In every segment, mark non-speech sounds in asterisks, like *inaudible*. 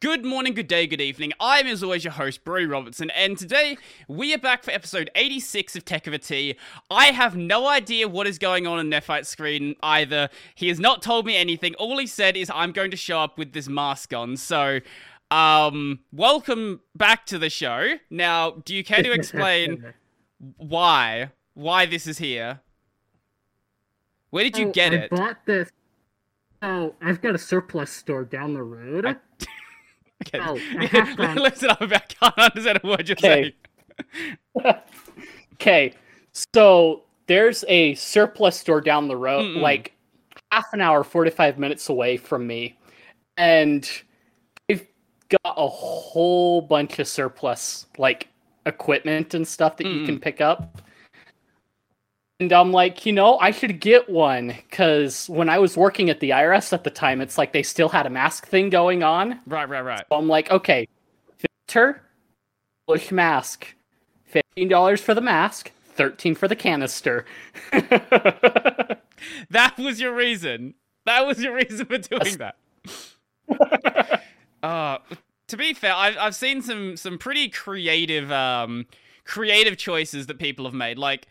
Good morning, good day, good evening. I'm as always your host, Bro Robertson, and today we are back for episode 86 of Tech of a T. I have no idea what is going on in Nephite's screen either. He has not told me anything. All he said is I'm going to show up with this mask on. So, um, welcome back to the show. Now, do you care to *laughs* explain why? Why this is here? Where did you Oh, get I it? I bought this. Oh, I've got a surplus store down the road. I- *laughs* Okay. Oh, *laughs* I have to- Listen up, I can't understand a word you're Okay. saying. Okay, so there's a surplus store down the road, Mm-mm. like half an hour, 45 minutes away from me. And they've got a whole bunch of surplus, like equipment and stuff that you can pick up. And I'm like, you know, I should get one because when I was working at the IRS at the time, it's like they still had a mask thing going on. Right, right, right. So I'm like, okay, filter, bush mask, fifteen dollars for the mask, thirteen for the canister. *laughs* That was your reason. That was your reason for doing that. uh, to be fair, I've I've seen some some pretty creative um creative choices that people have made. Like,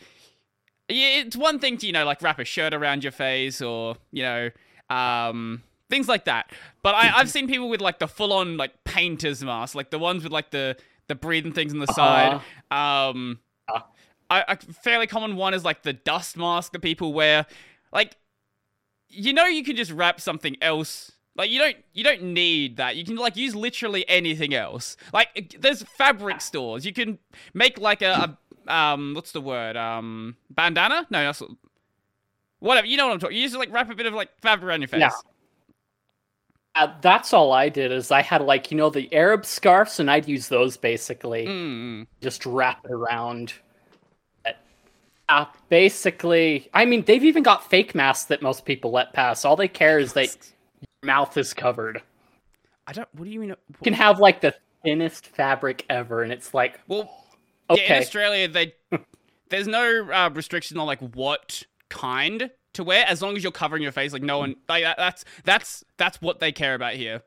it's one thing to you know like wrap a shirt around your face or you know um things like that. But I I've seen people with like the full on like painter's mask, like the ones with like the the breathing things on the side. Um, Uh. I, a fairly common one is like the dust mask that people wear. Like, you know, you can just wrap something else. Like you don't you don't need that. You can like use literally anything else. Like there's fabric stores. You can make like a, a um what's the word um bandana? No, that's whatever. You know what I'm talking. You just like wrap a bit of like fabric around your face. Yeah. Uh, that's all I did is I had like you know the Arab scarves and I'd use those basically, Mm. just wrap it around. Uh, basically, I mean they've even got fake masks that most people let pass. All they care is that your mouth is covered. I don't. What do you mean? You can have like the thinnest fabric ever, and it's like Well, Yeah, in Australia, they *laughs* there's no uh, restriction on like what kind to wear as long as you're covering your face. Like no one, like that, that's that's that's what they care about here.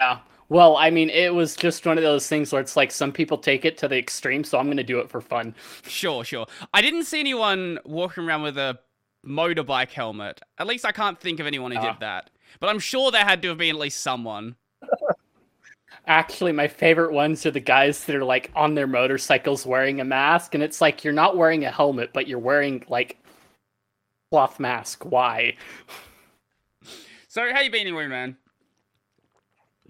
Yeah. Well, I mean, it was just one of those things where it's like some people take it to the extreme, so I'm going to do it for fun. Sure, sure. I didn't see anyone walking around with a motorbike helmet. At least I can't think of anyone who Ah. did that. But I'm sure there had to have been at least someone. *laughs* Actually, my favorite ones are the guys that are like on their motorcycles wearing a mask, and it's like you're not wearing a helmet, but you're wearing like cloth mask. Why? So how you been anyway, man?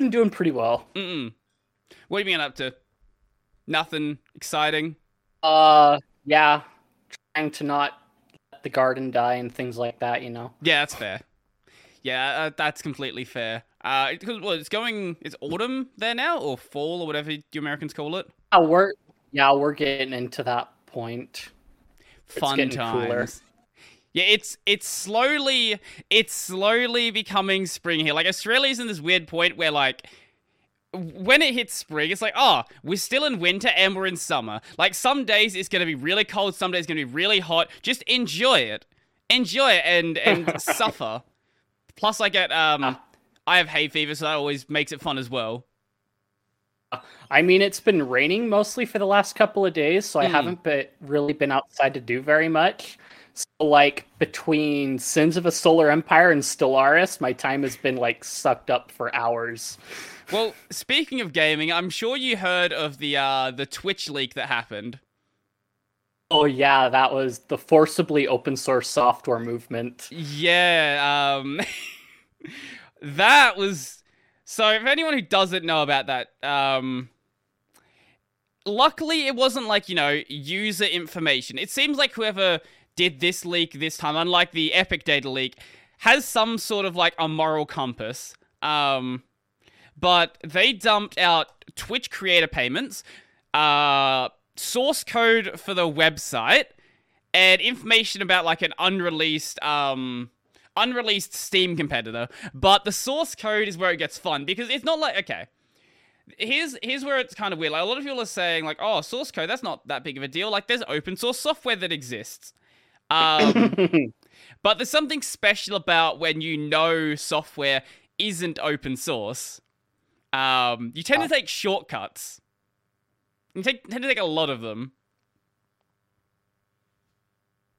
I'm doing pretty well. Mm-mm. What have you been up to? Nothing exciting. Uh, yeah, trying to not let the garden die and things like that. You know. Yeah, that's fair. Yeah, uh, that's completely fair. Uh, because well, it's going. It's autumn there now, or fall, or whatever you Americans call it. Yeah, we're yeah we're getting into that point. Fun getting times. cooler. Yeah, it's it's slowly it's slowly becoming spring here. Like Australia's in this weird point where like when it hits spring, it's like, oh, we're still in winter and we're in summer. Like some days it's gonna be really cold, some days it's gonna be really hot. Just enjoy it. Enjoy it and and *laughs* suffer. Plus I get um Ah. I have hay fever, so that always makes it fun as well. I mean, it's been raining mostly for the last couple of days, so I Mm. haven't been, really been outside to do very much. So, like, between Sins of a Solar Empire and Stellaris, my time has been, like, sucked up for hours. Well, speaking of gaming, I'm sure you heard of the uh the Twitch leak that happened. Oh, yeah, that was the forcibly open source software movement. Yeah, um *laughs* that was so if anyone who doesn't know about that, um luckily it wasn't like, you know, user information. It seems like whoever did this leak this time, unlike the Epic data leak, has some sort of like a moral compass. Um but they dumped out Twitch creator payments, uh source code for the website, and information about like an unreleased um unreleased Steam competitor. But the source code is where it gets fun because it's not like okay. Here's here's where it's kind of weird. Like a lot of people are saying like, "Oh, source code, that's not that big of a deal." Like there's open source software that exists. Um *laughs* but there's something special about when you know software isn't open source. um, you tend to take shortcuts. You take, tend to take a lot of them.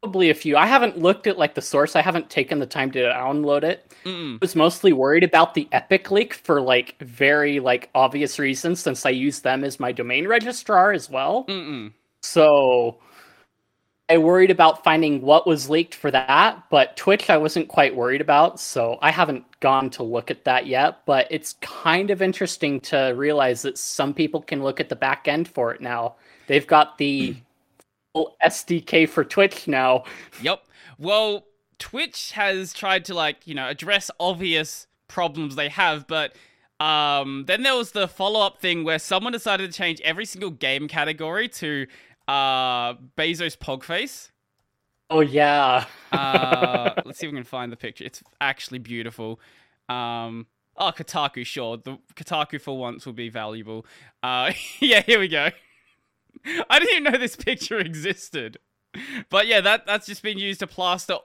Probably a few. I haven't looked at like the source. I haven't taken the time to download it. Mm-mm. I was mostly worried about the Epic leak for like very like obvious reasons since I use them as my domain registrar as well. Mm-mm. So I worried about finding what was leaked for that, but Twitch I wasn't quite worried about, so I haven't gone to look at that yet. But it's kind of interesting to realize that some people can look at the back end for it now. They've got the full SDK for Twitch now. Yep. Well, Twitch has tried to like, you know, address obvious problems they have, but um then there was the follow-up thing where someone decided to change every single game category to uh Bezos Pogface. Oh yeah. Uh *laughs* let's see if we can find the picture. It's actually beautiful. Um Oh, Kotaku, sure. The Kotaku for once will be valuable. Uh, *laughs* yeah, here we go. *laughs* I didn't even know this picture existed. But yeah, that that's just been used to plaster,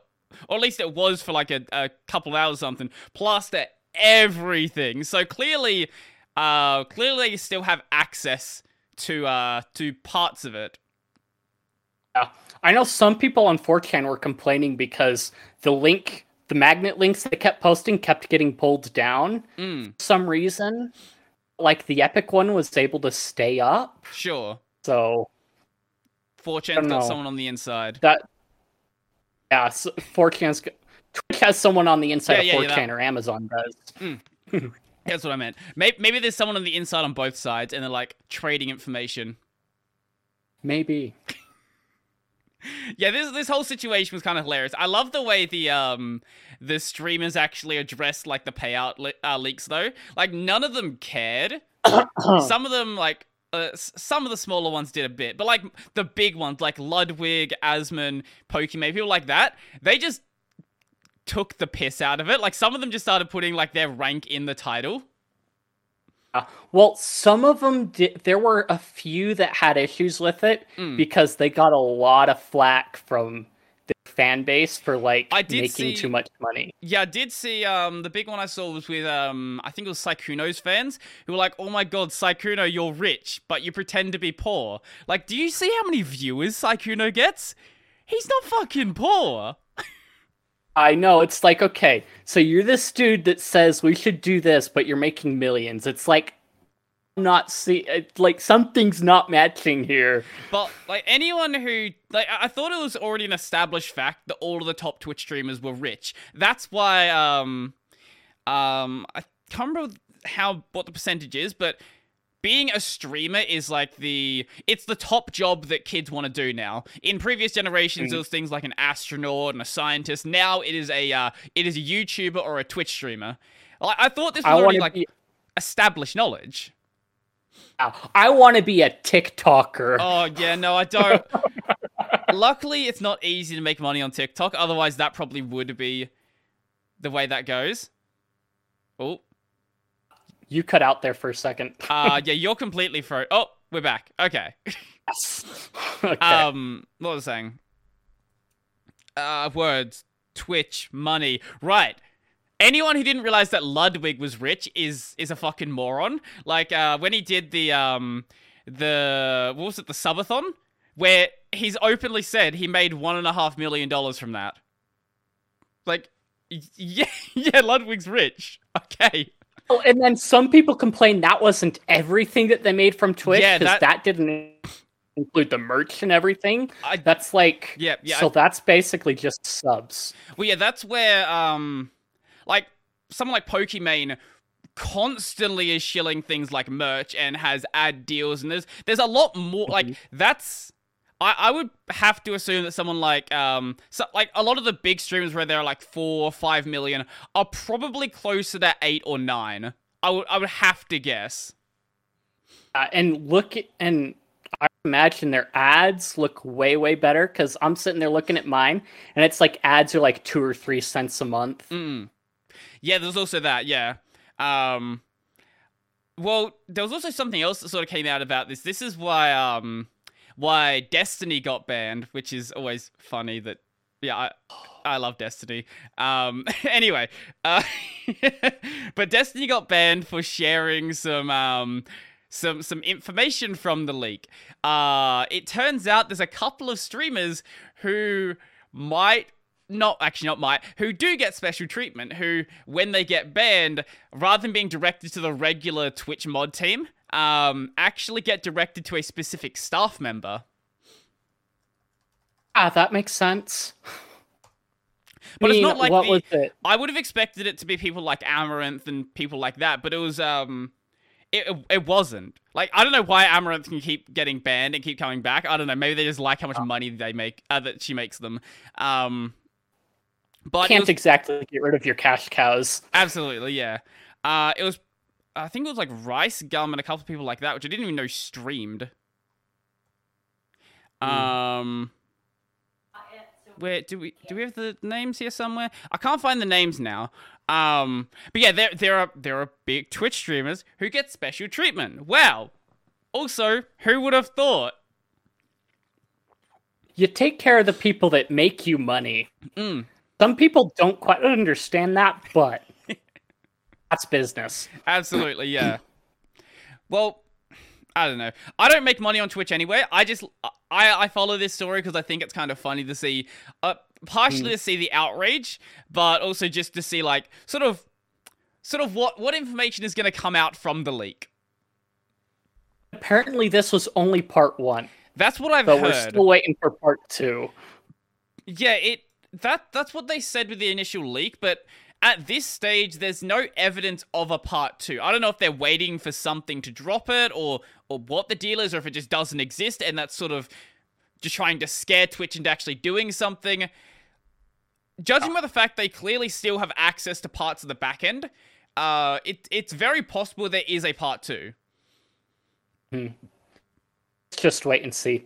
or at least it was for like a, a couple hours or something. Plaster everything. So clearly, uh, clearly you still have access to uh to parts of it. Yeah. I know some people on 4chan were complaining because the link, the magnet links they kept posting kept getting pulled down Mm, for some reason. Like the Epic one was able to stay up. sure. So 4chan's don't got someone on the inside. that, yeah, so 4chan's, g- Twitch has someone on the inside Yeah, of yeah, 4chan yeah, or Amazon does. *laughs* That's what I meant. Maybe, maybe there's someone on the inside on both sides, and they're like trading information. Maybe. *laughs* Yeah, this this whole situation was kind of hilarious. I love the way the um the streamers actually addressed like the payout le- uh, leaks though. Like none of them cared. *coughs* some of them like uh, some of the smaller ones did a bit, but like the big ones like Ludwig, Asmon, Pokimane, people like that, they just took the piss out of it. Like some of them just started putting like their rank in the title. Uh, well, some of them did. There were a few that had issues with it Mm. because they got a lot of flack from fan base for like I did making see- too much money. Yeah, I did see um the big one I saw was with um I think it was Sykkuno's fans who were like, "Oh my god, Sykkuno, you're rich, but you pretend to be poor." Like, do you see how many viewers Sykkuno gets? He's not fucking poor. I know it's like okay, so you're this dude that says we should do this, but you're making millions. It's like not see like something's not matching here. But like anyone who like I I thought it was already an established fact that all of the top Twitch streamers were rich. That's why um um I can't remember how what the percentage is, but being a streamer is like the it's the top job that kids want to do now. In previous generations, Mm. it was things like an astronaut and a scientist. Now it is a uh, it is a YouTuber or a Twitch streamer. Like, I thought this was I already like be established knowledge. I want to be a TikToker. Oh yeah, no, I don't. *laughs* Luckily, it's not easy to make money on TikTok. Otherwise, that probably would be the way that goes. Oh, You cut out there for a second. *laughs* uh, yeah, you're completely fro. Oh, we're back. Okay. Yes. *laughs* okay. Um, what was I saying? Uh, words, Twitch, money. Right. Anyone who didn't realize that Ludwig was rich is is a fucking moron. Like uh, when he did the um the what was it the subathon where he's openly said he made one and a half million dollars from that. Like, *laughs* yeah, yeah, Ludwig's rich. Okay. Oh, and then some people complain that wasn't everything that they made from Twitch Yeah, because that- that... didn't include the merch and everything. I, That's like yeah, yeah. So that's basically just subs. Well, yeah, that's where um, like someone like Pokimane constantly is shilling things like merch and has ad deals, and there's there's a lot more. Like that's. I, I would have to assume that someone like um so, like a lot of the big streamers where they're like four or five million are probably closer to that eight or nine. I would I would have to guess. Uh, and look at and I imagine their ads look way way better because I'm sitting there looking at mine and it's like ads are like two or three cents a month. Mm. Yeah, there's also that. Yeah. Um. Well, there was also something else that sort of came out about this. This is why um why Destiny got banned, which is always funny. That yeah, I, I love Destiny. Um, *laughs* anyway, uh, *laughs* but Destiny got banned for sharing some um, some some information from the leak. Uh, it turns out there's a couple of streamers who might not actually not might who do get special treatment who when they get banned rather than being directed to the regular twitch mod team um actually get directed to a specific staff member Ah, that makes sense. But I it's not like what the- was it? I would have expected it to be people like Amouranth and people like that, but it was um it it wasn't. Like I don't know why Amouranth can keep getting banned and keep coming back. I don't know. Maybe they just like how much money they make uh, that she makes them. Um but Can't was, exactly get rid of your cash cows. absolutely, yeah. Uh it was I think it was like RiceGum and a couple of people like that, which I didn't even know streamed. Um where do we do we have the names here somewhere? I can't find the names now. Um, but yeah, there there are there are big Twitch streamers who get special treatment. Wow. Also, who would have thought? You take care of the people that make you money. Mm, Some people don't quite understand that, but *laughs* that's business. absolutely, yeah. Well, I don't know. I don't make money on Twitch anyway. I just I I follow this story because I think it's kind of funny to see, uh, partially to see the outrage, but also just to see like sort of, sort of what what information is going to come out from the leak. Apparently, this was only part one, That's what I've but heard. we're still waiting for part two. Yeah, it that that's what they said with the initial leak, but at this stage there's no evidence of a part 2. I don't know if they're waiting for something to drop it or or what the deal is or if it just doesn't exist and that's sort of just trying to scare Twitch into actually doing something. Judging by the fact they clearly still have access to parts of the back end, uh it it's very possible there is a part 2. Hmm. Just wait and see.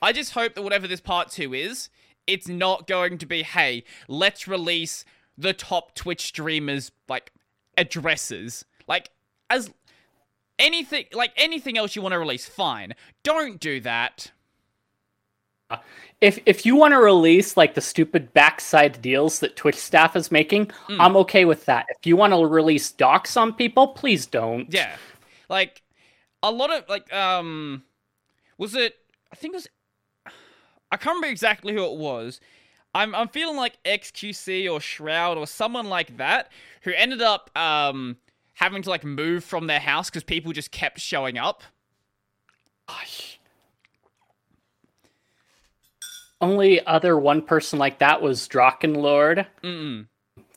I just hope that whatever this part two is, it's not going to be, hey, let's release the top Twitch streamers like addresses. Like as anything like anything else you want to release, fine. Don't do that. If if you want to release like the stupid backside deals that Twitch staff is making, Hmm. I'm okay with that. If you want to release docs on people, please don't. Yeah. Like a lot of like um was it I think it was I can't remember exactly who it was. I'm I'm feeling like XQC or Shroud or someone like that who ended up um having to like move from their house because people just kept showing up. Gosh. Only other one person like that was Drachenlord Mm.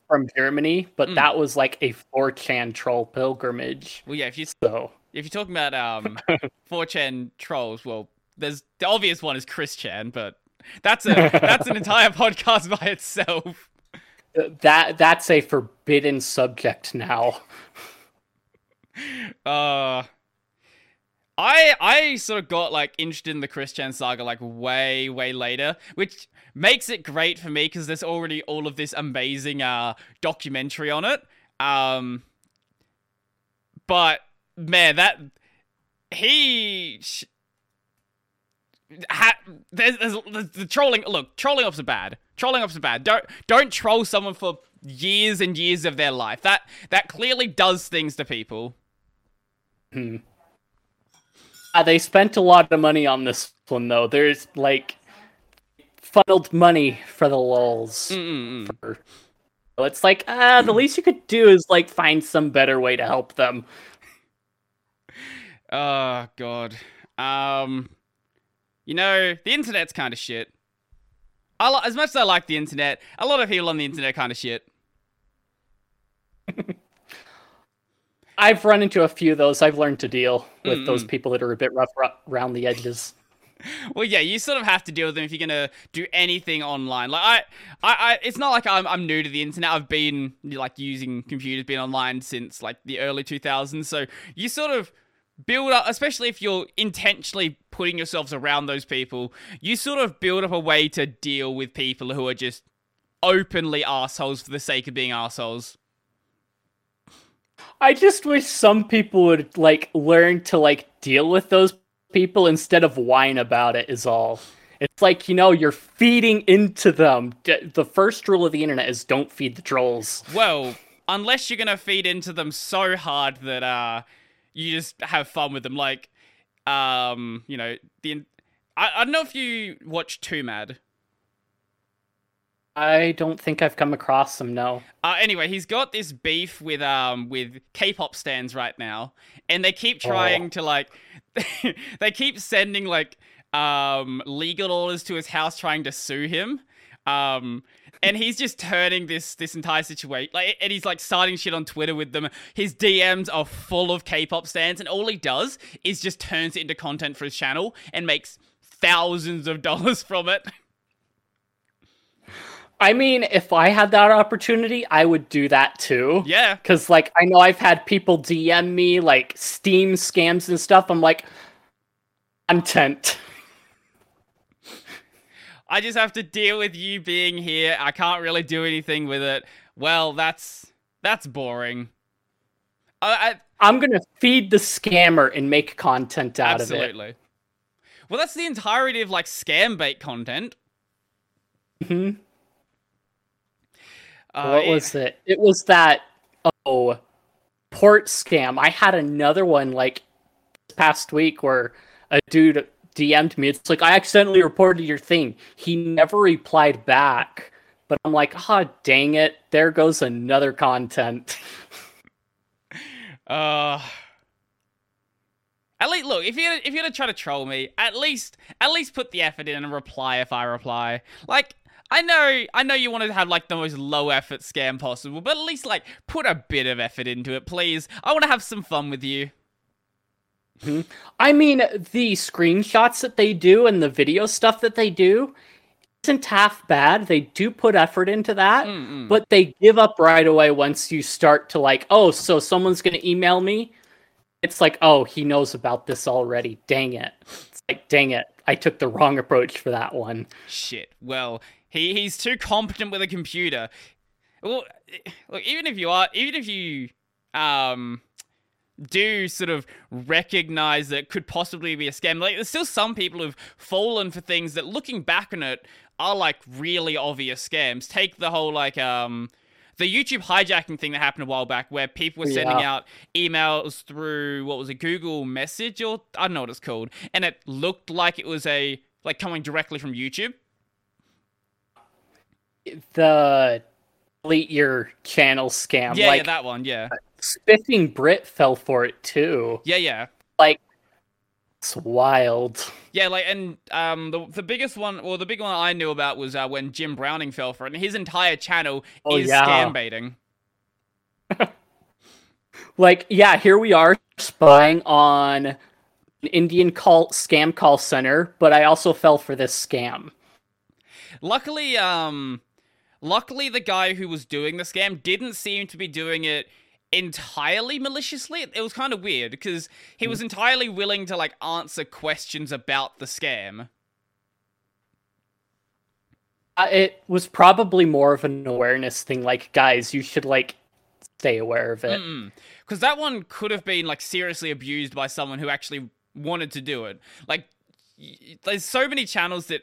from Germany, but Mm. that was like a 4chan troll pilgrimage. Well, yeah. If you So if you're talking about um *laughs* 4chan trolls, well, there's the obvious one is Chris Chan, but that's a *laughs* that's an entire podcast by itself. that that's a forbidden subject now. *laughs* Uh I I sort of got like interested in the Chris Chan saga like way way later, which makes it great for me because there's already all of this amazing uh documentary on it. Um but man, that he sh- ha- there's, there's, there's the trolling look, trolling ups are bad. Trolling ups are bad. Don't don't troll someone for years and years of their life. That that clearly does things to people. Uh, they spent a lot of money on this one though. There's like funneled money for the lulls. For- So it's like, ah, the least you could do is like find some better way to help them. Oh *laughs* god. Um you know, the internet's kind of shit. I as much as I like the internet, a lot of people on the internet kind of shit. *laughs* I've run into a few of those. I've learned to deal with those Mm-mm. people that are a bit rough around the edges. *laughs* Well, yeah, you sort of have to deal with them if you're gonna do anything online. Like I, I, I it's not like I'm I'm new to the internet. I've been like using computers, been online since like the early 2000s. So you sort of build up, especially if you're intentionally putting yourselves around those people. You sort of build up a way to deal with people who are just openly assholes for the sake of being assholes. I just wish some people would like learn to like deal with those people instead of whine about it is all. It's like, you know, you're feeding into them. The first rule of the internet is don't feed the trolls. Well, unless you're gonna feed into them so hard that uh you just have fun with them, like um, you know, the I, I don't know if you watch Too Mad. I don't think I've come across them, no. Uh, anyway, he's got this beef with um with K-pop stans right now, and they keep trying to like, *laughs* they keep sending like um legal orders to his house trying to sue him, um, and he's just turning this this entire situation like, and he's like starting shit on Twitter with them. His DMs are full of K-pop stans, and all he does is just turns it into content for his channel and makes thousands of *laughs* dollars from it. I mean, if I had that opportunity, I would do that too. Yeah. Because, like, I know I've had people DM me, like, Steam scams and stuff. I'm like, content. I just have to deal with you being here. I can't really do anything with it. Well, that's that's boring. I, I'm gonna feed the scammer and make content I, out of it. absolutely. Well, that's the entirety of like scam bait content. hmm Uh, what was it? It was that oh port scam. I had another one like this past week where a dude DM'd me. It's like I accidentally reported your thing. He never replied back. But I'm like, ah, dang it! There goes another content. *laughs* Uh, at least look if you're if you're gonna try to troll me, at least at least put the effort in and reply if I reply. Like I know I know you want to have like the most low effort scam possible, but at least like put a bit of effort into it, please. I want to have some fun with you. I mean, the screenshots that they do and the video stuff that they do isn't half bad. They do put effort into that, Mm-mm. but they give up right away once you start to like, oh, so someone's going to email me. It's like, oh, he knows about this already. Dang it. It's like, dang it. I took the wrong approach for that one. Shit. Well, he he's too competent with a computer. Well, eh, look, even if you are, even if you um do sort of recognize that it could possibly be a scam, like there's still some people who've fallen for things that, looking back on it, are like really obvious scams. Take the whole like um. The YouTube hijacking thing that happened a while back, where people were sending Yeah. out emails through what was it, Google Message or I don't know what it's called, and it looked like it was a like coming directly from YouTube. The delete your channel scam. Yeah, like, yeah, that one. Yeah, Spiffing Brit fell for it too. yeah, yeah, Like, it's wild. yeah. Like, and um, the the biggest one, well the big one I knew about was uh, when Jim Browning fell for it, and his entire channel Oh, is yeah. scam baiting. *laughs* like yeah here we are spying on an indian call scam call center but i also fell for this scam Luckily, um, luckily the guy who was doing the scam didn't seem to be doing it entirely maliciously. It was kind of weird because he was entirely willing to like answer questions about the scam. Uh, it was probably more of an awareness thing like guys you should like stay aware of it Because that one could have been like seriously abused by someone who actually wanted to do it. Like, y- there's so many channels that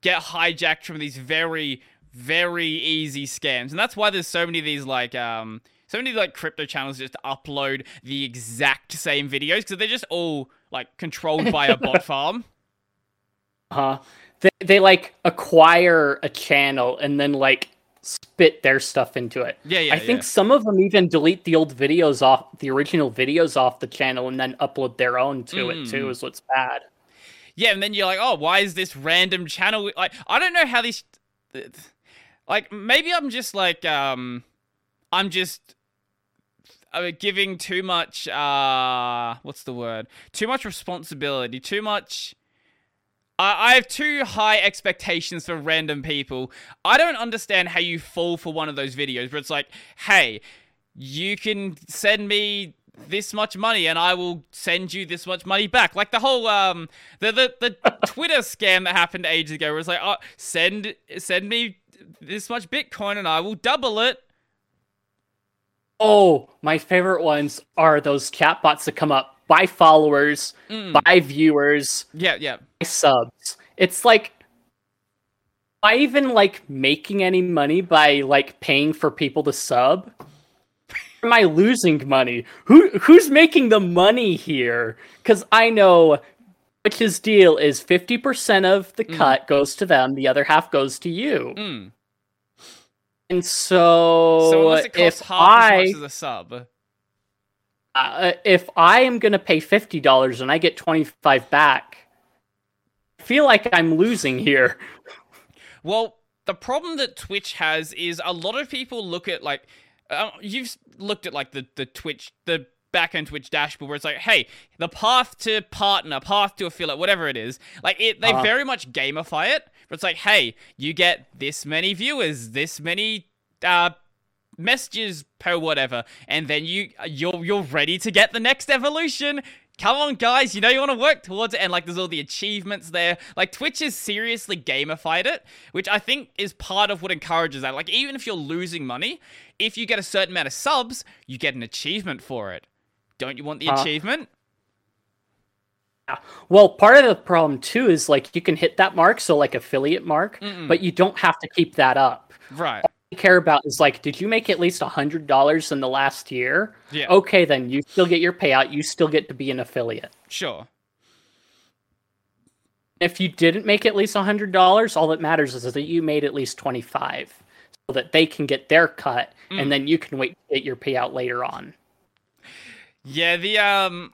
get hijacked from these very, very easy scams, and that's why there's so many of these like um. So many like crypto channels just upload the exact same videos because they're just all like controlled by a bot *laughs* farm. huh they, they like acquire a channel and then like spit their stuff into it Yeah, yeah. i think yeah. some of them even delete the old videos off the original videos off the channel and then upload their own to it too Mm. is what's bad Yeah, and then you're like, oh, why is this random channel? Like, I don't know how these. Like, maybe I'm just like, um, I'm just uh, giving too much. Uh, what's the word? Too much responsibility. Too much. I, I have too high expectations for random people. I don't understand how you fall for one of those videos where it's like, hey, you can send me this much money and I will send you this much money back. Like the whole um the the, the *laughs* Twitter scam that happened ages ago where it's like, oh send send me this much Bitcoin and I will double it. Oh, my favorite ones are those chatbots that come up by followers, Mm. by viewers, Yeah, yeah. by subs. it's like am I even like making any money by like paying for people to sub? Am I losing money? Who who's making the money here? Because I know Twitch's deal is fifty percent of the Mm. cut goes to them, the other half goes to you. Mm. And so, So unless it costs if half I as much as a sub. uh, if I am gonna pay fifty dollars and I get twenty five back, I feel like I'm losing here. *laughs* Well, the problem that Twitch has is a lot of people look at like uh, you've looked at like the the Twitch the back end Twitch dashboard where it's like, hey, the path to partner, path to affiliate, whatever it is. Like it, they Uh-huh. very much gamify it. But it's like, hey, you get this many viewers, this many uh messages per whatever, and then you you're you're ready to get the next evolution. Come on, guys, you know you want to work towards it, and like there's all the achievements there. Like Twitch has seriously gamified it, which I think is part of what encourages that. Like even if you're losing money, if you get a certain amount of subs, you get an achievement for it. Don't you want the Huh. achievement? Well, part of the problem too is like you can hit that mark, so like affiliate mark, but you don't have to keep that up. Right. you care about is like, did you make at least a hundred dollars in the last year? Yeah. Okay, then you still get your payout. You still get to be an affiliate. Sure. If you didn't make at least a hundred dollars, all that matters is that you made at least twenty five, so that they can get their cut, Mm. and then you can wait to get your payout later on. Yeah, the um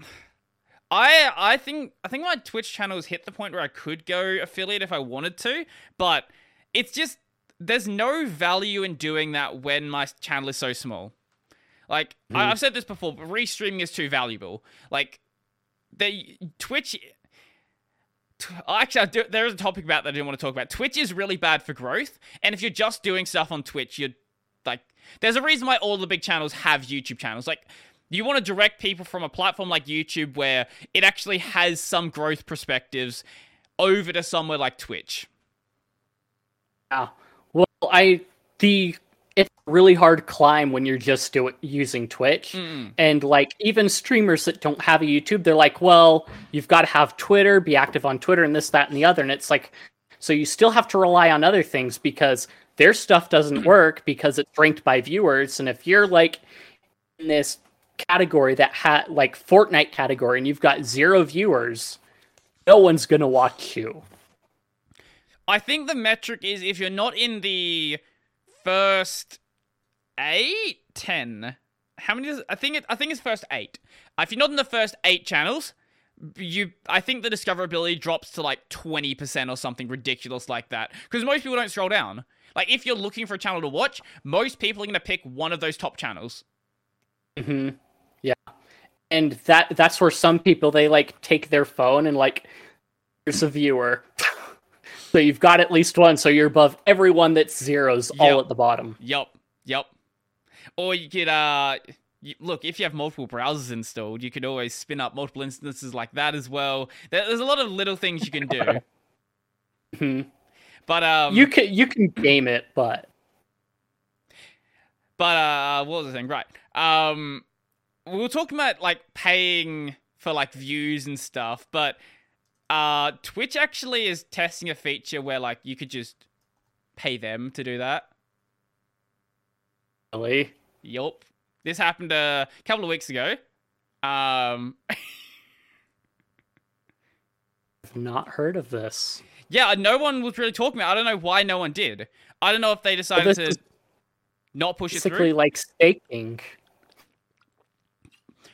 I I think I think my Twitch channel has hit the point where I could go affiliate if I wanted to, but it's just there's no value in doing that when my channel is so small. Like I, hmm. I've said this before, but restreaming is too valuable. Like they Twitch Tw- Actually, do, there is a topic about that I didn't want to talk about. Twitch is really bad for growth, and if you're just doing stuff on Twitch, you're like, there's a reason why all the big channels have YouTube channels. Like, you want to direct people from a platform like YouTube where it actually has some growth perspectives over to somewhere like Twitch. Yeah. Well, I the it's a really hard climb when you're just do using Twitch. Mm-mm. And like even streamers that don't have a YouTube, they're like, well, you've got to have Twitter, be active on Twitter, and this, that, and the other. And it's like, so you still have to rely on other things because their stuff doesn't work because it's ranked by viewers. And if you're like in this category that had like Fortnite category and you've got zero viewers, no one's gonna watch you. I think the metric is if you're not in the first eight, ten. How many? Does, I think it. I think it's first eight. If you're not in the first eight channels, you. I think the discoverability drops to like twenty percent or something ridiculous like that. Because most people don't scroll down. Like if you're looking for a channel to watch, most people are gonna pick one of those top channels. hmm Yeah, and that that's where some people they like take their phone and like, here's a viewer. *laughs* so you've got at least one, so you're above everyone that's zeros all at the bottom. Yup. Yup. Or you could uh. You, look, if you have multiple browsers installed, you could always spin up multiple instances like that as well. There, there's a lot of little things you can do. *laughs* Mhm. But um, you can you can game it, but But uh, what was I saying? Right. Um, we were talking about like paying for like views and stuff, but uh, Twitch actually is testing a feature where like you could just pay them to do that. really, Yup. This happened a couple of weeks ago. Um, *laughs* I've not heard of this. yeah, no one was really talking about. it. I don't know why no one did. I don't know if they decided to not push it through. Basically, like staking.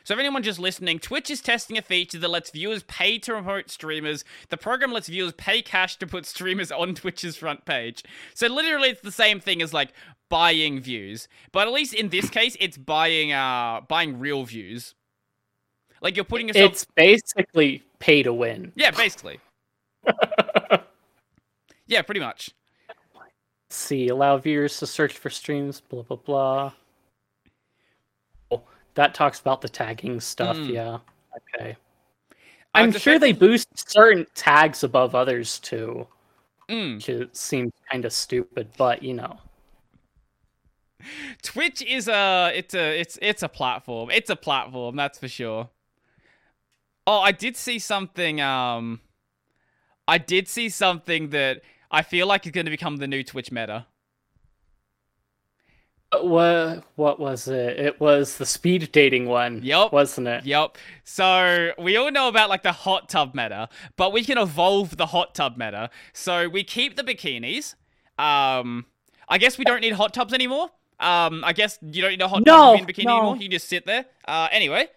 So, if anyone just listening, Twitch is testing a feature that lets viewers pay to promote streamers. The program lets viewers pay cash to put streamers on Twitch's front page. So, literally, it's the same thing as like buying views, but at least in this case, it's buying uh buying real views. Like you're putting yourself. It's basically pay to win. Yeah, basically. *laughs* yeah, pretty much. Let's see, allow viewers to search for streams, blah blah blah. That talks about the tagging stuff, Mm. yeah. Okay. I'm sure they boost certain tags above others too, Mm. which seems kind of stupid, but you know. Twitch is a it's a it's it's a platform. It's a platform, that's for sure. Oh, I did see something um I did see something that I feel like is going to become the new Twitch meta. What what was it? It was the speed dating one. Yep. wasn't it? Yep. So we all know about like the hot tub meta, but we can evolve the hot tub meta. So we keep the bikinis. Um, I guess we don't need hot tubs anymore. Um, I guess you don't need a hot No, tub in bikini no. anymore. You just sit there. Uh, anyway,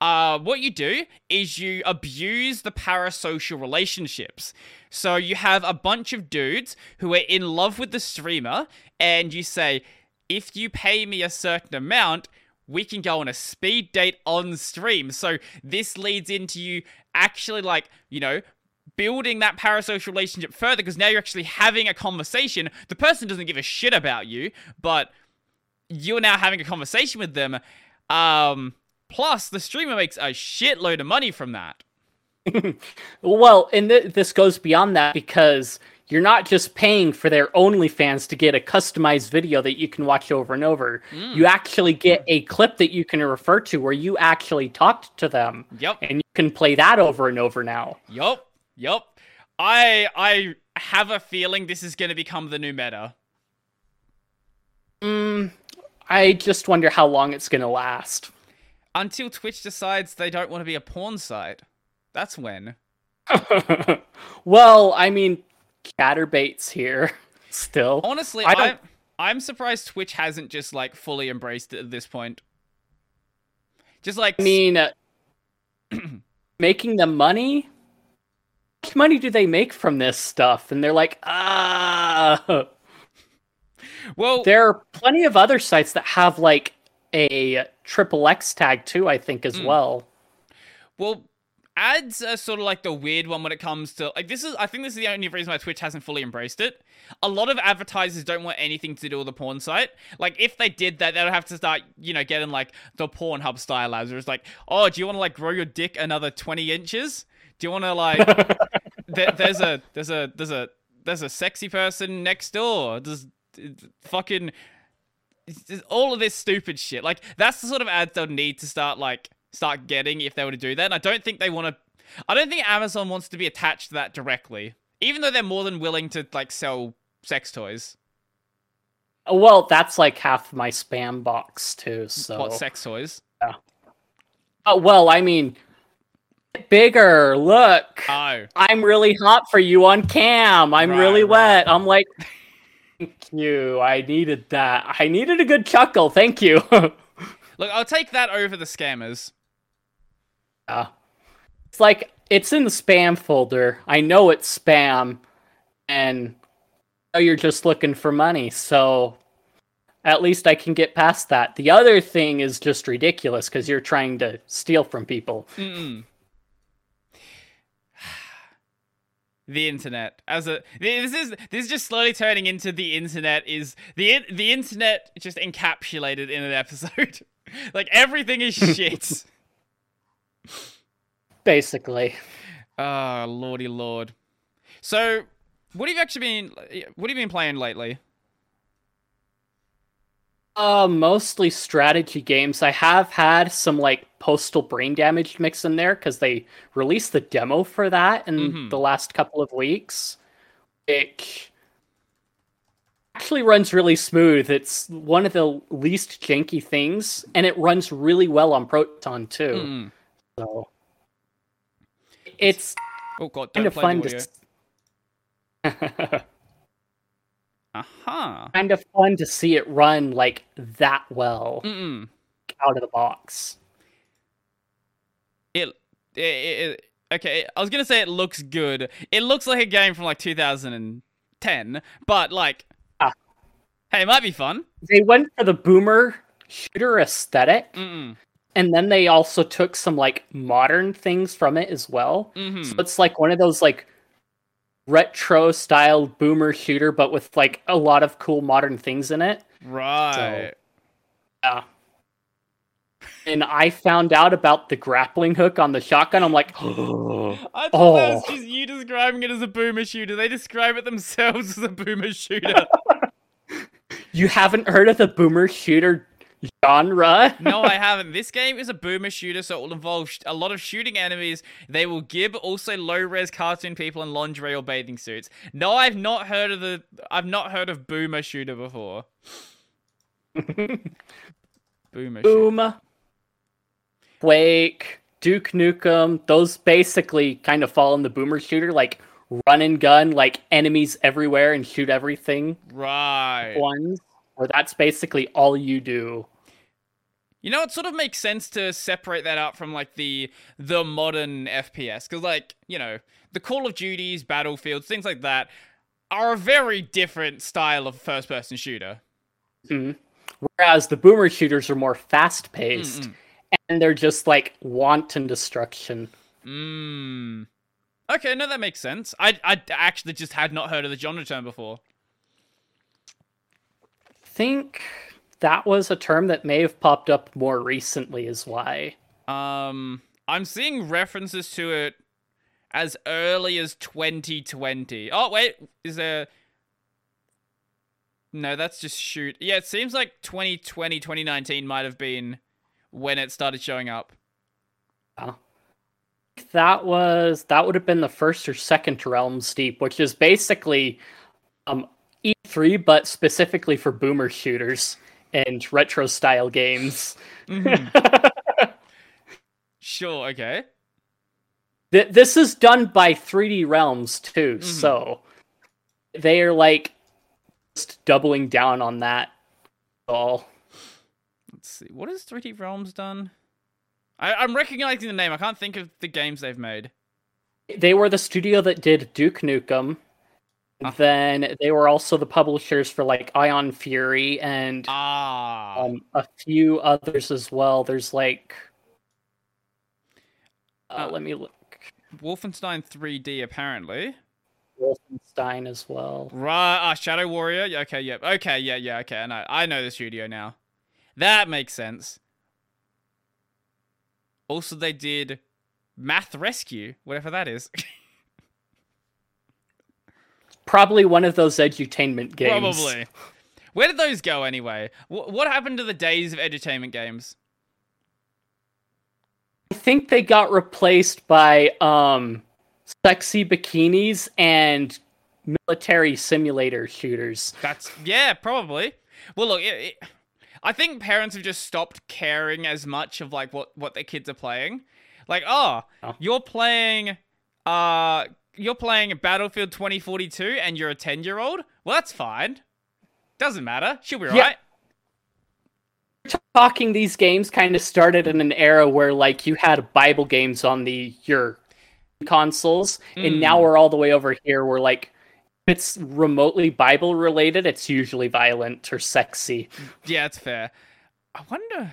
uh, what you do is you abuse the parasocial relationships. So you have a bunch of dudes who are in love with the streamer, and you say, if you pay me a certain amount, we can go on a speed date on stream. So this leads into you actually like, you know, building that parasocial relationship further because now you're actually having a conversation. The person doesn't give a shit about you, but you're now having a conversation with them. Um, plus, the streamer makes a shitload of money from that. *laughs* Well, and th- this goes beyond that because you're not just paying for their OnlyFans to get a customized video that you can watch over and over. You actually get a clip that you can refer to where you actually talked to them, Yep. and you can play that over and over now. Yep. Yep. I I have a feeling this is going to become the new meta. Mm, I just wonder how long it's going to last. Until Twitch decides they don't want to be a porn site. That's when. *laughs* well, I mean, Catterbait's here *laughs* still. Honestly, I don't- am I'm surprised Twitch hasn't just like fully embraced it at this point. Just like I mean, uh, *clears throat* making the money. How much money do they make from this stuff? And they're like, ah. well, There are plenty of other sites that have like a triple X tag too. I think as Mm. well. Well, ads are sort of like the weird one when it comes to like this is I think this is the only reason why Twitch hasn't fully embraced it. A lot of advertisers don't want anything to do with the porn site. Like if they did that, they'd have to start, you know, getting like the Pornhub style ads where it's like, oh, do you want to like grow your dick another twenty inches? Do you want to like *laughs* there, there's a there's a there's a there's a sexy person next door. There's fucking all of this stupid shit. Like that's the sort of ads they'll need to start like start getting if they were to do that. And I don't think they want to. I don't think Amazon wants to be attached to that directly, even though they're more than willing to like sell sex toys. Well, that's like half my spam box too. So, What sex toys? oh, well, I mean, bigger. Look, Oh, I'm really hot for you on cam. I'm Right, really right. wet. I'm like, thank you. I needed that. I needed a good chuckle. Thank you. *laughs* look, I'll take that over the scammers. Yeah. It's like it's in the spam folder. I know it's spam, and I know you're just looking for money. So at least I can get past that. The other thing is just ridiculous because you're trying to steal from people. Mm-mm. *sighs* The internet as a this is this is just slowly turning into the internet is the the internet just encapsulated in an episode. *laughs* *laughs* like everything is shit. *laughs* Basically, Oh, lordy lord. So, what have you actually been? What have you been playing lately? uh, mostly strategy games. I have had some like postal brain damage mix in there because they released the demo for that in Mhm. the last couple of weeks. It actually runs really smooth. It's one of the least janky things, and it runs really well on Proton too. Mm. So it's Oh god, kind of fun to *laughs* Aha. kind of fun to see it run like that well Mm-mm. out of the box. It, it, it, okay. I was gonna say it looks good. It looks like a game from like 2010, but like. Hey, it might be fun. They went for the boomer shooter aesthetic, Mm-mm. and then they also took some like modern things from it as well. Mm-hmm. So it's like one of those like retro style boomer shooter, but with like a lot of cool modern things in it. Right. Yeah. And I found out about the grappling hook on the shotgun. I'm like, *gasps* I thought that was Oh. just you describing it as a boomer shooter. They describe it themselves as a boomer shooter. *laughs* you haven't heard of the boomer shooter genre. no, I haven't. This game is a boomer shooter, so it will involve sh- a lot of shooting enemies. They will give also low res cartoon people in lingerie or bathing suits. No, I've not heard of the. I've not heard of boomer shooter before. *laughs* boomer. Shooter. Boom. Quake, Duke Nukem, those basically kind of fall in the boomer shooter, like run and gun, like enemies everywhere and shoot everything. Right. Ones where that's basically all you do. You know, it sort of makes sense to separate that out from like the the modern FPS because, like, you know, the Call of Duties, Battlefields, things like that are a very different style of first person shooter. Mhm. Whereas the boomer shooters are more fast paced Mm-mm. and they're just like wanton destruction. Mm. Okay, no, that makes sense. I I actually just had not heard of the genre term before. Think that was a term that may have popped up more recently, is why. Um, I'm seeing references to it as early as 2020. Oh wait, is there? No, that's just shoot. Yeah, it seems like 2020, 2019 might have been when it started showing up. That was that would have been the first or second Realms Deep, which is basically um E3 but specifically for boomer shooters and retro style games. Mm-hmm. *laughs* Sure, okay. Th- this is done by 3D Realms too, mm-hmm. so they are like just doubling down on that. All Let's see. What has 3D Realms done? I, I'm recognizing the name. I can't think of the games they've made. they were the studio that did Duke Nukem. Then they were also the publishers for like Ion Fury and Ah. um, a few others as well. There's like, uh, Uh, let me look. Wolfenstein 3D, apparently. Wolfenstein as well. Right, ah, Shadow Warrior. Yeah, okay, yeah, okay, yeah, yeah, okay. I know, I know the studio now. That makes sense. Also, they did Math Rescue, whatever that is. *laughs* Probably one of those edutainment games. Probably. Where did those go anyway? Wh- what happened to the days of edutainment games? I think they got replaced by um, sexy bikinis and military simulator shooters. That's yeah, probably. Well, look, it, it, I think parents have just stopped caring as much of like what what their kids are playing. Like, oh, Oh. you're playing, uh, you're playing a Battlefield 2042, and you're a ten year old. Well, that's fine. Doesn't matter. She'll be Yeah. right. talking these games kind of started in an era where like you had bible games on the your consoles and now Mm. we're all the way over here where like if it's remotely bible related it's usually violent or sexy Yeah, it's fair. I wonder.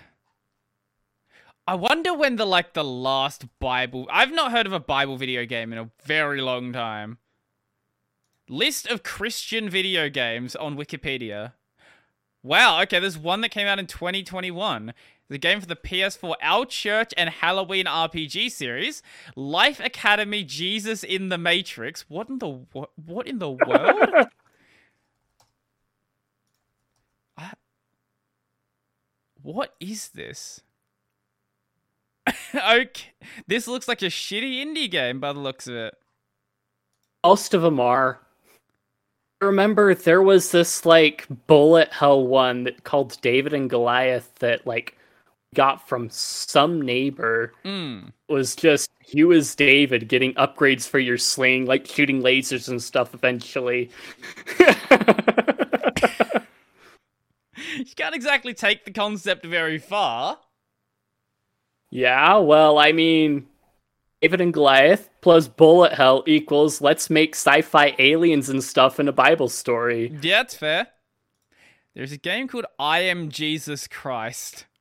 I wonder when the like the last Bible. I've not heard of a Bible video game in a very long time. List of Christian video games on Wikipedia. Wow, okay, there's one that came out in 2021. The game for the PS4 Our Church and Halloween RPG series, Life Academy Jesus in the Matrix. What in the what, what in the *laughs* world? I- What is this? Okay, this looks like a shitty indie game by the looks of it. most of them are I remember there was this like bullet hell one that called david and goliath that like got from some neighbor Hmm. was just you as david getting upgrades for your sling like shooting lasers and stuff eventually *laughs* *laughs* You can't exactly take the concept very far. Yeah, well, I mean, David and Goliath plus bullet hell equals let's make sci-fi aliens and stuff in a Bible story. Yeah, that's fair. There's a game called I Am Jesus Christ. *laughs*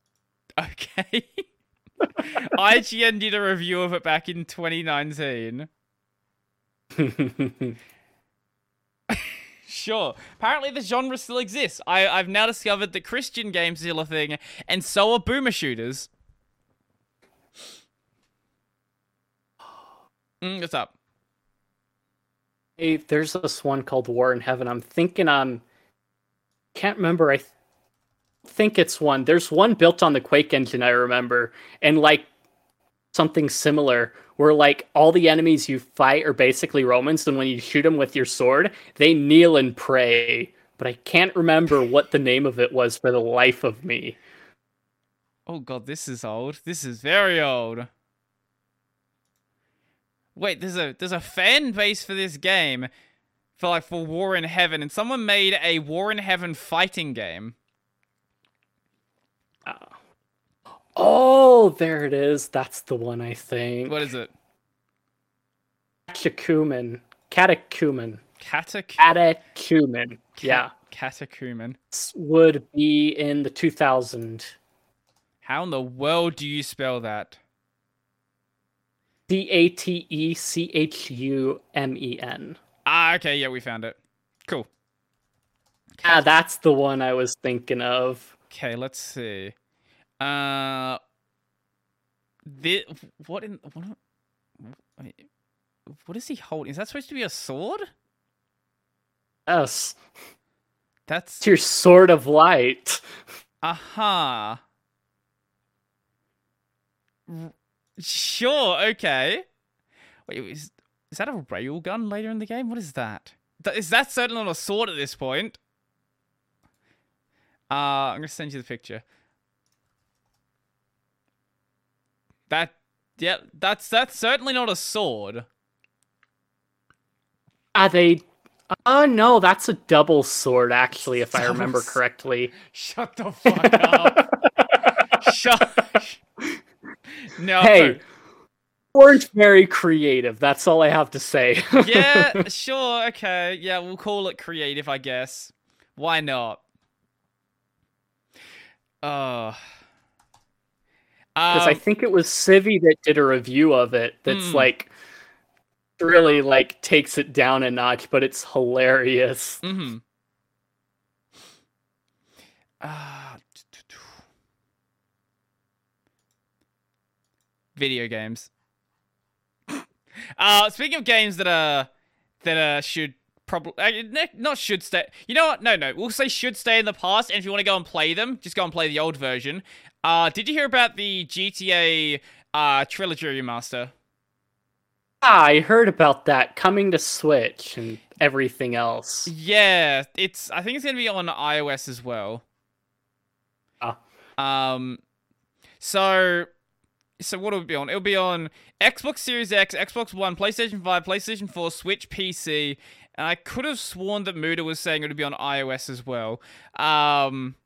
Okay. *laughs* IGN did a review of it back in 2019. *laughs* Sure. Apparently, the genre still exists. I, I've now discovered that Christian games are still a thing, and so are boomer shooters. Mm, what's up? hey, there's this one called War in Heaven. I'm thinking I'm can't remember. I th- think it's one. There's one built on the Quake engine I remember, and like something similar where like all the enemies you fight are basically Romans, and when you shoot them with your sword, they kneel and pray. But I can't remember what the name of it was for the life of me. Oh god, this is old. This is very old. Wait, there's a there's a fan base for this game for like for War in Heaven, and someone made a War in Heaven fighting game. Oh, oh there it is. That's the one I think. What is it? Catechumen. Catechumen. Catac Catechumen. Yeah. Catechumen. This would be in the 2000. How in the world do you spell that? C A T E C H U M E N. Ah, okay, yeah, we found it. Cool. Ah, that's the one I was thinking of. Okay, let's see. Uh, the what in what? What is he holding? Is that supposed to be a sword? Yes. That's It's your sword of light. aha. R- Sure. Okay. Wait, is is that a railgun later in the game? What is that? Th- Is that certainly not a sword at this point? Uh, I'm gonna send you the picture. That, yeah, that's that's certainly not a sword. Are they. Oh no, that's a double sword. Actually, if I remember correctly. *laughs* Shut the fuck up. *laughs* Shut. *laughs* No. Hey, weren't very creative. That's all I have to say. *laughs* yeah, sure, okay. Yeah, we'll call it creative, I guess. Why not? Uh because um, I think it was Civvie that did a review of it. That's Hmm. like really like takes it down a notch, but it's hilarious. Mm-hmm. Ah, video games. uh speaking of games that are that uh should probably uh, not should stay. You know what? No, no. We'll say should stay in the past. And if you want to go and play them, just go and play the old version. Uh, did you hear about the GTA uh trilogy remaster? Ah, I heard about that coming to Switch and everything else. Yeah, it's. I think it's gonna be on iOS as well. Ah. Um, so, so what will it be on? It'll be on Xbox Series X, Xbox One, PlayStation Five, PlayStation Four, Switch, PC. And I could have sworn that Muda was saying it would be on iOS as well. Um,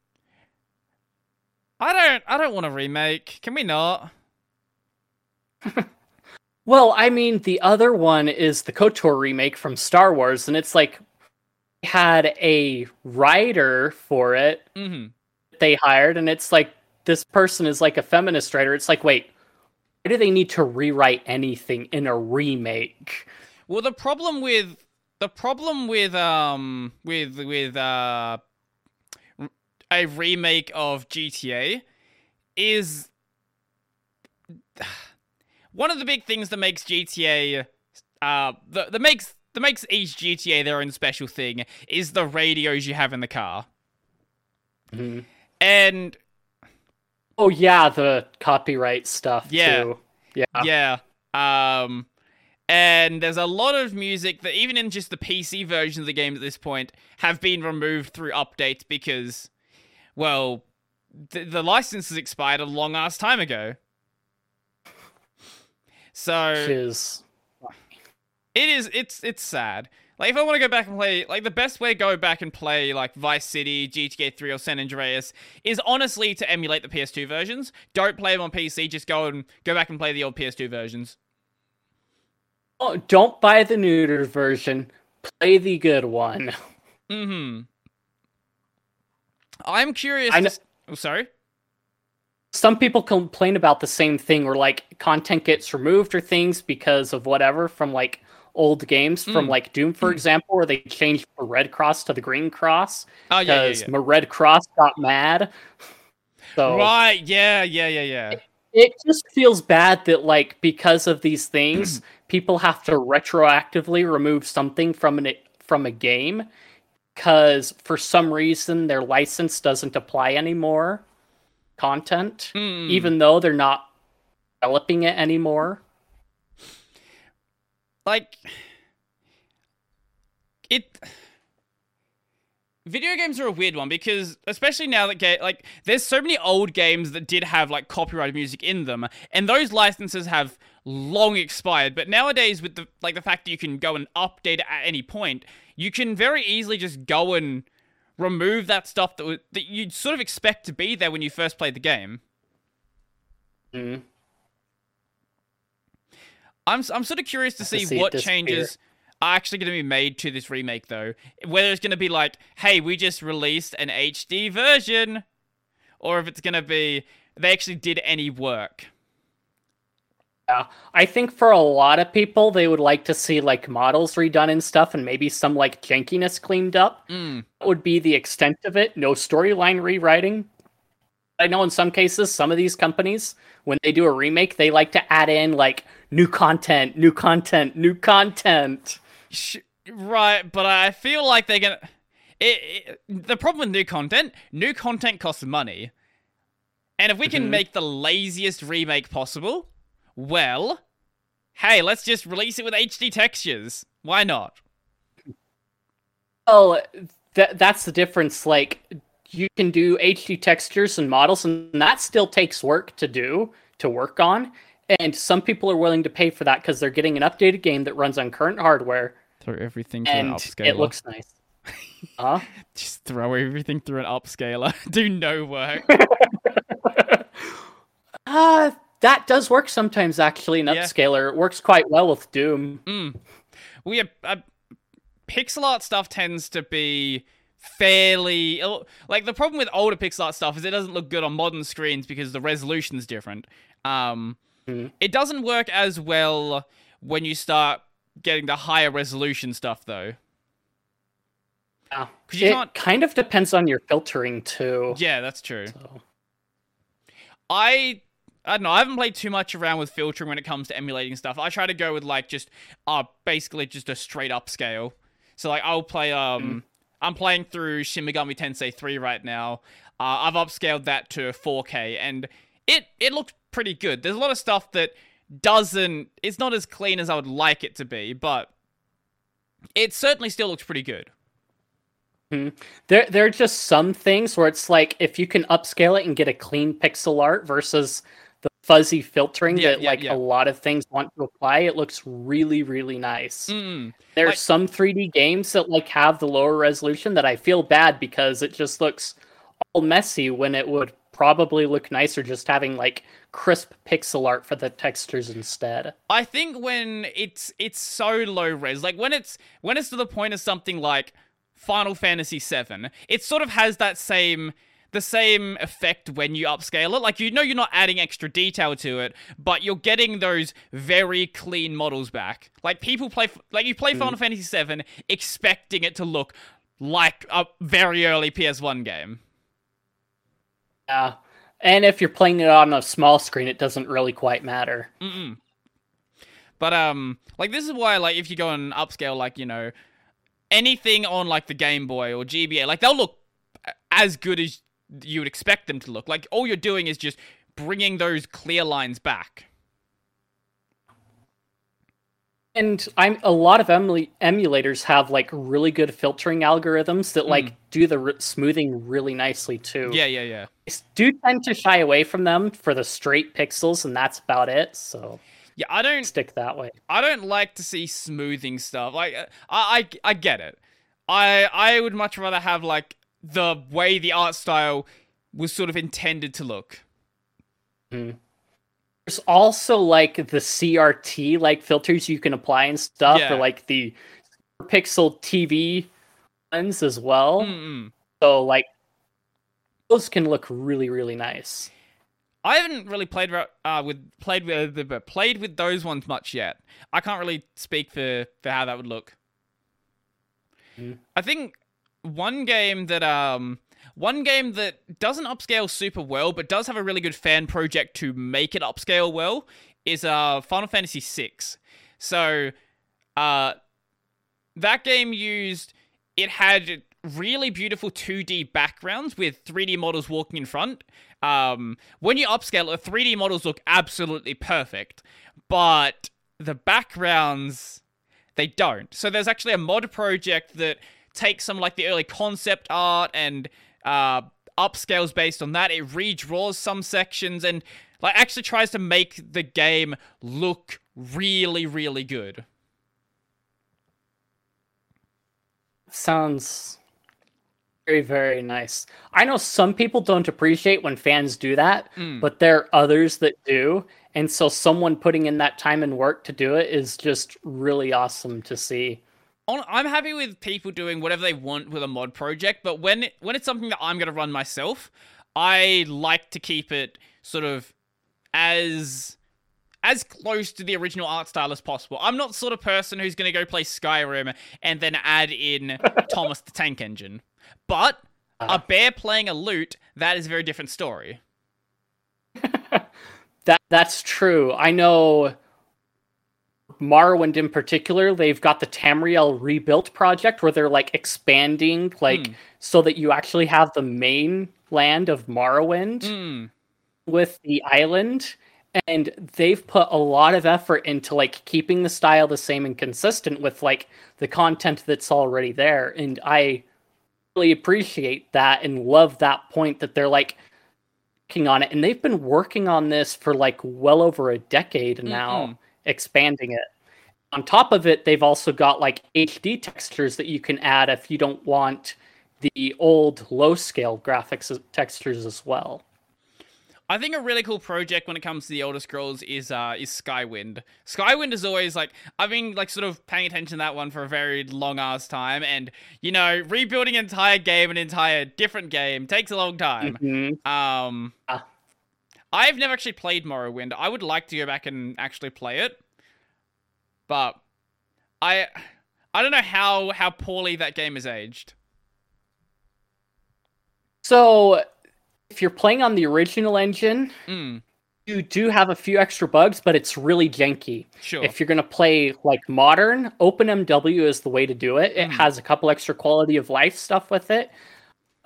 I don't. I don't want a remake. Can we not? *laughs* Well, I mean, the other one is the KOTOR remake from Star Wars, and it's like had a writer for it Mm-hmm. they hired, and it's like this person is like a feminist writer. It's like, wait, why do they need to rewrite anything in a remake? Well, the problem with the problem with um with with uh a remake of GTA is *sighs* one of the big things that makes GTA uh that, that makes that makes each GTA their own special thing is the radios you have in the car. And Oh yeah, the copyright stuff Yeah. too. Yeah. Yeah. Um and there's a lot of music that even in just the PC version of the game at this point have been removed through updates because well th- the license has expired a long ass time ago. So is it is it's it's sad. Like if I want to go back and play like the best way to go back and play like Vice City, GTA 3 or San Andreas is honestly to emulate the PS2 versions. Don't play them on PC, just go and go back and play the old PS2 versions. oh, don't buy the neutered version. Play the good one. Mm-hmm. I'm curious. I to oh, sorry. Some people complain about the same thing where like content gets removed or things because of whatever from like old games from Mm. like Doom, for example, where they changed the red cross to the green cross Oh yeah, yeah, because yeah. my red cross got mad. So Right. Yeah, yeah, yeah, yeah. it just feels bad that like because of these things, *clears throat* people have to retroactively remove something from an from a game because for some reason their license doesn't apply anymore. Content, Mm. even though they're not developing it anymore. Like it video games are a weird one because especially now that ga- like there's so many old games that did have like copyrighted music in them and those licenses have long expired but nowadays with the like the fact that you can go and update at any point you can very easily just go and remove that stuff that w- that you'd sort of expect to be there when you first played the game Mm. I'm I'm sort of curious to Have to see, see what changes are actually going to be made to this remake, though. Whether it's going to be like, "Hey, we just released an HD version," or if it's going to be they actually did any work. Yeah, I think for a lot of people, they would like to see like models redone and stuff, and maybe some like jankiness cleaned up. Mm. That would be the extent of it. No storyline rewriting. I know in some cases, some of these companies, when they do a remake, they like to add in like new content, new content, new content. Right, but I feel like they're gonna. It, it, the problem with new content, new content costs money, and if we can Mhm. make the laziest remake possible, well, hey, let's just release it with HD textures. Why not? Well, that that's the difference. Like you can do HD textures and models, and that still takes work to do to work on. And some people are willing to pay for that because they're getting an updated game that runs on current hardware, Throw everything through an upscaler. it looks nice. *laughs* Huh? Just throw everything through an upscaler. *laughs* Do no work. *laughs* Uh, that does work sometimes. Actually, an Yeah. upscaler it works quite well with Doom. Mm. We have, uh, pixel art stuff tends to be fairly like the problem with older pixel art stuff is it doesn't look good on modern screens because the resolution's different. Um, Mhm. it doesn't work as well when you start getting the higher resolution stuff though. Yeah. 'Cause you it can't- kind of depends on your filtering too. Yeah, that's true. So, I I don't know. I haven't played too much around with filtering when it comes to emulating stuff. I try to go with like just uh basically just a straight up scale. So like I'll play um I'm playing through Shin Megami Tensei 3 right now. Uh, I've upscaled that to 4K and it it looks pretty good. There's a lot of stuff that doesn't it's not as clean as I would like it to be, but it certainly still looks pretty good. there, there are just some things where it's like if you can upscale it and get a clean pixel art versus the fuzzy filtering Yeah, that yeah, like yeah. a lot of things want to apply, it looks really, really nice. Mm. There's like- some 3D games that like have the lower resolution that I feel bad because it just looks all messy when it would probably look nicer just having like crisp pixel art for the textures instead. I think when it's it's so low res, like when it's when it's to the point of something like Final Fantasy VII, it sort of has that same the same effect when you upscale it. Like you know you're not adding extra detail to it, but you're getting those very clean models back. Like people play like you play hmm. Final Fantasy VII expecting it to look like a very early PS1 game. Yeah. And if you're playing it on a small screen, it doesn't really quite matter. Mm-mm. But um, like this is why like if you go and upscale like you know anything on like the Game Boy or GBA, like they'll look as good as you would expect them to look. Like all you're doing is just bringing those clear lines back. And I'm a lot of emula- emulators have like really good filtering algorithms that like do the smoothing really nicely too. Yeah, yeah, yeah. I do tend to shy away from them for the straight pixels, and that's about it. So Yeah, I don't stick that way. I don't like to see smoothing stuff. Like uh, I, I I get it. I I would much rather have like the way the art style was sort of intended to look. There's also like the CRT like filters you can apply and stuff, Yeah. or like the pixel TV ones as well. Mm-mm. So like those can look really really nice. I haven't really played uh, with played with the played with those ones much yet. I can't really speak for for how that would look. Mm. I think one game that um one game that doesn't upscale super well but does have a really good fan project to make it upscale well is uh Final Fantasy VI. So uh that game used it had really beautiful 2D backgrounds with 3D models walking in front. Um, when you upscale, the 3D models look absolutely perfect, but the backgrounds they don't. So there's actually a mod project that takes some like the early concept art and uh, upscales based on that. It redraws some sections and like actually tries to make the game look really, really good. Sounds very, very nice. I know some people don't appreciate when fans do that, Mm. but there are others that do. And so someone putting in that time and work to do it is just really awesome to see. On- I'm happy with people doing whatever they want with a mod project, but when it, when it's something that I'm going to run myself, I like to keep it sort of as as close to the original art style as possible. I'm not the sort of person who's going to go play Skyrim and then add in *laughs* Thomas the Tank Engine. But a ah. bear playing a lute, that is a very different story. *laughs* That that's true. I know Morrowind in particular, they've got the Tamriel rebuilt project where they're like expanding like Hmm. so that you actually have the main land of Morrowind Mm, with the island. And they've put a lot of effort into like keeping the style the same and consistent with like the content that's already there. And I really appreciate that and love that point that they're like working on it. And they've been working on this for like well over a decade now. Mm-mm. Expanding it on top of it they've also got like hd textures that you can add if you don't want the old low scale graphics textures as well I think a really cool project when it comes to the Elder Scrolls is uh is Skywind. Skywind is always like I've been like sort of paying attention to that one for a very long ass time, and you know rebuilding an entire game, an entire different game takes a long time. Mhm. Um, Ah. I've never actually played Morrowind. I would like to go back and actually play it, but I I don't know how how poorly that game is aged. so if you're playing on the original engine Mm, you do have a few extra bugs but it's really janky sure. If you're going to play like modern, OpenMW is the way to do it. It Mm. has a couple extra quality of life stuff with it.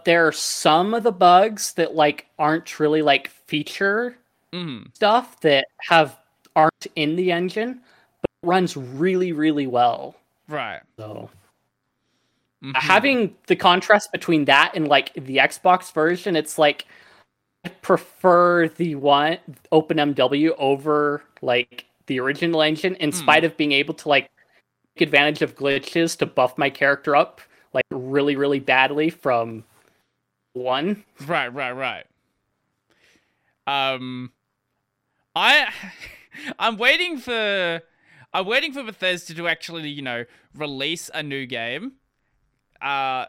There are some of the bugs that like aren't really like feature mm, stuff that have aren't in the engine, but it runs really really well. right. So Mhm. having the contrast between that and like the Xbox version, it's like I prefer the one OpenMW over like the original engine, in Hmm. spite of being able to like take advantage of glitches to buff my character up like really really badly from one. *laughs* Right, right, right. Um, I, *laughs* I'm waiting for, I'm waiting for Bethesda to actually, you know, release a new game. Uh, I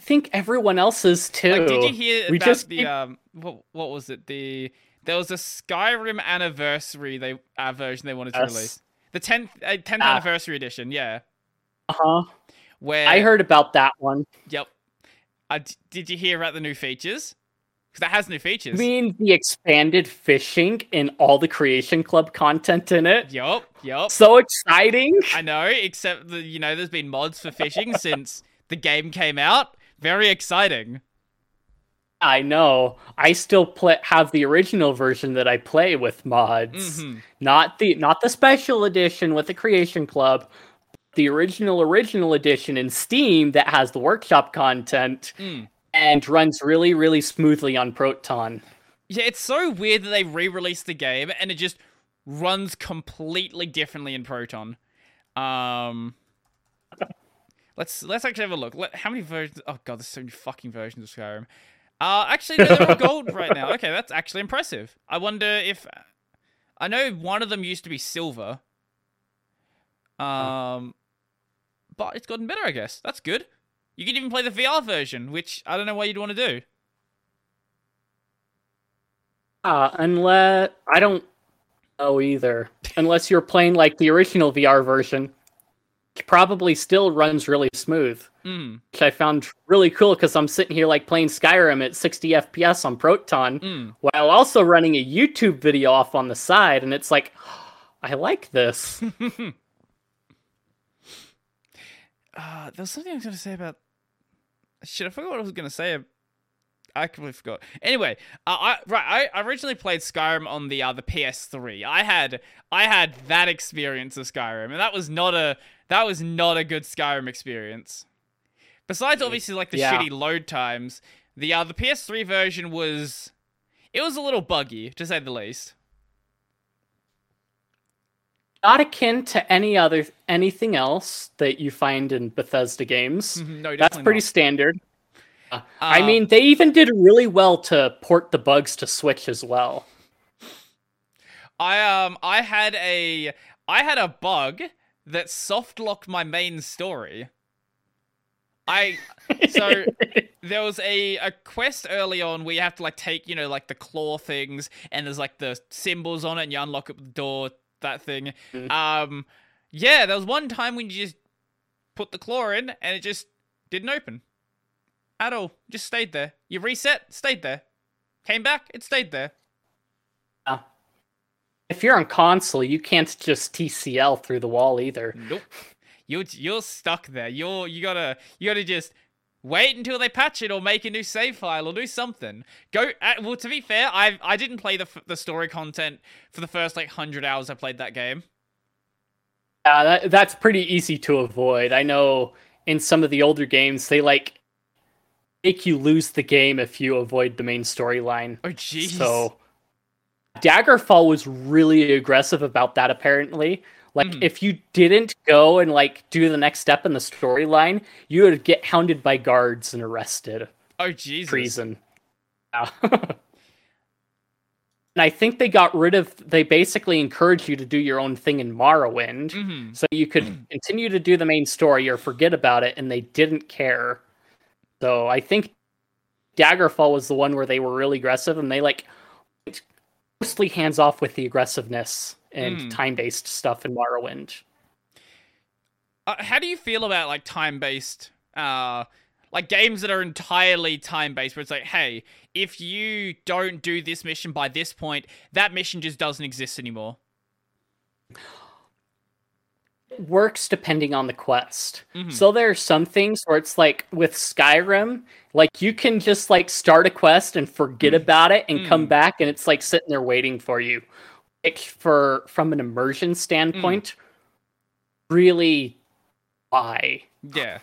think everyone else is too. like, did you hear we about just the um, what, what was it? The there was a Skyrim anniversary they uh, version they wanted to Yes. release. The tenth uh, tenth Ah. anniversary edition, yeah. uh-huh. Where I heard about that one. Yep. Uh, d- did you hear about the new features? Because that has new You features. mean the expanded fishing and all the Creation Club content in it? Yup, yup. So exciting! I know, except that you know, there's been mods for fishing *laughs* since the game came out. Very exciting. I know. I still play have the original version that I play with mods, Mhm. not the not the special edition with the Creation Club. The original original edition in Steam that has the workshop content Mm. and runs really really smoothly on Proton. Yeah, it's so weird that they re-released the game and it just runs completely differently in Proton. Um, let's let's actually have a look. Let, how many versions? Oh god, there's so many fucking versions of Skyrim. Uh, actually, no, they're all gold right now. Okay, that's actually impressive. I wonder if I know one of them used to be silver. Um, but it's gotten better, I guess. That's good. You can even play the VR version, which I don't know why you'd want to do. Uh, unless I don't know either. Unless you're playing like the original VR version, probably still runs really smooth. Mm, which I found really cool because I'm sitting here like playing Skyrim at 60 FPS on Proton mm. while also running a YouTube video off on the side, and it's like, *gasps* I like this. *laughs* Uh, there was something I was going to say about. shit, I forgot what I was gonna say. I completely forgot. Anyway, uh, I right, I originally played Skyrim on the uh, the PS3. I had I had that experience of Skyrim, and that was not a that was not a good Skyrim experience. Besides, obviously, like the Yeah. shitty load times, the uh, the PS3 version was it was a little buggy to say the least. Not akin to any other anything else that you find in Bethesda games. no, That's pretty not. standard. Uh, I Uh, mean, they even did really well to port the bugs to Switch as well. I um I had a I had a bug that soft locked my main story. I so *laughs* there was a a quest early on where you have to like take you know like the claw things and there's like the symbols on it and you unlock up the door that thing. Mhm. Um yeah, there was one time when you just put the claw in and it just didn't open at all. Just stayed there. You reset, stayed there. Came back, it stayed there. if you're on console, you can't just TCL through the wall either. Nope. You're you're stuck there. You're you gotta you gotta just wait until they patch it or make a new save file or do something. Go. Uh, well, to be fair, I I didn't play the f- the story content for the first like hundred hours I played that game. Yeah, that, that's pretty easy to avoid. I know in some of the older games, they like make you lose the game if you avoid the main storyline. Oh jeez. So Daggerfall was really aggressive about that apparently. Like Mhm. if you didn't go and like do the next step in the storyline, you would get hounded by guards and arrested. oh Jesus. Treason. Yeah. *laughs* and I think they got rid of they basically encouraged you to do your own thing in Morrowind. hmm So you could continue to do the main story or forget about it, and they didn't care. So I think Daggerfall was the one where they were really aggressive, and they like mostly hands off with the aggressiveness and Mm. time based stuff in Morrowind. Uh, how do you feel about like time based, uh, like games that are entirely time based, where it's like, hey, if you don't do this mission by this point, that mission just doesn't exist anymore. It works depending on the quest. Mhm. So there are some things where it's like with Skyrim, like you can just like start a quest and forget about it and come Mm. back and it's like sitting there waiting for you. For from an immersion standpoint, really why? Yeah.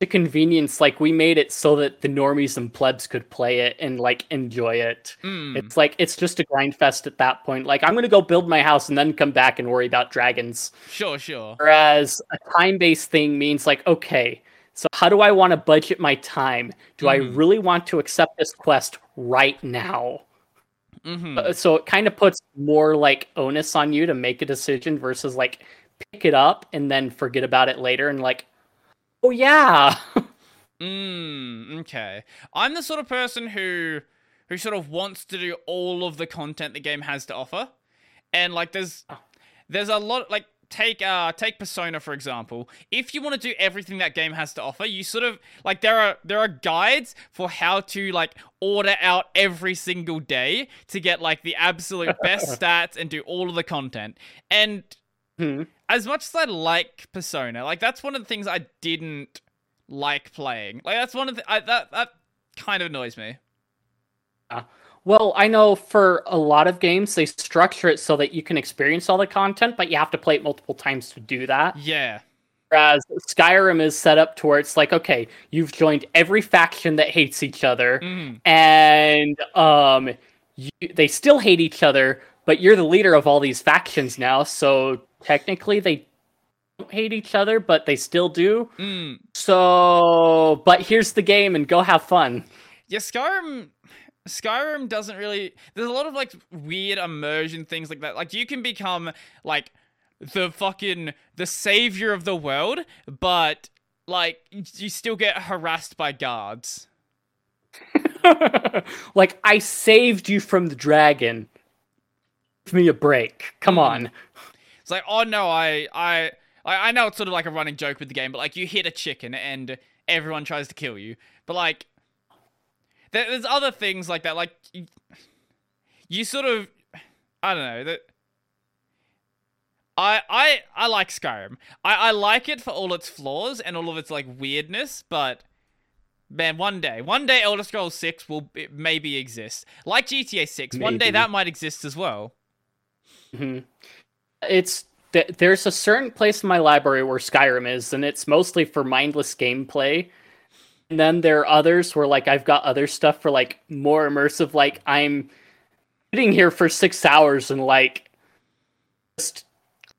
The convenience, like we made it so that the normies and plebs could play it and like enjoy it. Mm. It's like it's just a grind fest at that point. Like I'm gonna go build my house and then come back and worry about dragons. Sure, sure. Whereas a time based thing means like, okay, so how do I want to budget my time? Do I Mhm. really want to accept this quest right now? Hmm Uh, So it kind of puts more like onus on you to make a decision versus like pick it up and then forget about it later and like, oh yeah. *laughs* Mm, okay. I'm the sort of person who who sort of wants to do all of the content the game has to offer. And like there's there's a lot like take uh take Persona for example. If you want to do everything that game has to offer, you sort of like there are there are guides for how to like order out every single day to get like the absolute *laughs* best stats and do all of the content. And Hmm. as much as I like Persona, like that's one of the things I didn't like playing. Like that's one of the I, that that kind of annoys me. Well, I know for a lot of games they structure it so that you can experience all the content, but you have to play it multiple times to do that. Yeah. Whereas Skyrim is set up to where it's like, okay, you've joined every faction that hates each other, Mm. and um, you, they still hate each other, but you're the leader of all these factions now, so technically they don't hate each other, but they still do. Mm. So, but here's the game, and go have fun. Yeah, Skyrim Skyrim doesn't really there's a lot of like weird immersion things like that. Like you can become like the fucking the savior of the world, but like you still get harassed by guards. *laughs* like I saved you from the dragon. Give me a break. Come Mm. on. It's like, oh no, I, I, I I know it's sort of like a running joke with the game, but like you hit a chicken and everyone tries to kill you. But like, there's other things like that. Like, you, you sort of, I don't know that. I, I I like Skyrim. I, I like it for all its flaws and all of its like weirdness, but man, one day, one day Elder Scrolls 6 will maybe exist. Like GTA 6, one day that might exist as well. Mhm. It's th- there's a certain place in my library where Skyrim is, and it's mostly for mindless gameplay. And then there are others where like I've got other stuff for like more immersive. Like I'm sitting here for six hours and like just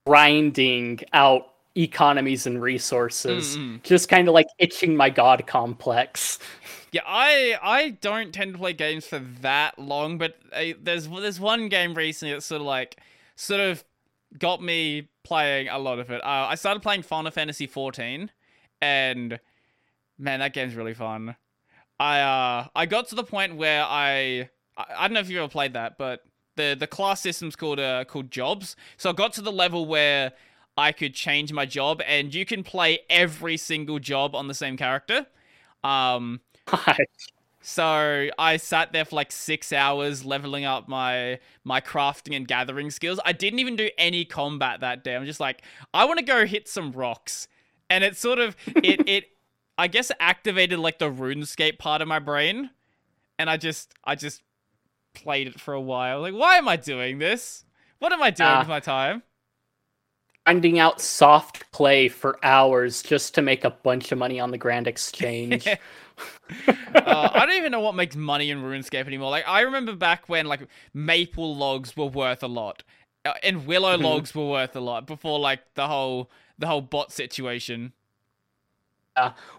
grinding out economies and resources, Mm-mm. just kind of like itching my god complex. *laughs* Yeah, I I don't tend to play games for that long, but uh, there's there's one game recently that sort of like sort of got me playing a lot of it. Uh, I started playing Final Fantasy 14, and man, that game's really fun. I uh I got to the point where I I, I don't know if you've ever played that, but the the class system's called uh called jobs. So I got to the level where I could change my job, and you can play every single job on the same character. Um, so I sat there for like six hours leveling up my my crafting and gathering skills. I didn't even do any combat that day. I'm just like, I want to go hit some rocks, and it sort of it *laughs* it I guess activated like the RuneScape part of my brain, and I just I just played it for a while. Like, why am I doing this? What am I doing Ah. with my time? Grinding out soft clay for hours just to make a bunch of money on the Grand Exchange. *laughs* uh, I don't even know what makes money in RuneScape anymore. Like I remember back when like maple logs were worth a lot, uh, and willow Mhm. logs were worth a lot before like the whole the whole bot situation.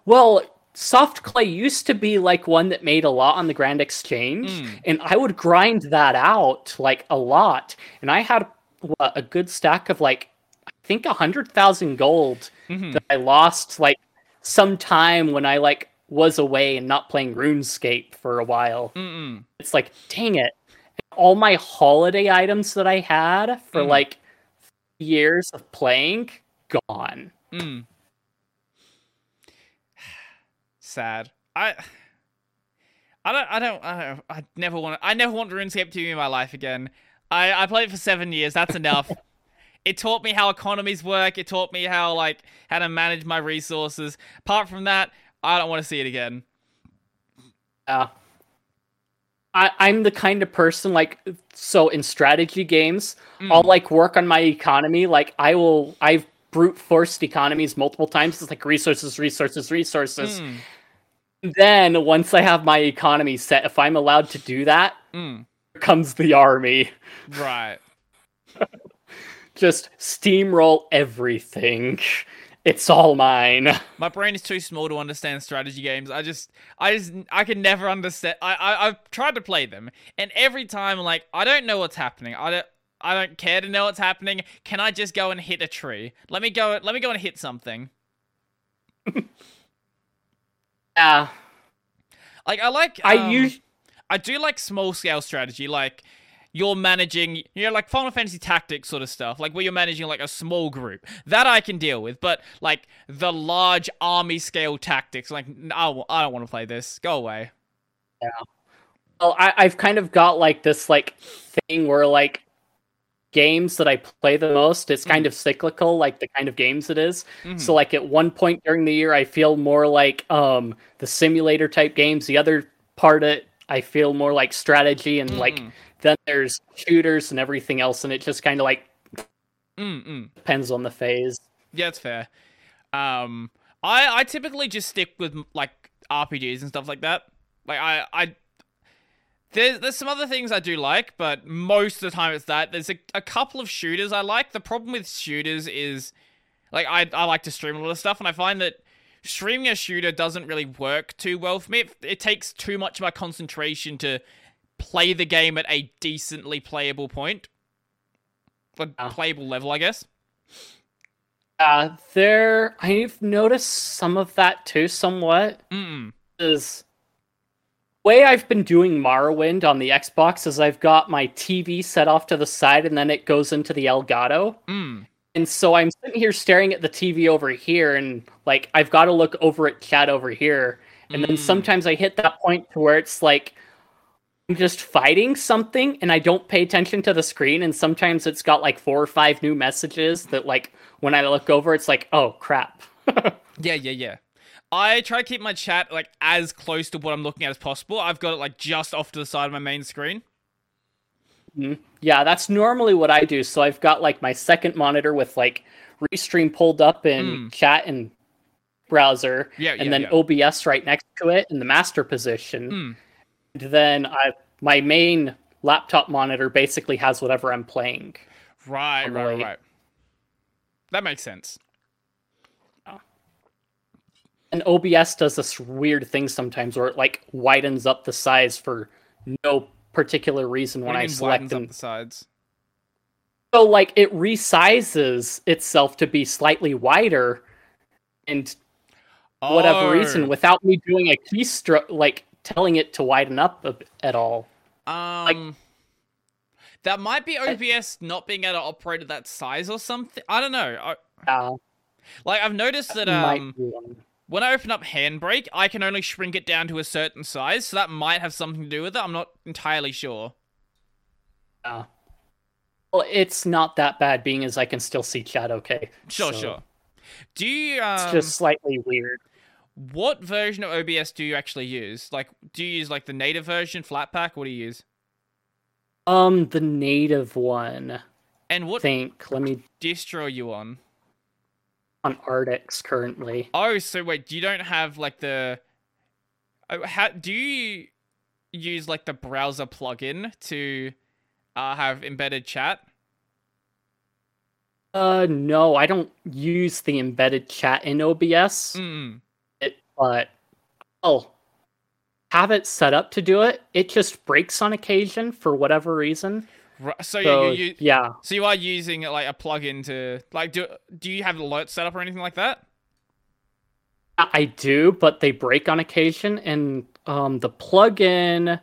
Well, soft clay used to be like one that made a lot on the Grand Exchange, Mm. and I would grind that out like a lot, and I had what, a good stack of like I think a hundred thousand gold Mhm. that I lost like sometime when I like was away and not playing RuneScape for a while. Mm-mm. It's like, dang it. All my holiday items that I had for Mm. like years of playing gone. Mm. Sad. I. I don't. I don't. I don't. I never want. I never want RuneScape to be in my life again. I I played it for seven years. That's enough. *laughs* it taught me how economies work. It taught me how like how to manage my resources. Apart from that, I don't want to see it again. Yeah. I, I'm the kind of person like so in strategy games, Mm. I'll like work on my economy. Like I will I've brute forced economies multiple times. It's like resources, resources, resources. Mm. Then once I have my economy set, if I'm allowed to do that, Mm. comes the army. Right. *laughs* Just steamroll everything. It's all mine. My brain is too small to understand strategy games. I just, I just, I can never understand. I, I, I've tried to play them, and every time, like, I don't know what's happening. I don't, I don't care to know what's happening. Can I just go and hit a tree? Let me go. Let me go and hit something. *laughs* Yeah. Like I like. I um, use I do like small scale strategy, like you're managing, you know, like Final Fantasy Tactics sort of stuff, like where you're managing like a small group. That I can deal with, but like the large army scale tactics, like i don't want to play this. Go away. Yeah. Well, I, I've kind of got like this like thing where like games that I play the most, it's kind of cyclical, like the kind of games it is. Mhm. So like at one point during the year, I feel more like um the simulator type games. The other part of it, I feel more like strategy, and like Mm-mm. then there's shooters and everything else, and it just kind of like Mm-mm. depends on the phase. Yeah, it's fair. Um, I I typically just stick with like RPGs and stuff like that. Like I I there's there's some other things I do like, but most of the time it's that. There's a, a couple of shooters I like. The problem with shooters is like I I like to stream a lot of stuff, and I find that streaming a shooter doesn't really work too well for me. It, it takes too much of my concentration to play the game at a decently playable point, like Yeah. playable level, I guess. Uh, there, I've noticed some of that too, somewhat. Mm. Is way I've been doing Morrowind on the Xbox is I've got my TV set off to the side and then it goes into the Elgato. Mm. And so I'm sitting here staring at the TV over here and like I've got to look over at chat over here. And then Mm. sometimes I hit that point to where it's like I'm just fighting something and I don't pay attention to the screen and sometimes it's got like four or five new messages that like when I look over it's like, "Oh, crap." *laughs* yeah, yeah, yeah. I try to keep my chat like as close to what I'm looking at as possible. I've got it like just off to the side of my main screen. Mm-hmm. Yeah, that's normally what I do. So I've got like my second monitor with like Restream pulled up in mm. chat and browser, yeah, and yeah, then yeah. OBS right next to it in the master position. Mm. And then I my main laptop monitor basically has whatever I'm playing. Right, right, right. That makes sense. And OBS does this weird thing sometimes where it like widens up the size for no particular reason when I select them. the sides. So like it resizes itself to be slightly wider, and oh. whatever reason, without me doing a keystroke, like telling it to widen up a, at all. Um, like, that might be OBS I, not being able to operate at that size or something. I don't know. I, uh, like I've noticed that, that um, when I open up Handbrake, I can only shrink it down to a certain size, so that might have something to do with it. I'm not entirely sure. Uh, well, it's not that bad, being as I can still see chat okay. Sure, so. sure. Do you? Um, it's just slightly weird. What version of OBS do you actually use? Like, do you use like the native version, Flatpak? What do you use? Um, the native one. And what? Think. Let me. Distro you on? On Artix currently. Oh, so wait, you don't have like the oh, how do you use like the browser plugin to uh, have embedded chat? Uh, no, I don't use the embedded chat in OBS. Mm. It, but I'll have it set up to do it. It just breaks on occasion for whatever reason. Right, so, so you, you, yeah. So you are using like a plugin to like do do you have alerts set up or anything like that? I do, but they break on occasion, and um, the plugin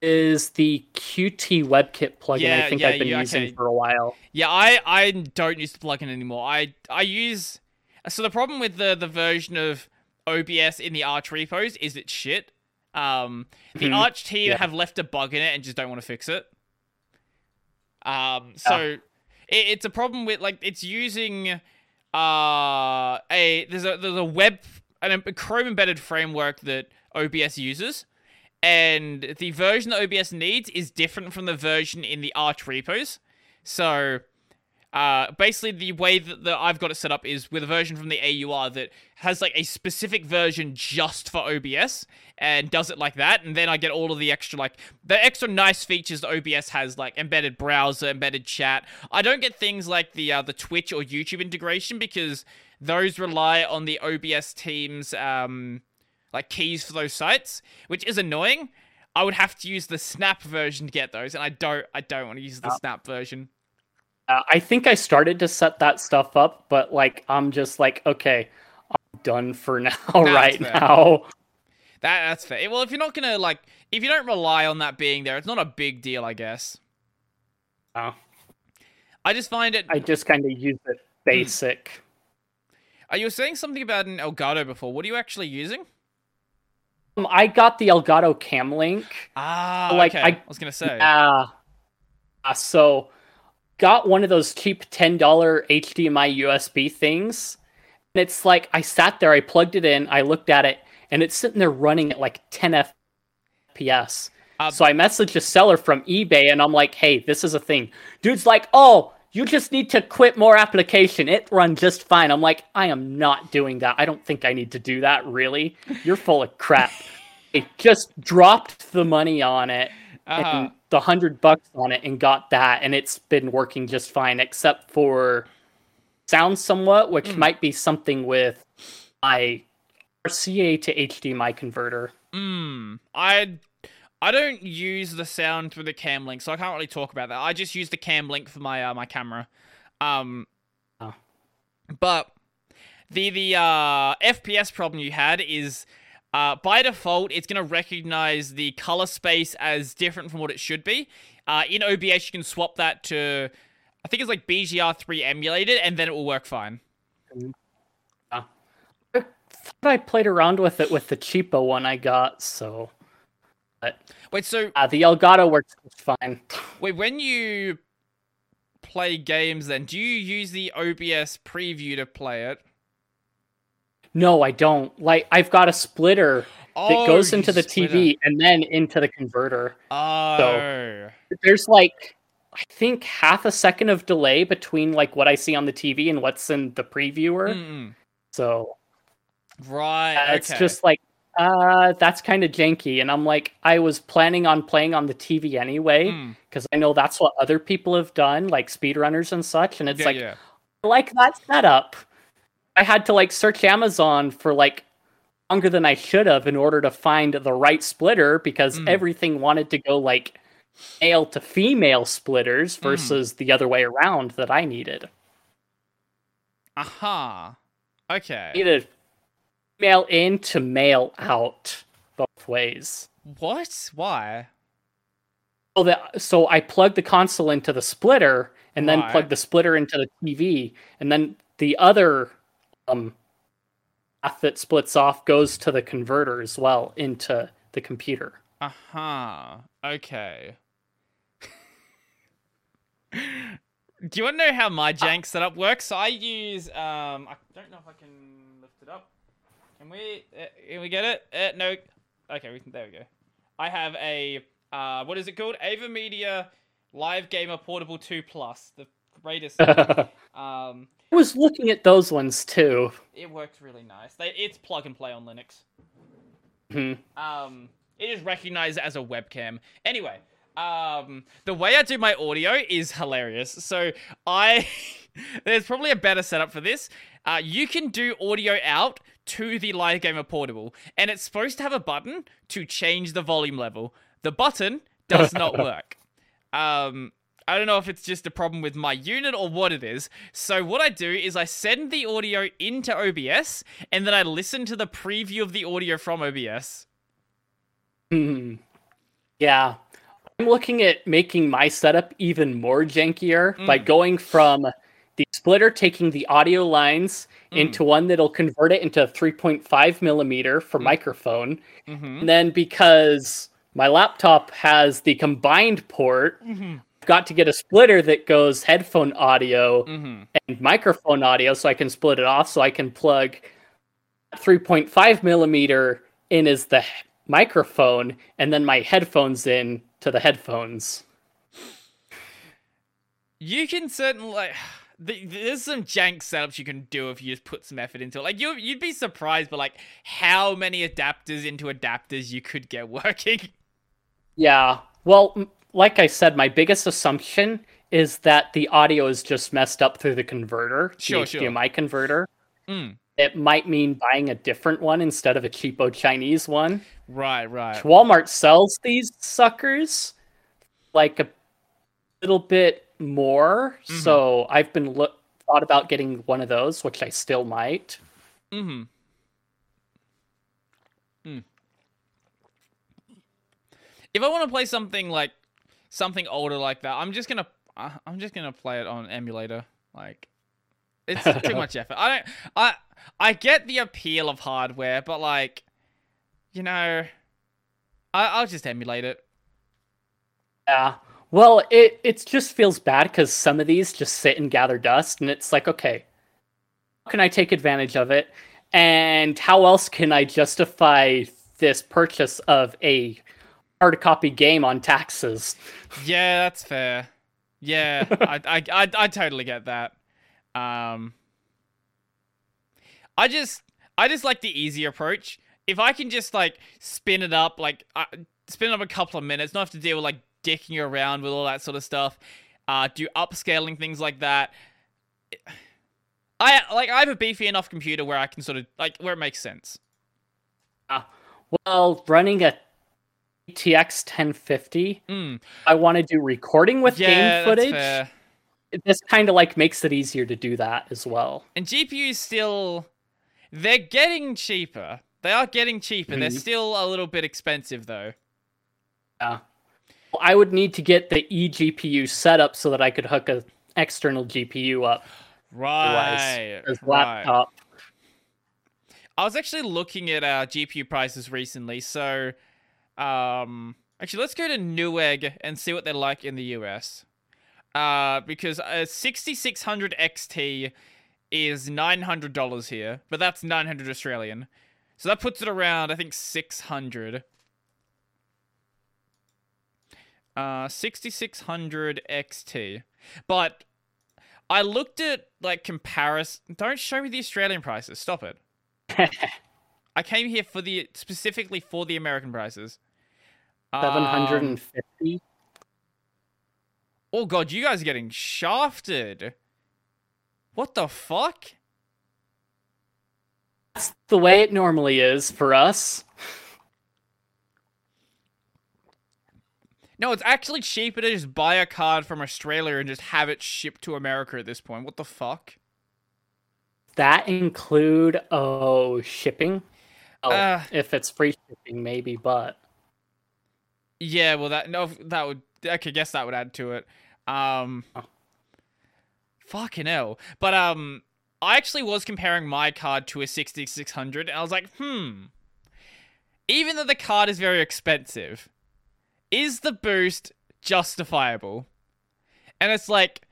is the Qt WebKit plugin. Yeah, I think yeah, I've been yeah, using okay. for a while. Yeah, I I don't use the plugin anymore. I I use so the problem with the the version of OBS in the Arch repos is it's shit. Um, the Mhm. Arch team have left a bug in it and just don't want to fix it. Um, so it, it's a problem with like it's using uh a there's a there's a web an, a Chrome embedded framework that OBS uses, and the version that OBS needs is different from the version in the Arch repos. So uh, basically, the way that, I've got it set up is with a version from the AUR that has like a specific version just for OBS and does it like that, and then I get all of the extra like the extra nice features that OBS has, like embedded browser, embedded chat. I don't get things like the uh, the Twitch or YouTube integration because those rely on the OBS team's um, like keys for those sites, which is annoying. I would have to use the Snap version to get those, and I don't. I don't want to use the Oh. Snap version. Uh, I think I started to set that stuff up, but like I'm just like, okay, I'm done for *laughs* now. That's right fair. now. That that's fair. Well, if you're not gonna like, if you don't rely on that being there, it's not a big deal, I guess. Oh. I just find it. I just kind of use it basic. Are you saying something about an Elgato before? What are you actually using? Um, I got the Elgato Cam Link. Ah, Like, okay. I- I, was gonna say. Uh, uh, so got one of those cheap $10 HDMI USB things. And it's like I sat there, I plugged it in, I looked at it, and it's sitting there running at like 10 FPS. Uh, so I messaged a seller from eBay and I'm like, hey, this is a thing. Dude's like, oh, you just need to quit more application. It run just fine. I'm like, I am not doing that. I don't think I need to do that, really. You're full of crap. *laughs* I just dropped the money on it uh-huh. The hundred bucks on it and got that, and it's been working just fine, except for sound somewhat, which Mm. might be something with my RCA to HDMI converter. Mm, I I don't use the sound through the cam link, so I can't really talk about that. I just use the cam link for my uh, my camera. Um, Oh. but the the uh, FPS problem you had is uh, by default it's gonna recognize the color space as different from what it should be. Uh, in OBS you can swap that to I think it's like BGR3 emulated, and then it will work fine. I thought I played around with it with the cheapo one I got, so Wait, so Uh, the Elgato works fine. *laughs* wait, when you play games, then do you use the OBS preview to play it? No, I don't. Like I've got a splitter that Oh, goes into the TV and then into the converter. Oh, There's like I think half a second of delay between like what I see on the TV and what's in the previewer. Mm-mm. So right. uh, okay. it's just like uh that's kind of janky and I'm like I was planning on playing on the TV anyway Mm. because I know that's what other people have done like speedrunners and such and it's yeah, like yeah. I like that setup. I had to like search Amazon for like longer than I should have in order to find the right splitter because Mm. everything wanted to go like male to female splitters Mm. versus the other way around that I needed. Aha. I Okay. needed male in to male out both ways. What? Why? So that so I plugged the console into the splitter and then Right. plugged the splitter into the TV and then the other um path that splits off goes to the converter as well into the computer. Aha. Okay. *laughs* Do you want to know how my jank setup works? I use um I don't know if I can lift it up. Can we uh, can we get it? Uh, no. Okay, we can there we go. I have a uh what is it called? AVerMedia Live Gamer Portable 2 Plus, the greatest *laughs* I was looking at those ones too. it works really nice. They, it's plug and play on Linux. Mhm. Um, it is recognized as a webcam. Anyway, um, the way I do my audio is hilarious. So I, *laughs* there's probably a better setup for this. Uh, you can do audio out to the Live Gamer Portable, and it's supposed to have a button to change the volume level. The button does not *laughs* work. Um, I don't know if it's just a problem with my unit or what it is. So what I do is I send the audio into OBS, and then I listen to the preview of the audio from OBS. Hmm. Yeah. I'm looking at making my setup even more jankier by Mm. going from the splitter taking the audio lines Mm. into one that'll convert it into 3.5 millimeter for Mm. microphone. Mm-hmm. And then because my laptop has the combined port, Mm-hmm. Got to get a splitter that goes headphone audio Mm-hmm. and microphone audio so I can split it off so I can plug 3.5 millimeter in as the microphone and then my headphones in to the headphones. You can certainly like. *sighs* th- There's some jank setups you can do if you just put some effort into it. Like you, you'd be surprised, but like how many adapters into adapters you could get *laughs* working. Yeah. Well, like I said, my biggest assumption is that the audio is just messed up through the converter, Sure, the sure. HDMI converter. Mm. It might mean buying a different one instead of a cheapo Chinese one. Right, right. Walmart sells these suckers like a little bit more, Mhm. so I've been look thought about getting one of those, which I still might. Mm-hmm. Mm. If I want to play something like something older like that, I'm just gonna I'm just gonna play it on emulator. Like it's *laughs* too much effort. I don't I I get the appeal of hardware, but like you know, I, I'll just emulate it. Yeah. Well, it it just feels bad because some of these just sit and gather dust, and it's like, okay, how can I take advantage of it? And how else can I justify this purchase of a hard copy game on taxes? Yeah, that's fair. Yeah, *laughs* I, I, I, I totally get that. Um, I just, I just like the easy approach. If I can just like spin it up, like uh, spin it up a couple of minutes, not have to deal with like dicking around with all that sort of stuff. Uh, do upscaling things like that. I like I have a beefy enough computer where I can sort of like where it makes sense. Well, running a TX 1050, Mm. I want to do recording with yeah, game footage. This kind of like makes it easier to do that as well. And GPUs still they're getting cheaper. They are getting cheaper. They're Mhm. still a little bit expensive though. Yeah. Well, I would need to get the eGPU set up so that I could hook a external GPU up Right. as right. laptop. I was actually looking at our GPU prices recently. So Um, actually, let's go to Newegg and see what they're like in the US. Uh, because a 6600 XT is $900 here, but that's 900 Australian. So that puts it around, I think, 600. Uh, 6600 XT. But I looked at like comparison. Don't show me the Australian prices. Stop it. *laughs* I came here for the specifically for the American prices. Seven hundred Um, oh god, you guys are getting shafted. What the fuck? That's the way it normally is for us. No, it's actually cheaper to just buy a card from Australia and just have it shipped to America at this point. What the fuck? That include oh shipping. Oh, Uh. if it's free shipping, maybe, but Yeah, well that no that would I could guess that would add to it. Um Oh. Fucking hell. But um I actually was comparing my card to a 6600 and I was like, "Hmm. Even though the card is very expensive, is the boost justifiable?" And it's like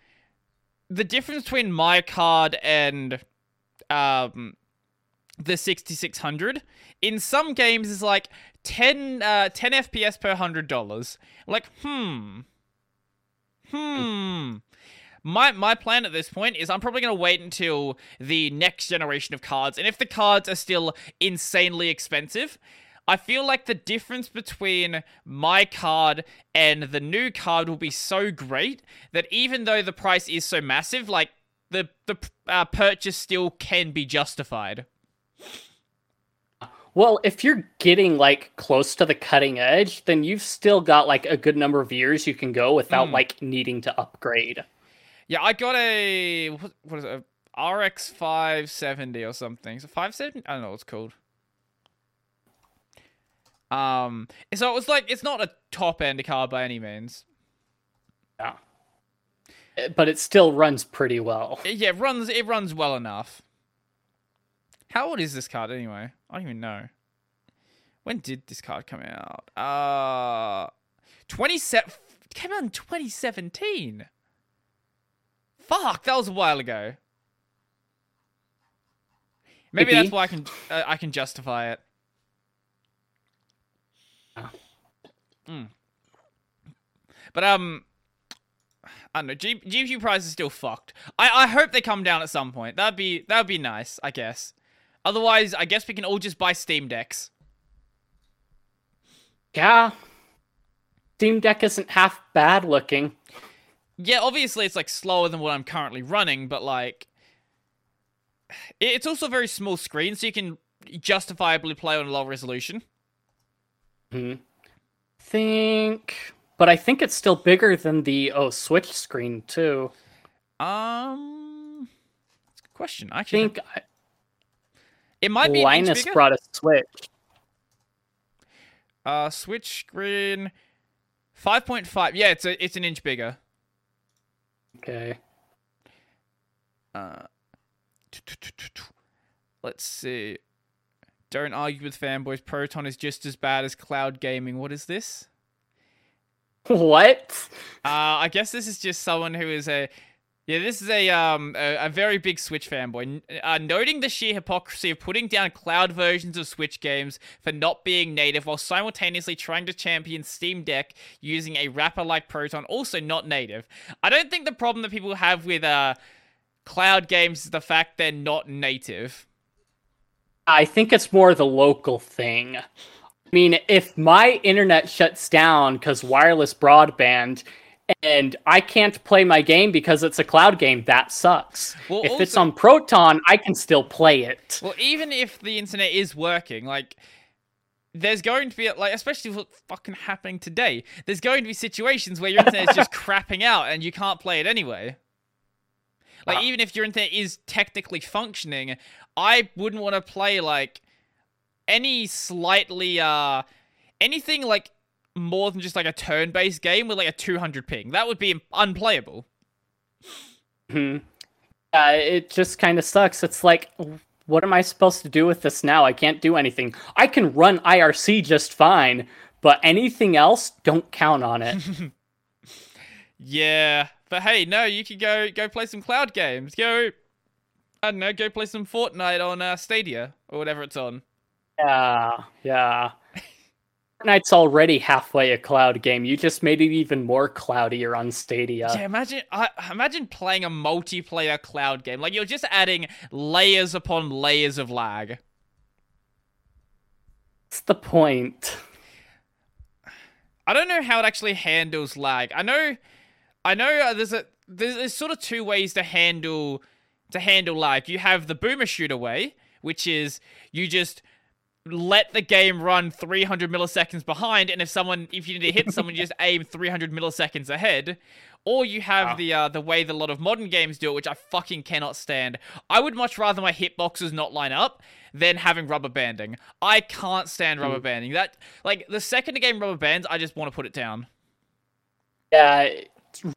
the difference between my card and um the 6600 in some games is like 10 uh 10 fps per hundred dollars. Like hmm. Hmm. My my plan at this point is i'm probably going to wait until the next generation of cards and if the cards are still insanely expensive I feel like the difference between my card and the new card will be so great that even though the price is so massive, like the the uh, purchase still can be justified. Well, if you're getting like close to the cutting edge, then you've still got like a good number of years you can go without Mm. like needing to upgrade. Yeah, I got a what, what is it? A RX 570 or something. So 570? I don't know what it's called. Um, so it was like it's not a top end car by any means. Yeah. But it still runs pretty well. Yeah, it runs it runs well enough. How old is this card anyway? I don't even know. When did this card come out? Uh 27 came out in 2017. Fuck, that was a while ago. Maybe that's why I can uh, I can justify it. Mm. But um, I don't know. G- GPU price is still fucked. I I hope they come down at some point. That'd be that'd be nice. I guess. Otherwise, I guess we can all just buy Steam decks. Yeah. Steam Deck isn't half bad looking. Yeah, obviously it's like slower than what I'm currently running, but like it's also a very small screen, so you can justifiably play on a low resolution. Hmm. Think, but I think it's still bigger than the oh Switch screen too. Um, that's a good question. I I actually think it might be Linus brought a Switch. Uh, Switch screen, five point five. Yeah, it's a it's an inch bigger. Okay. Uh, let's see. Don't argue with fanboys. Proton is just as bad as cloud gaming. What is this? *laughs* What? Uh, I guess this is just someone who is a. Yeah, this is a um a, a very big Switch fanboy, uh, noting the sheer hypocrisy of putting down cloud versions of Switch games for not being native, while simultaneously trying to champion Steam Deck using a wrapper like Proton, also not native. I don't think the problem that people have with uh cloud games is the fact they're not native. I think it's more the local thing. I mean, if my internet shuts down because wireless broadband and I can't play my game because it's a cloud game, that sucks. Well, if it's on Proton, I can still play it. Well, even if the internet is working, like there's going to be like especially what's fucking happening today. There's going to be situations where your internet is just *laughs* crapping out and you can't play it anyway. Like Ah. even if your internet is technically functioning, I wouldn't want to play like any slightly uh anything like more than just like a turn-based game with like a 200 ping. That would be unplayable. Mhm. Uh, it just kind of sucks. It's like, what am I supposed to do with this now? I can't do anything. I can run IRC just fine, but anything else, don't count on it. *laughs* Yeah, but hey, no, you could go go play some cloud games. Go, I don't know, go play some Fortnite on uh, Stadia or whatever it's on. yeah, yeah. Fortnite's already halfway a cloud game. You just made it even more cloudier on Stadia. Yeah, imagine I imagine playing a multiplayer cloud game. Like you're just adding layers upon layers of lag. What's the point? I don't know how it actually handles lag. I know, I know. Uh, there's a there's, there's sort of two ways to handle to handle lag. You have the boomer shooter way, which is you just let the game run 300 milliseconds behind, and if someone if you need to hit someone, you just *laughs* aim 300 milliseconds ahead. Or you have Wow. the uh, the way that a lot of modern games do it, which I fucking cannot stand. I would much rather my hitboxes not line up than having rubber banding. I can't stand rubber banding. That like the second a game rubber bands, I just want to put it down. Yeah,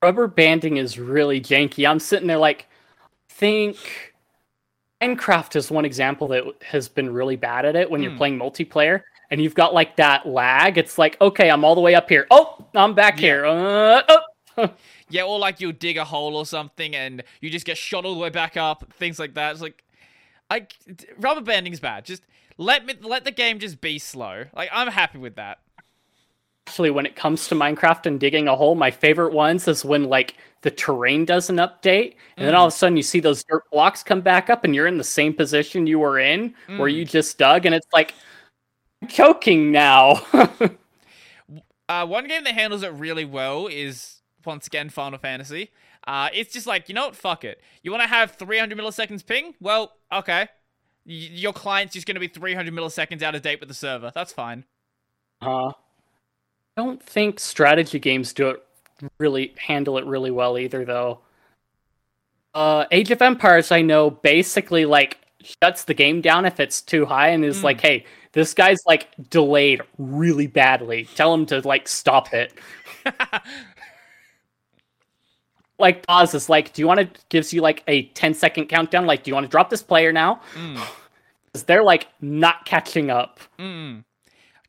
rubber banding is really janky. I'm sitting there like, think Minecraft is one example that has been really bad at it when you're Hmm. playing multiplayer and you've got like that lag. It's like, okay, I'm all the way up here. Oh, I'm back Yeah. here. Uh, oh. *laughs* Yeah, or like you'll dig a hole or something and you just get shot all the way back up, things like that. It's like, I rubber banding's bad. Just let me let the game just be slow. Like I'm happy with that. Actually, when it comes to Minecraft and digging a hole, my favorite ones is when like the terrain does an update, and then all of a sudden you see those dirt blocks come back up, and you're in the same position you were in where Mm. you just dug, and it's like I'm choking now. *laughs* Uh, one game that handles it really well is once again Final Fantasy. Uh, it's just like you know what, fuck it. You want to have 300 milliseconds ping? Well, okay. Y- your client's just going to be 300 milliseconds out of date with the server. That's fine. Uh, I don't think strategy games do it really handle it really well either, though. Uh, Age of Empires, I know, basically like shuts the game down if it's too high and is Mm. like, "Hey, this guy's like delayed really badly. Tell him to like stop it." *laughs* Like pauses, like, "Do you want to?" Gives you like a 10 second countdown. Like, "Do you want to drop this player now?" *sighs* Mm. Because they're like not catching up. Mm.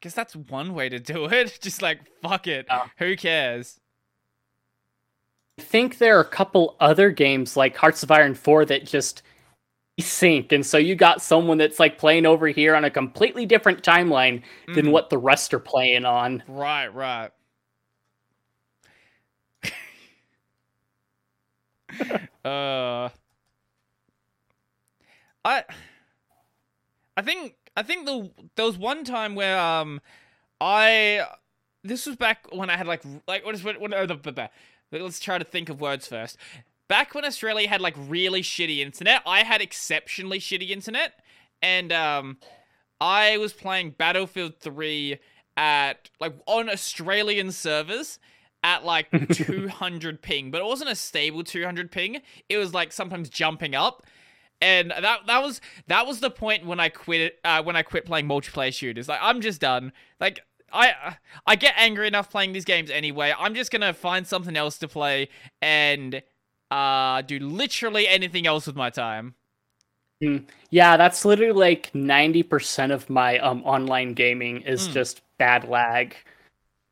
I guess that's one way to do it. *laughs* Just like fuck it. Who cares? I think there are a couple other games like Hearts of Iron 4 that just sync and so you got someone that's like playing over here on a completely different timeline than Mhm. what the rest are playing on. Right, right. *laughs* uh I I think I think the there was one time where um I this was back when I had like like what is what, what oh, the, the, the- let's try to think of words first. Back when Australia had like really shitty internet, I had exceptionally shitty internet and um I was playing Battlefield 3 at like on Australian servers at like *laughs* 200 ping, but it wasn't a stable 200 ping. It was like sometimes jumping up. And that that was that was the point when I quit uh, when I quit playing multiplayer shooters. Like I'm just done. Like I I get angry enough playing these games anyway. I'm just going to find something else to play and uh do literally anything else with my time. Yeah, that's literally like 90% of my um online gaming is Mm. just bad lag.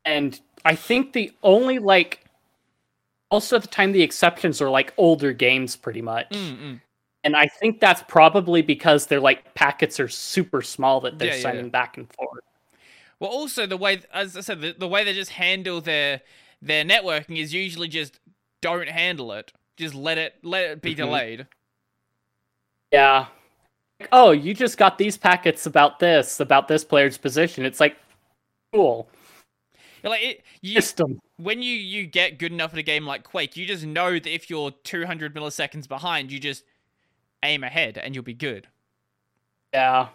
And I think the only like also at the time the exceptions are like older games pretty much. Mm-mm. And I think that's probably because their like packets are super small that they're Yeah, sending yeah. back and forth. Well, also the way, as I said, the, the way they just handle their their networking is usually just don't handle it. Just let it let it be Mhm. delayed. Yeah. Like, oh, you just got these packets about this, about this player's position. It's like cool. You're like it, you, System. when you you get good enough at a game like Quake, you just know that if you're 200 milliseconds behind, you just aim ahead and you'll be good. Yeah.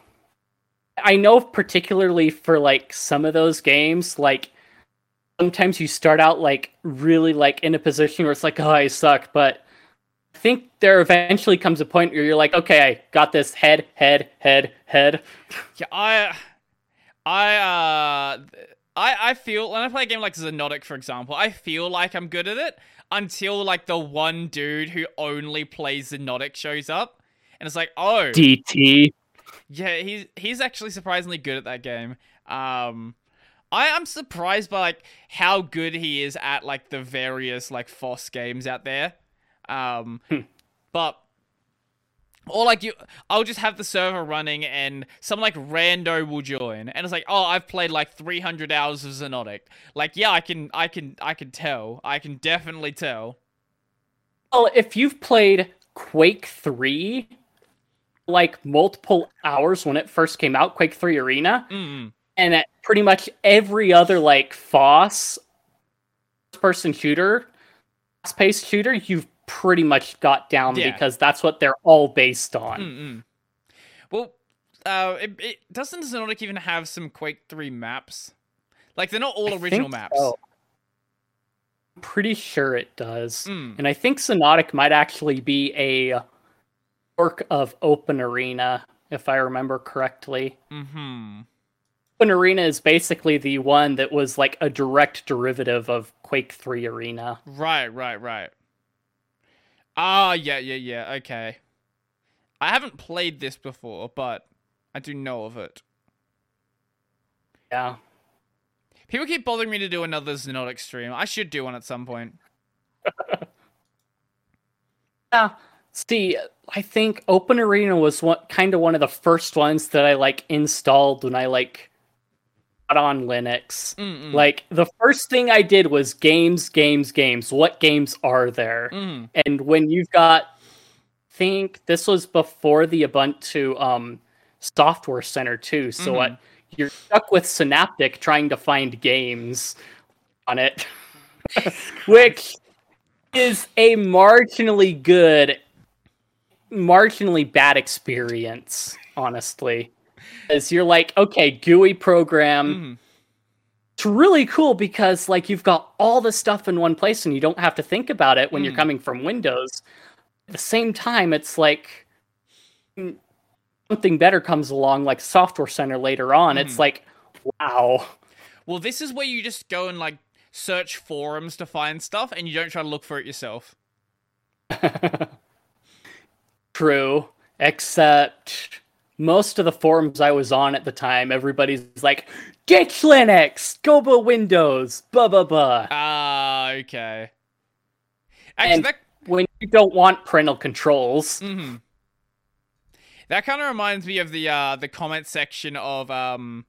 I know particularly for like some of those games, like sometimes you start out like really like in a position where it's like, oh, I suck, but I think there eventually comes a point where you're like, okay, I got this head, head, head, head. Yeah, I, I, uh, I, I feel when I play a game like Xonotic, for example, I feel like I'm good at it until like the one dude who only plays Xonotic shows up, and it's like, oh, DT. yeah, he's he's actually surprisingly good at that game. Um, I am surprised by like how good he is at like the various like FOSS games out there. Um, Hmm. but or like you, I'll just have the server running and some like rando will join, and it's like, oh, I've played like 300 hours of Xonotic. Like, yeah, I can, I can, I can tell. I can definitely tell. Well, if you've played Quake 3 like multiple hours when it first came out, Quake 3 Arena, Mm. and at pretty much every other like FOSS person shooter, fast paced shooter, you've pretty much got down Yeah. because that's what they're all based on. Mm-mm. Well, uh, it, it doesn't Xonotic even have some Quake 3 maps? Like, they're not all I original maps. so. I'm pretty sure it does. Mm. And I think Xonotic might actually be a work of Open Arena, if I remember correctly. Mm-hmm. Open Arena is basically the one that was like a direct derivative of Quake 3 Arena. Right, right, right. Ah, yeah, yeah, yeah. Okay. I haven't played this before, but I do know of it. Yeah. People keep bothering me to do another Xonotic stream. I should do one at some point. *laughs* Yeah. See, I think Open Arena was one kind of one of the first ones that I like installed when I like got on Linux. Mm-mm. Like the first thing I did was games, games, games. What games are there? Mm. And when you've got, I think this was before the Ubuntu um, Software Center too. So Mhm. what you're stuck with Synaptic trying to find games on it, *laughs* which is a marginally good, marginally bad experience, honestly. As you're like, okay, GUI program Mhm. it's really cool because like you've got all the stuff in one place and you don't have to think about it when you're Mm. coming from Windows. At the same time, it's like mm, something better comes along, like Software Center later on. It's Mhm. like, wow. Well, this is where you just go and like search forums to find stuff, and you don't try to look for it yourself. *laughs* True. Except most of the forums I was on at the time, everybody's like, ditch Linux, go to Windows, blah blah blah. Ah, okay. Actually, And- that When you don't want parental controls. hmm That kind of reminds me of the uh the comment section of um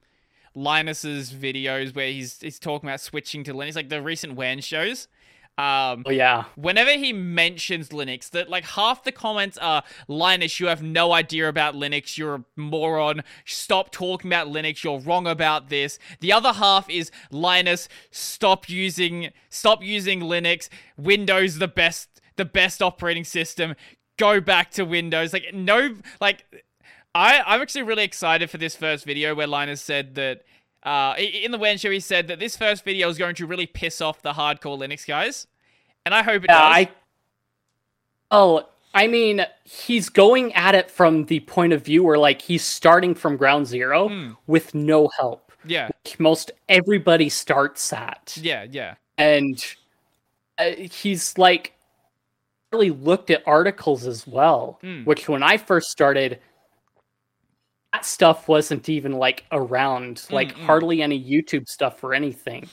Linus's videos where he's he's talking about switching to Linux, like the recent WAN shows. Um, Oh yeah. whenever he mentions Linux, that like half the comments are Linus, you have no idea about Linux, you're a moron. Stop talking about Linux, you're wrong about this. The other half is Linus, stop using stop using Linux. Windows the best the best operating system. Go back to Windows. Like no like I I'm actually really excited for this first video where Linus said that uh, in the WAN show, he said that this first video is going to really piss off the hardcore Linux guys, and I hope it Yeah, does. I. Oh, I mean, he's going at it from the point of view where, like, he's starting from ground zero Hmm. with no help. Yeah, Most everybody starts at, yeah, yeah. and uh, he's like really looked at articles as well. Hmm. Which, when I first started, that stuff wasn't even like around. Like, Mm-mm. hardly any YouTube stuff or anything.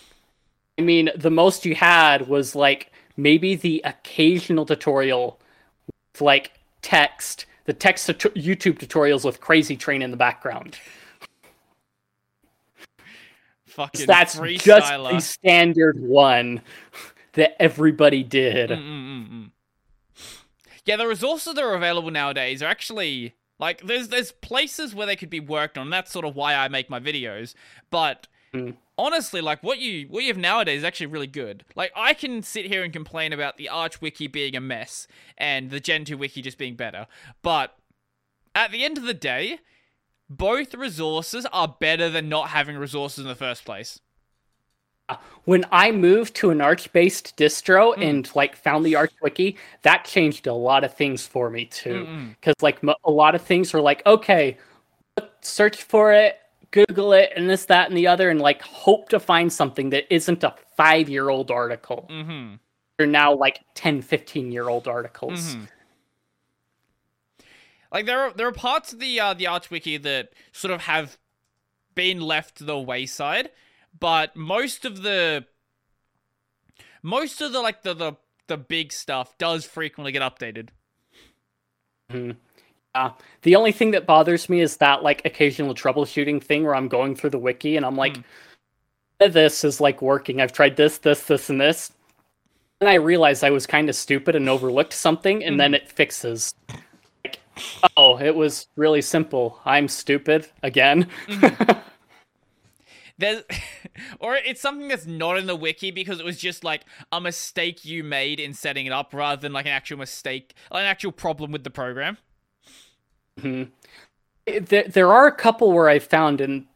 I mean, the most you had was like maybe the occasional tutorial with like text, the text tut- YouTube tutorials with Crazy Train in the background. Fucking That's just the standard one that everybody did. Mm-mm-mm-mm. Yeah, the resources that are available nowadays are actually like there's there's places where they could be worked on. That's sort of why I make my videos. But Mm. honestly, like what you what you have nowadays is actually really good. Like I can sit here and complain about the Arch wiki being a mess and the Gentoo wiki just being better, but at the end of the day, both resources are better than not having resources in the first place. When I moved to an Arch-based distro Mm. and like found the Arch wiki, that changed a lot of things for me too. Because like a lot of things were like, okay, search for it, Google it, and this, that, and the other, and like hope to find something that isn't a five-year-old article. Mm-hmm. They're now like 10, 15-year-old articles. Mhm. Like there are there are parts of the uh, the Arch wiki that sort of have been left to the wayside, but most of the most of the like the the, the big stuff does frequently get updated. Uh, the only thing that bothers me is that like occasional troubleshooting thing where I'm going through the wiki and I'm like, hmm. this is like working. I've tried this, this, this, and this. And I realized I was kind of stupid and overlooked something, and then hmm. it fixes. Like, oh, it was really simple. I'm stupid again. Hmm. *laughs* There's *laughs* or it's something that's not in the wiki because it was just like a mistake you made in setting it up rather than like an actual mistake, an actual problem with the program. Hmm. there, there are a couple where I found, and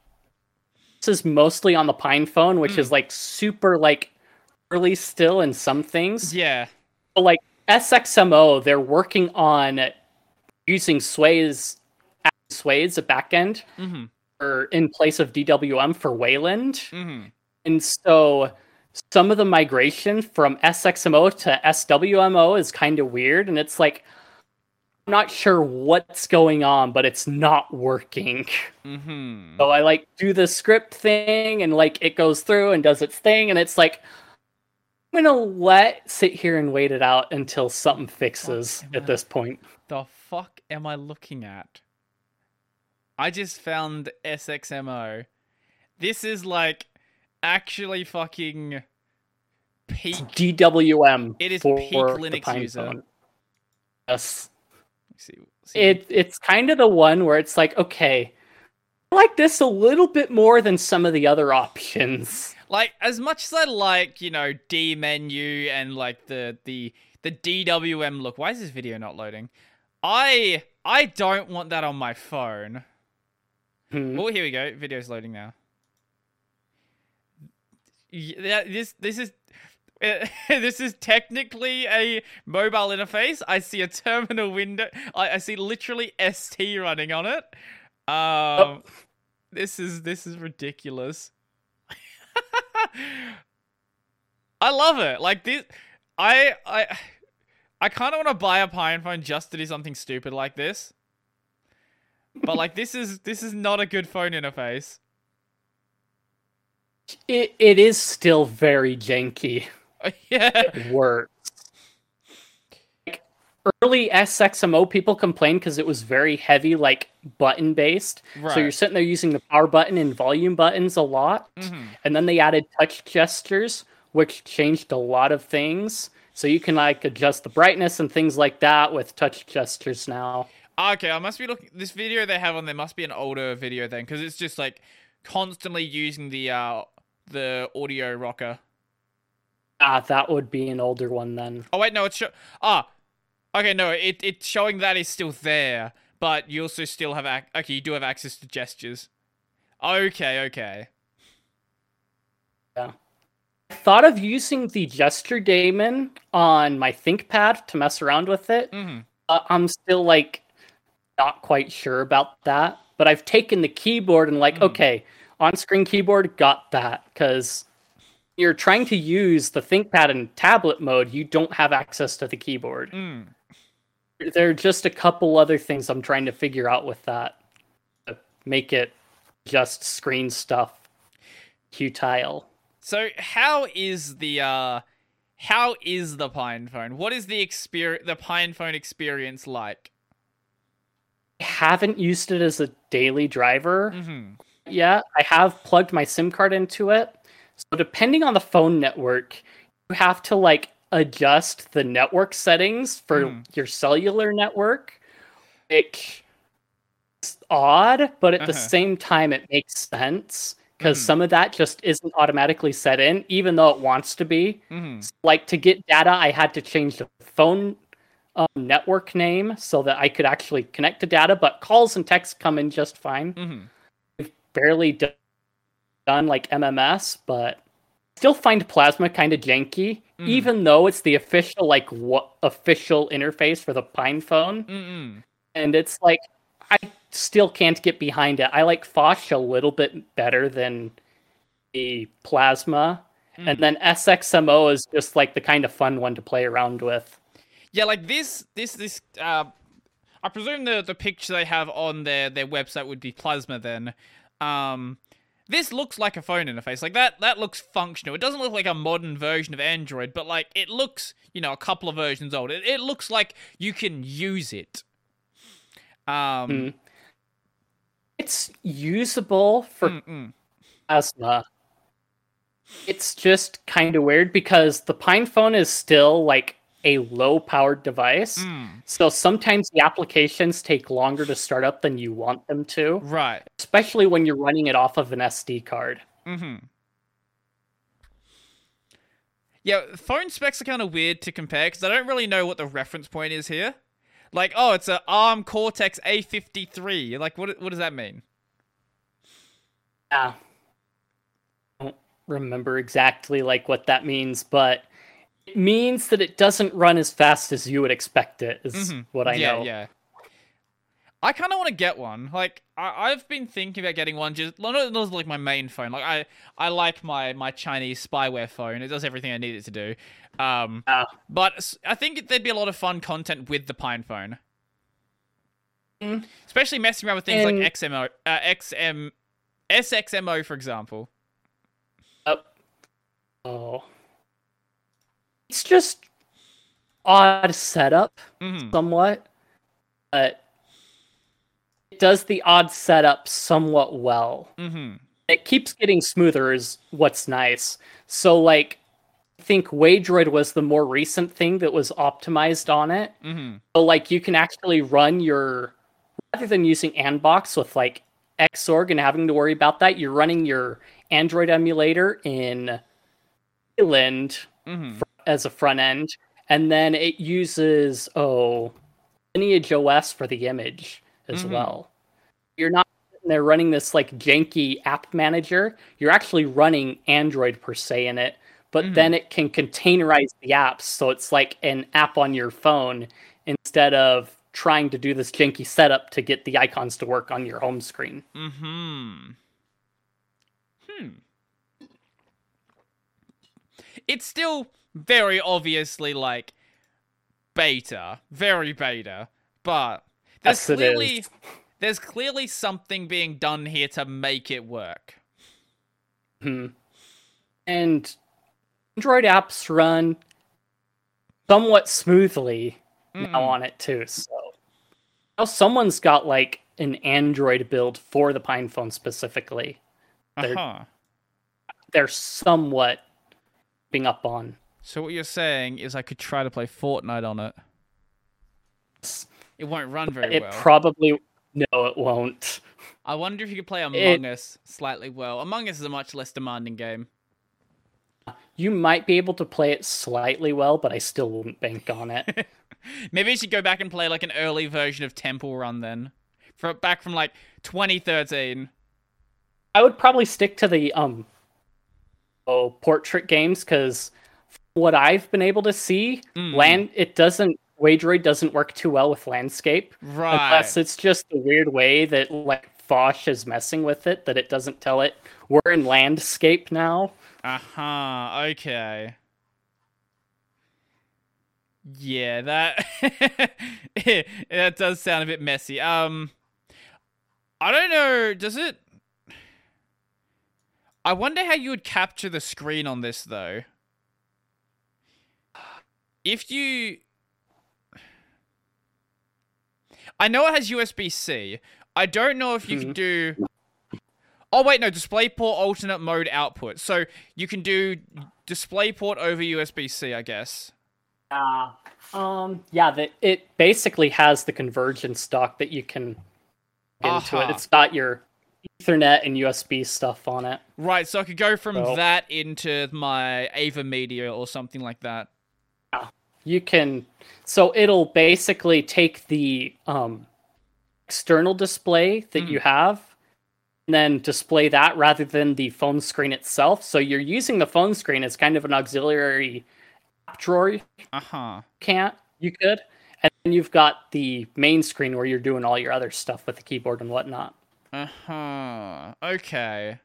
this is mostly on the Pine phone, which is like super like early still in some things. Yeah. But, like SXMO, they're working on using Sways Sways a backend Mm-hmm. Or in place of DWM for Wayland. Mm-hmm. And so some of the migration from SXMO to SWMO is kind of weird. And it's like, I'm not sure what's going on, but it's not working. Mm-hmm. So I like do the script thing and like it goes through and does its thing. And it's like, I'm going to let sit here and wait it out until something fixes at I- this point. The fuck am I looking at? I just found SXMO. This is like actually fucking peak. DWM. It is for peak Linux user. phone. Yes. Let's see, see. it it's kind of the one where it's like okay I like this a little bit more than some of the other *laughs* options like as much as I like, you know, dmenu and like the the the DWM look. Why is this video not loading? I I don't want that on my phone. Hmm. Oh, here we go. Video's loading now. Yeah, this this is *laughs* this is technically a mobile interface. I see a terminal window. I, I see literally ST running on it. Um, this is this is ridiculous. *laughs* I love it. Like this, I I I kind of want to buy a Pine phone just to do something stupid like this. But like this is this is not a good phone interface. it, it is still very janky *laughs* yeah. it works like, early sxmo people complained because it was very heavy like button based Right. so you're sitting there using the power button and volume buttons a lot Mhm. and then they added touch gestures which changed a lot of things so you can like adjust the brightness and things like that with touch gestures now Okay, I must be looking. This video they have on there must be an older video then, because it's just like constantly using the uh the audio rocker. ah that would be an older one then Oh wait, no, it's show- ah. Okay, no, it it's showing that is still there, but you also still have ac- okay, you do have access to gestures. Okay, okay. Yeah. I thought of using the gesture daemon on my ThinkPad to mess around with it. Mhm. Uh, I'm still like not quite sure about that, but I've taken the keyboard and like, Mhm. okay, on-screen keyboard, got that because you're trying to use the ThinkPad in tablet mode. You don't have access to the keyboard. Mm. There are just a couple other things I'm trying to figure out with that to make it just screen stuff futile. So how is the uh how is the Pine phone? What is the experience the Pine phone experience like? I haven't used it as a daily driver hmm yet. I have plugged my SIM card into it. So depending on the phone network, you have to like adjust the network settings for Hmm. your cellular network. Which is odd, but at the Uh-huh. same time it makes sense because Mhm. some of that just isn't automatically set in, even though it wants to be. hmm like to get data i had to change the phone um, network name so that i could actually connect to data but calls and texts come in just fine hmm barely do- done like mms but still find plasma kind of janky Mhm. even though it's the official like what official interface for the pine phone Mm-mm. and it's like i still can't get behind it i like Phosh a little bit better than the plasma Mm. and then SXMO is just like the kind of fun one to play around with. Yeah, like this, this, this. Uh, I presume the the picture they have on their their website would be Plasma then. Um, this looks like a phone interface. Like that that looks functional. It doesn't look like a modern version of Android, but like it looks, you know, a couple of versions old. It, it looks like you can use it. Um Mm. It's usable for mm-mm. asthma. It's just kind of weird because the Pine phone is still like a low powered device. Mm, So sometimes the applications take longer to start up than you want them to, right. especially when you're running it off of an SD card. Mm-hmm. Yeah, phone specs are kind of weird to compare because I don't really know what the reference point is here. Like, oh, it's an ARM Cortex A53. Like, what what does that mean? Yeah. I don't remember exactly like what that means, but means that it doesn't run as fast as you would expect it, is Mhm. what I yeah, know. yeah. I kind of want to get one. Like, I- I've been thinking about getting one. Just not not like my main phone. Like, I I like my my Chinese spyware phone. It does everything I need it to do. Um, Yeah. but I think there'd be a lot of fun content with the PinePhone. Mm. Especially messing around with things And- like XMO, uh, XM, SXMO, for example. Oh. It's just odd setup, hmm somewhat, but it does the odd setup somewhat well. hmm It keeps getting smoother, is what's nice. So, like, I think Waydroid was the more recent thing that was optimized on it. hmm So like you can actually run your rather than using Anbox with like Xorg and having to worry about that, you're running your Android emulator in Wayland hmm as a front end, and then it uses oh Lineage OS for the image as Mhm. well. You're not they're running this like janky app manager. You're actually running Android per se in it, but Mhm. then it can containerize the apps, so it's like an app on your phone instead of trying to do this janky setup to get the icons to work on your home screen. Hmm. Hmm. It's still very obviously like beta, very beta, but there's Yes, clearly there's clearly something being done here to make it work. Hmm. And Android apps run somewhat smoothly now Mm-mm. on it too. So now someone's got like an Android build for the PinePhone specifically. they're- Uh-huh. They're somewhat being up on. So what you're saying is I could try to play Fortnite on it. It won't run very It well. It probably no, it won't. I wonder if you could play Among It- Us slightly well. Among Us is a much less demanding game. You might be able to play it slightly well, but I still wouldn't bank on it. *laughs* Maybe you should go back and play like an early version of Temple Run then. For back from like 2013. I would probably stick to the um oh portrait games because what I've been able to see, Mm. land it doesn't Waydroid doesn't work too well with landscape Right. unless it's just the weird way that like Phosh is messing with it that it doesn't tell it we're in landscape now. Uh-huh. Okay. Yeah, that *laughs* that does sound a bit messy. Um I don't know, does it I wonder how you would capture the screen on this though. If you I know it has USB-C. I don't know if you can do Oh wait, no, DisplayPort alternate mode output. So you can do DisplayPort over USB-C, I guess. Uh, um yeah, that it basically has the convergence dock that you can get into it. It's got your Ethernet and USB stuff on it. Right, so I could go from So- that into my AVerMedia or something like that. You can so it'll basically take the um, external display that Mm. you have and then display that rather than the phone screen itself so you're using the phone screen as kind of an auxiliary app drawer Uh-huh. can't you could and then you've got the main screen where you're doing all your other stuff with the keyboard and whatnot Uh-huh. Okay.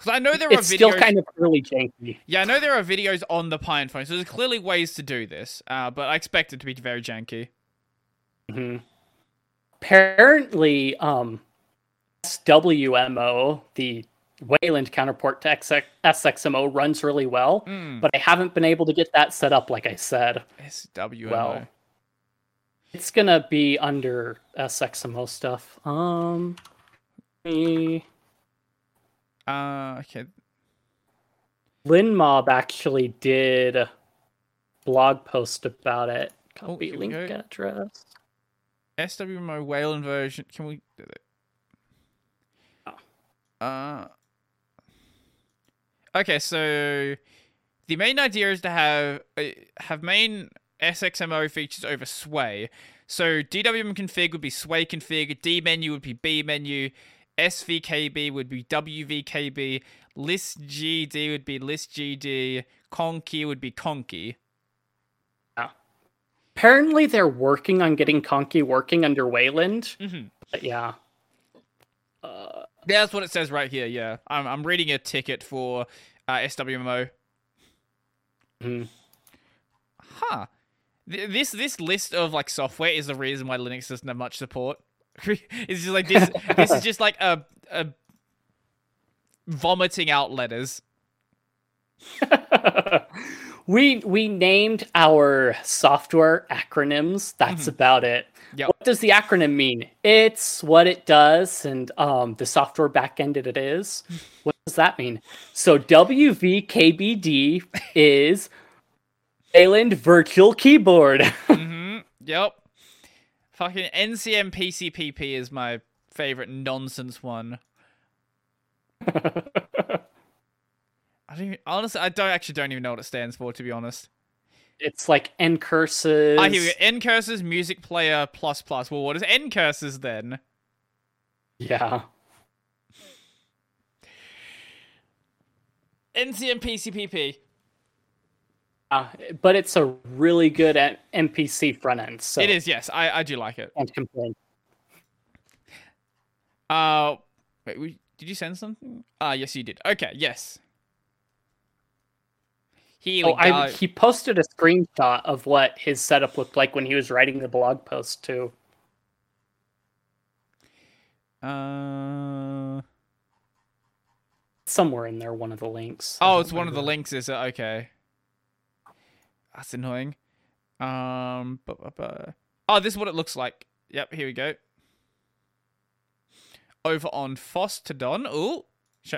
Cuz I know there are it's videos still kind of early janky Yeah, I know there are videos on the PinePhone, so there's clearly ways to do this. Uh, but I expect it to be very janky. hmm Apparently, um, SWMO, the Wayland counterpart to XX, SXMO, runs really well, Mm. but I haven't been able to get that set up. Like I said, SWMO. well, it's gonna be under SXMO stuff. Um, me- uh, okay. LINMOB actually did a blog post about it. Oh, Copy we link address. SWMO Wayland version. Can we? Oh. Uh. Okay, so the main idea is to have uh, have main SXMO features over Sway. So DWM config would be Sway config, dmenu would be bemenu, SVKB would be WVKB, lisgd would be lisgd, Conky would be Conky. Apparently, they're working on getting Conky working under Wayland. Mm-hmm. But yeah. Uh, That's what it says right here. Yeah, I'm I'm reading a ticket for uh, SWMO. mhm. Huh. Th- This this list of like software is the reason why Linux doesn't have much support. It's just like this. this is just like a a vomiting out letters. *laughs* we we named our software acronyms. That's about it. Yep. What does the acronym mean? It's what it does and um, the software backend it is. *laughs* What does that mean? So WVKBD is *laughs* Wayland Virtual Keyboard. hmm Yep. Fucking ncmpcpp is my favorite nonsense one. I don't even, honestly. I don't actually don't even know what it stands for. To be honest. it's like ncurses. Ah, I hear you. ncurses music player plus plus. Well, what is ncurses then? Yeah. ncmpcpp. Uh, but it's a really good at NPC front end. So It is, yes. I, I do like it. Can't complain. Uh, wait, we, did you send something? Ah, yes, you did. Okay, yes. Here Oh, I, he posted a screenshot of what his setup looked like when he was writing the blog post too. Uh, Somewhere in there, one of the links. Oh, it's one of the links, is it? Okay. That's annoying. Um, bu- bu- bu- oh, this is what it looks like. Yep, here we go. Over on Fosstodon. Oh, sh-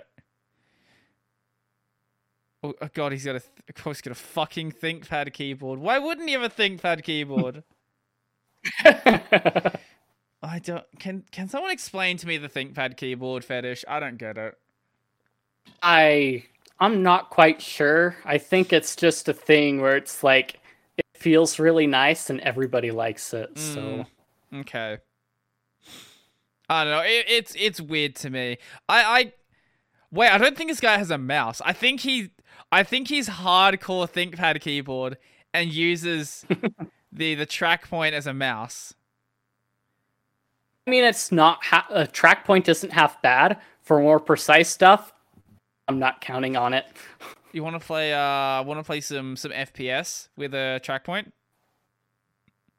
oh, oh god, he's got a, th- of course, he's got a fucking ThinkPad keyboard. Why wouldn't he have a ThinkPad keyboard? *laughs* *laughs* I don't. Can Can someone explain to me the ThinkPad keyboard fetish? I don't get it. I I'm not quite sure. I think it's just a thing where it's like it feels really nice and everybody likes it. So Mm. Okay. I don't know. It, it's it's weird to me. I I wait. I don't think this guy has a mouse. I think he I think he's hardcore ThinkPad keyboard and uses *laughs* the the track point as a mouse. I mean, it's not ha- a track point isn't half bad for more precise stuff. I'm not counting on it. You want to play uh want to play some some FPS with a track point?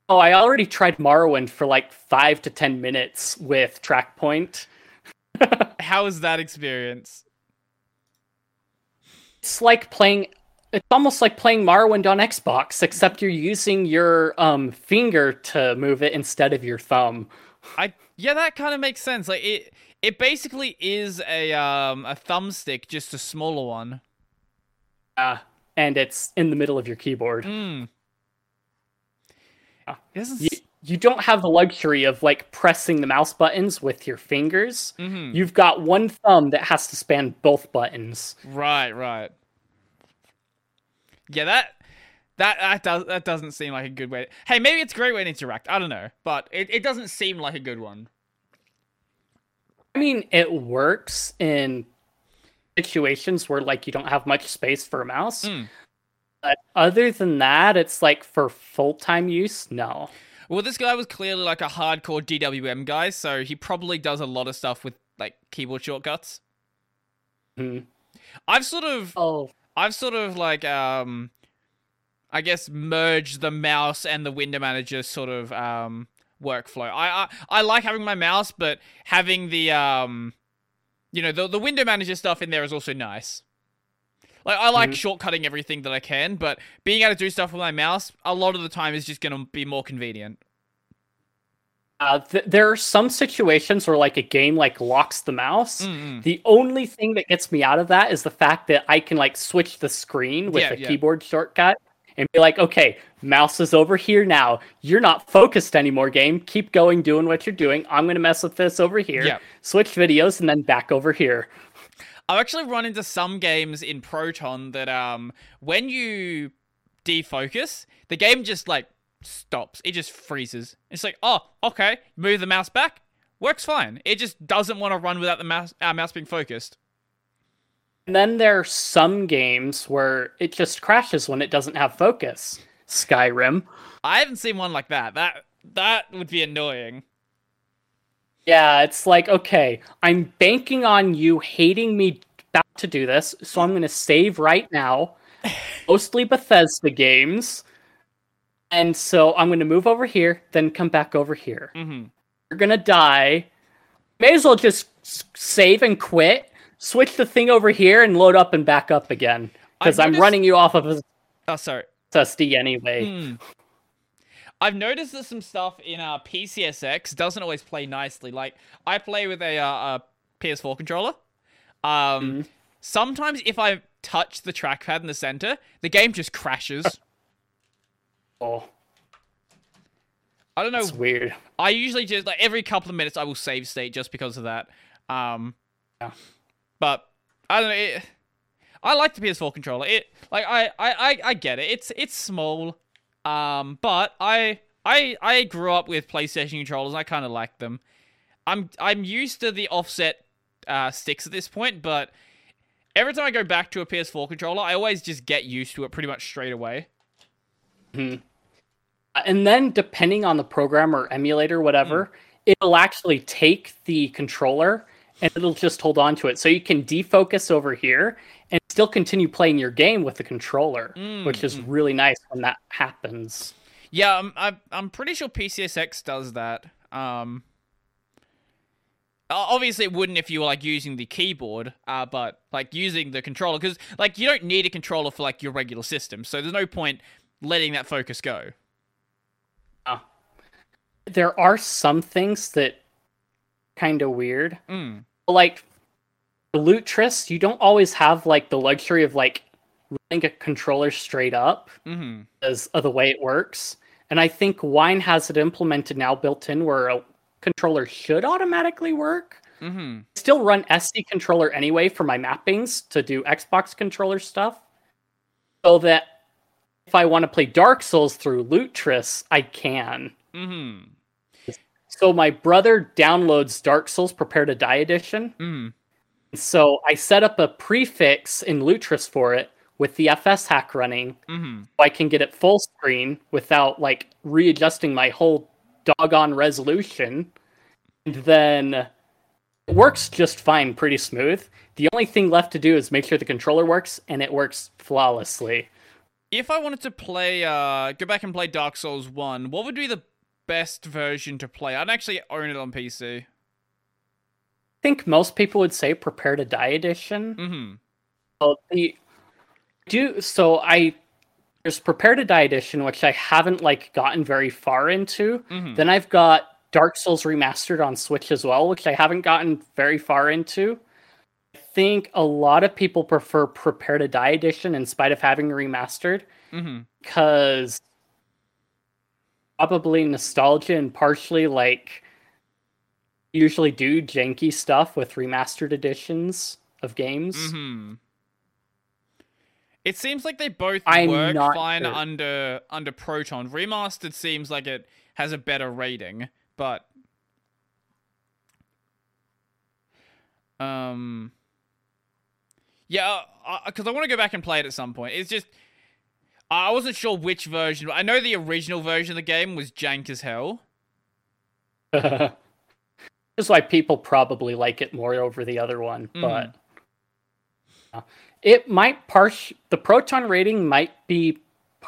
Oh, I already tried Morrowind for like five to ten minutes with track point. *laughs* How is that experience? It's like playing. It's almost like playing Morrowind on Xbox, except you're using your um finger to move it instead of your thumb. I yeah, that kind of makes sense. Like it it basically is a um a thumbstick, just a smaller one. Uh, and it's in the middle of your keyboard. Mm. Doesn't You, you don't have the luxury of like pressing the mouse buttons with your fingers. Mhm. You've got one thumb that has to span both buttons. Right, right. Yeah, that that that does that doesn't seem like a good way. Hey, maybe it's a great way to interact. I don't know, but it, it doesn't seem like a good one. I mean, it works in situations where like you don't have much space for a mouse. Mm. But other than that, it's like for full time use, no. Well, this guy was clearly like a hardcore DWM guy, so he probably does a lot of stuff with like keyboard shortcuts. Mhm. I've sort of Oh, I've sort of like um I guess merged the mouse and the window manager sort of um workflow. I I, I like having my mouse, but having the um you know, the the window manager stuff in there is also nice. Like I like Mhm. shortcutting everything that I can, but being able to do stuff with my mouse a lot of the time is just going to be more convenient. Uh, th- there are some situations where like a game like locks the mouse. Mm-mm. The only thing that gets me out of that is the fact that I can like switch the screen with Yeah, a yeah. keyboard shortcut and be like, okay, mouse is over here now. You're not focused anymore, game. Keep going, doing what you're doing. I'm gonna mess with this over here. Yeah. Switch videos and then back over here. I've actually run into some games in Proton that um when you defocus, the game just like stops. It just freezes. It's like, oh, okay, move the mouse back, works fine. It just doesn't want to run without the mouse uh, mouse being focused. And then there are some games where it just crashes when it doesn't have focus. Skyrim. I haven't seen one like that. That that would be annoying. Yeah, it's like, okay, I'm banking on you hating me about to do this, so I'm going to save right now. *laughs* Mostly Bethesda games. And so I'm going to move over here, then come back over here. hmm You're going to die. May as well just save and quit, switch the thing over here, and load up and back up again. Because I've I'm running you off of a Oh, sorry. SSD anyway. Hmm. I've noticed that some stuff in uh, PCSX doesn't always play nicely. Like I play with a, uh, a PS4 controller. Um, sometimes if I touch the trackpad in the center, the game just crashes. *laughs* Oh, I don't know. it's weird. I usually just like every couple of minutes I will save state just because of that. Um, Yeah. But I don't know. It, I like the PS4 controller. It like I, I I I get it. It's it's small. Um, but I I I grew up with PlayStation controllers. I kind of like them. I'm I'm used to the offset uh, sticks at this point, but every time I go back to a PS4 controller, I always just get used to it pretty much straight away. Hmm. And then, depending on the program or emulator, whatever, it'll actually take the controller and it'll just hold on to it. So you can defocus over here and still continue playing your game with the controller, which is really nice when that happens. Yeah, I'm, I'm, I'm pretty sure PCSX does that. Um, obviously, it wouldn't if you were like using the keyboard, uh, but like using the controller, because like you don't need a controller for like your regular system, so there's no point letting that focus go. There are some things that kind of weird. Mm. Like Lutris, you don't always have like the luxury of like running a controller straight up. hmm because of the way it works. And I think Wine has it implemented now built in where a controller should automatically work. hmm Still run SD controller anyway for my mappings to do Xbox controller stuff. So that if I want to play Dark Souls through Lutris, I can. hmm So my brother downloads Dark Souls Prepare to Die Edition. hmm So I set up a prefix in Lutris for it with the FS hack running hmm I can get it full screen without like readjusting my whole doggone resolution. And then it works just fine, pretty smooth. The only thing left to do is make sure the controller works, and it works flawlessly. If I wanted to play, uh, go back and play Dark Souls 1, what would be the best version to play? I'd actually own it on PC. I think most people would say Prepare to Die Edition. hmm Well, the do so I there's Prepare to Die Edition, which I haven't like gotten very far into. hmm Then I've got Dark Souls Remastered on Switch as well, which I haven't gotten very far into. I think a lot of people prefer Prepare to Die Edition in spite of having remastered hmm because probably nostalgia and partially like usually do janky stuff with remastered editions of games. hmm It seems like they both I'm work fine sure. under under Proton. Remastered seems like it has a better rating, but um, yeah, because I, want to go back and play it at some point. It's just I wasn't sure which version. I know the original version of the game was jank as hell. *laughs* That's why people probably like it more over the other one, Mhm. but uh, it might part the proton rating might be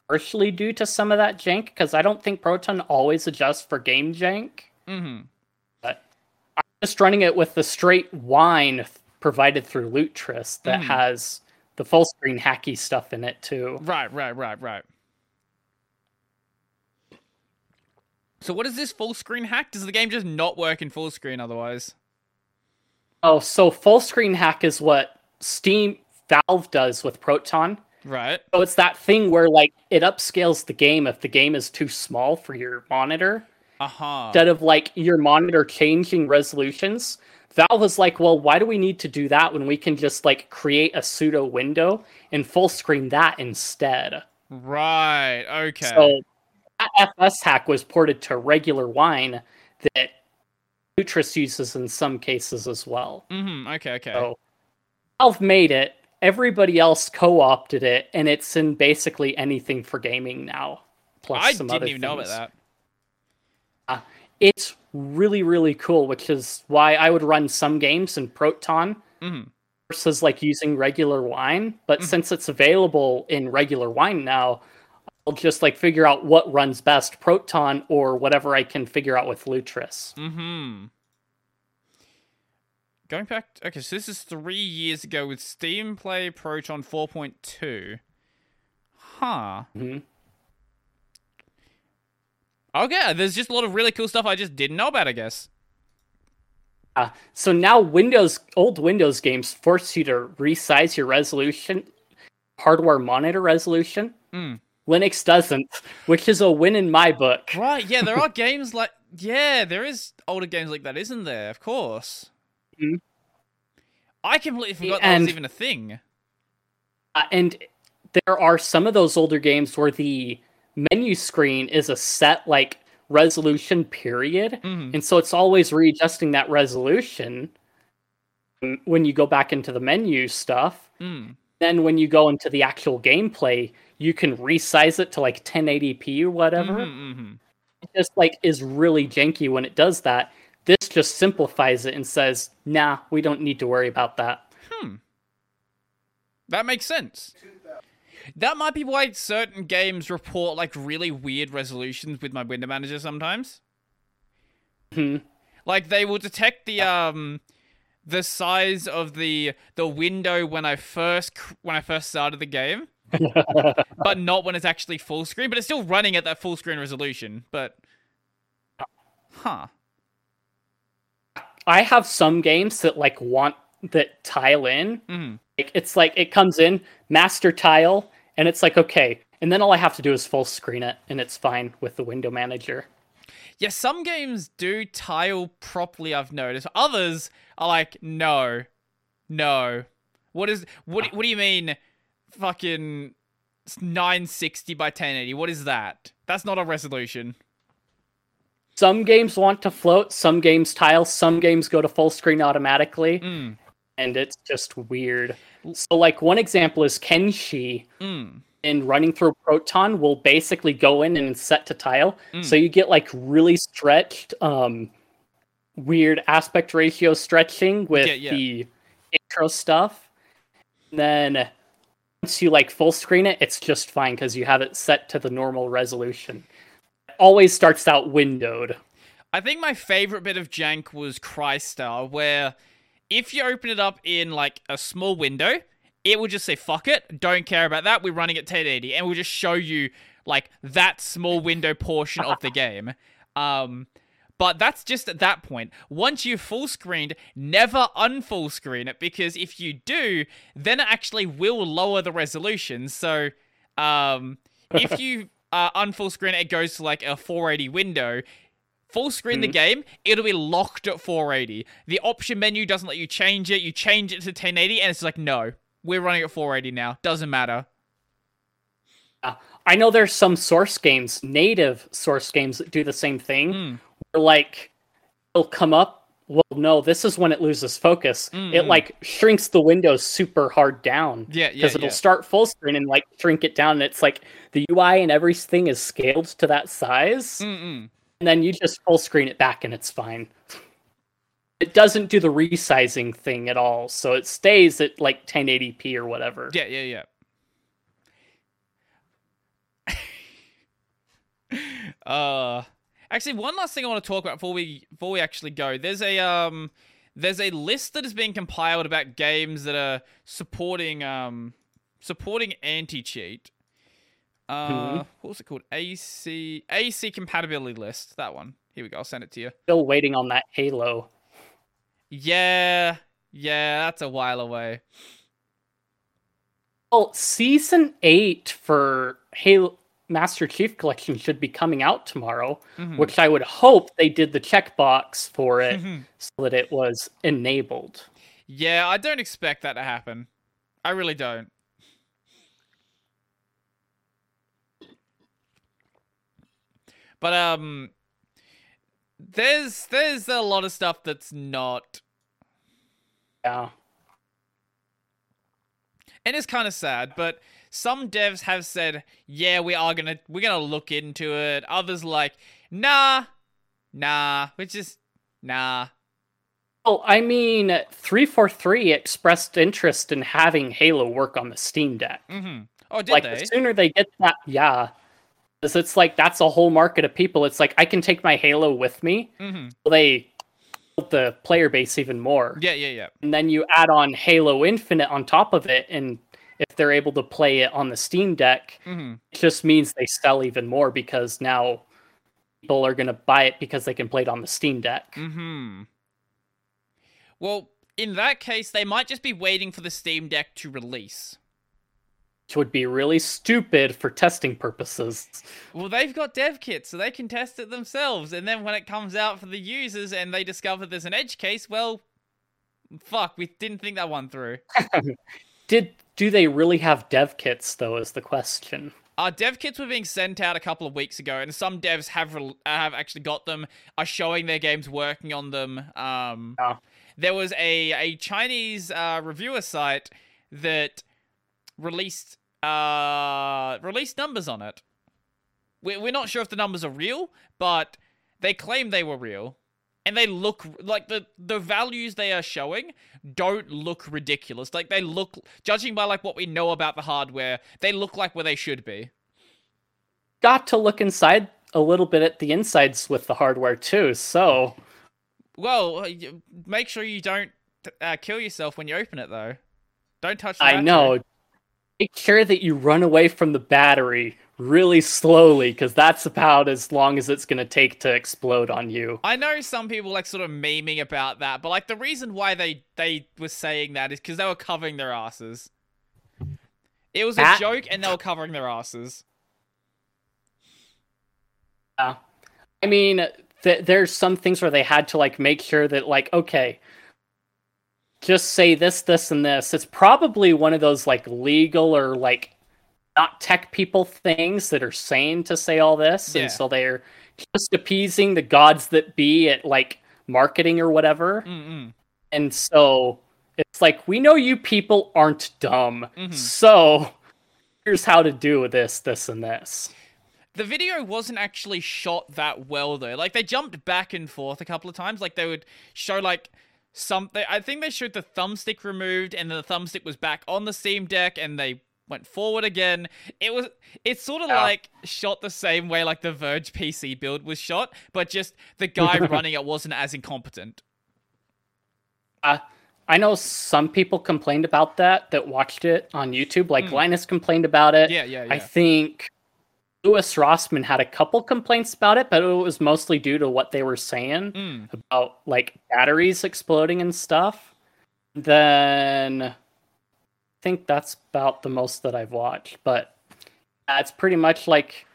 partially due to some of that jank because I don't think proton always adjusts for game jank. hmm But I'm Just running it with the straight wine provided through Lutris that Mm. has the full screen hacky stuff in it too. Right, right, right, right. So what is this full screen hack? Does the game just not work in full screen otherwise? Oh, so full screen hack is what Steam Valve does with Proton. Right. So it's that thing where like it upscales the game if the game is too small for your monitor. Uh-huh. Instead of like your monitor changing resolutions, Valve was like, well, why do we need to do that when we can just like create a pseudo window and full screen that instead? Right. Okay. So that FS hack was ported to regular wine that Lutris uses in some cases as well. mm-hmm. Okay, okay. So Valve made it, everybody else co-opted it, and it's in basically anything for gaming now. Plus I some didn't other even know about things. that. It's really, really cool, which is why I would run some games in Proton Mhm. versus like using regular wine. But Mhm. since it's available in regular wine now, I'll just like figure out what runs best, Proton or whatever I can figure out with Lutris. Mm-hmm. Going back, okay, so this is three years ago with Steam Play Proton 4.2. Huh. Mhm. Okay, there's just a lot of really cool stuff I just didn't know about, I guess. Uh, so now Windows, old Windows games force you to resize your resolution, hardware monitor resolution. Mm. Linux doesn't, which is a win in my book. Right, yeah, there are *laughs* games like yeah, there is older games like that, isn't there? Of course. Mhm. I completely forgot that was even a thing. Uh, and there are some of those older games where the menu screen is a set like resolution period, Mhm. and so it's always readjusting that resolution when you go back into the menu stuff. Mm. Then when you go into the actual gameplay, you can resize it to like 1080p or whatever. Mhm, mhm. It just like is really janky when it does that. This just simplifies it and says, "Nah, we don't need to worry about that." Hmm. That makes sense. That might be why certain games report like really weird resolutions with my window manager sometimes. Hmm. Like they will detect the um the size of the the window when I first when I first started the game, *laughs* but not when it's actually full screen. But it's still running at that full screen resolution. But huh? I have some games that like want that tile in. hmm Like it's like it comes in master tile, and it's like okay, and then all I have to do is full screen it, and it's fine with the window manager. Yeah, some games do tile properly. I've noticed. Others are like, no, no. What is what? What do you mean? Fucking 960 by 1080. What is that? That's not a resolution. Some games want to float, some games tile, some games go to full screen automatically, Mm, and it's just weird. So like one example is Kenshi. mm, in running through Proton will basically go in and set to tile. Mm. So you get like really stretched, um, weird aspect ratio stretching with Yeah, yeah. the intro stuff. And then once you like full screen it, it's just fine because you have it set to the normal resolution. It always starts out windowed. I think my favorite bit of jank was Crystar, where if you open it up in like a small window, it will just say "fuck it," don't care about that. We're running at 1080, and we'll just show you like that small window portion of the game. *laughs* Um, but that's just at that point. Once you've full screened, never unfull screen it because if you do, then it actually will lower the resolution. So, um, if you *laughs* uh, unfull screen it, it goes to like a 480 window. Full screen the mm-hmm. game, it'll be locked at 480. The option menu doesn't let you change it. You change it to 1080, and it's like, no, we're running at 480 now. Doesn't matter. Uh, I know there's some source games, native source games that do the same thing. Mm. Where like it'll come up. Well, no, this is when it loses focus. It Mm-mm. like shrinks the window super hard down Yeah, yeah, because it'll yeah. start full screen and like shrink it down. And it's like the UI and everything is scaled to that size, Mm-mm. And then you just full screen it back and it's fine. It doesn't do the resizing thing at all, so it stays at like 1080p or whatever. Yeah, yeah, yeah. *laughs* uh actually one last thing I want to talk about before we before we actually go. There's a um there's a list that is being compiled about games that are supporting um supporting anti-cheat. Uh, Mhm. what was it called? AC AC compatibility list. That one. Here we go. I'll send it to you. Still waiting on that Halo. Yeah, yeah, that's a while away. Well, season eight for Halo Master Chief Collection should be coming out tomorrow, Mhm. which I would hope they did the checkbox for it so that it was enabled. yeah, I don't expect that to happen. I really don't. But um there's there's a lot of stuff that's not Yeah. and it's kind of sad, but some devs have said, "Yeah, we are going to we're going to look into it." Others like, "Nah. Nah, which is nah." Well, I mean, 343 expressed interest in having Halo work on the Steam Deck. Mm-hmm. Oh, did they? like they? the sooner they get that, yeah. It's like that's a whole market of people. It's like I can take my Halo with me. Mhm. Well, they built the player base even more. Yeah, yeah, yeah. and then you add on Halo Infinite on top of it, and if they're able to play it on the Steam Deck, Mhm. it just means they sell even more because now people are going to buy it because they can play it on the Steam Deck. Mhm. Well, in that case, they might just be waiting for the Steam Deck to release. Which would be really stupid for testing purposes. Well, they've got dev kits, so they can test it themselves. And then when it comes out for the users and they discover there's an edge case, well, fuck, we didn't think that one through. *laughs* Did do they really have dev kits though? Is the question. Our dev kits were being sent out a couple of weeks ago, and some devs have rel have actually got them, are showing their games working on them. Um, Yeah. There was a a Chinese uh, reviewer site that released uh released numbers on it. We're we're not sure if the numbers are real, but they claim they were real, and they look like the the values they are showing don't look ridiculous. Like they look, judging by like what we know about the hardware, they look like where they should be. Got to look inside a little bit at the insides with the hardware too. So Well, uh, make sure you don't uh, kill yourself when you open it, though. Don't touch. The I know. Make sure that you run away from the battery really slowly, because that's about as long as it's going to take to explode on you. I know some people like sort of memeing about that, but like the reason why they they were saying that is because they were covering their asses. It was a That- joke, and they were covering their asses. Yeah, I mean, th- there's some things where they had to like make sure that like, okay, just say this, this, and this. It's probably one of those like legal or like not tech people things that are saying to say all this, Yeah. and so they're just appeasing the gods that be at like marketing or whatever. Mm-mm. And so it's like, we know you people aren't dumb. Mhm. So here's how to do this, this, and this. The video wasn't actually shot that well though. Like they jumped back and forth a couple of times. Like they would show like something. I think they showed the thumbstick removed, and the thumbstick was back on the Steam Deck, and they went forward again. It was. It's sort of Yeah. like shot the same way like the Verge PC build was shot, but just the guy *laughs* running it wasn't as incompetent. Uh, I know some people complained about that that watched it on YouTube. Like Mm. Linus complained about it. Yeah, yeah, I think Louis Rossman had a couple complaints about it, but it was mostly due to what they were saying Mm. about like batteries exploding and stuff. Then I think that's about the most that I've watched. But yeah, it's pretty much like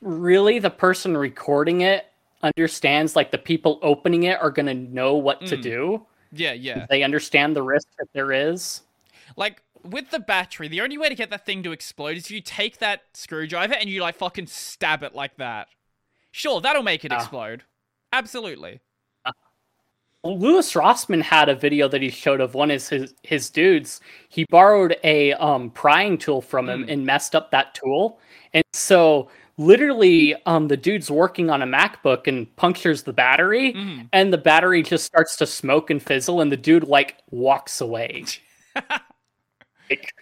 really the person recording it understands like the people opening it are going to know what to Mm. do. Yeah, yeah. They understand the risk that there is. Like with the battery, the only way to get that thing to explode is if you take that screwdriver and you like fucking stab it like that. Sure, that'll make it Ah. explode. Absolutely. Louis Rossman had a video that he showed of one of his his dudes. He borrowed a um, prying tool from him Mm. and messed up that tool, and so literally, um, the dude's working on a MacBook and punctures the battery, Mhm. and the battery just starts to smoke and fizzle, and the dude like walks away. *laughs* Like,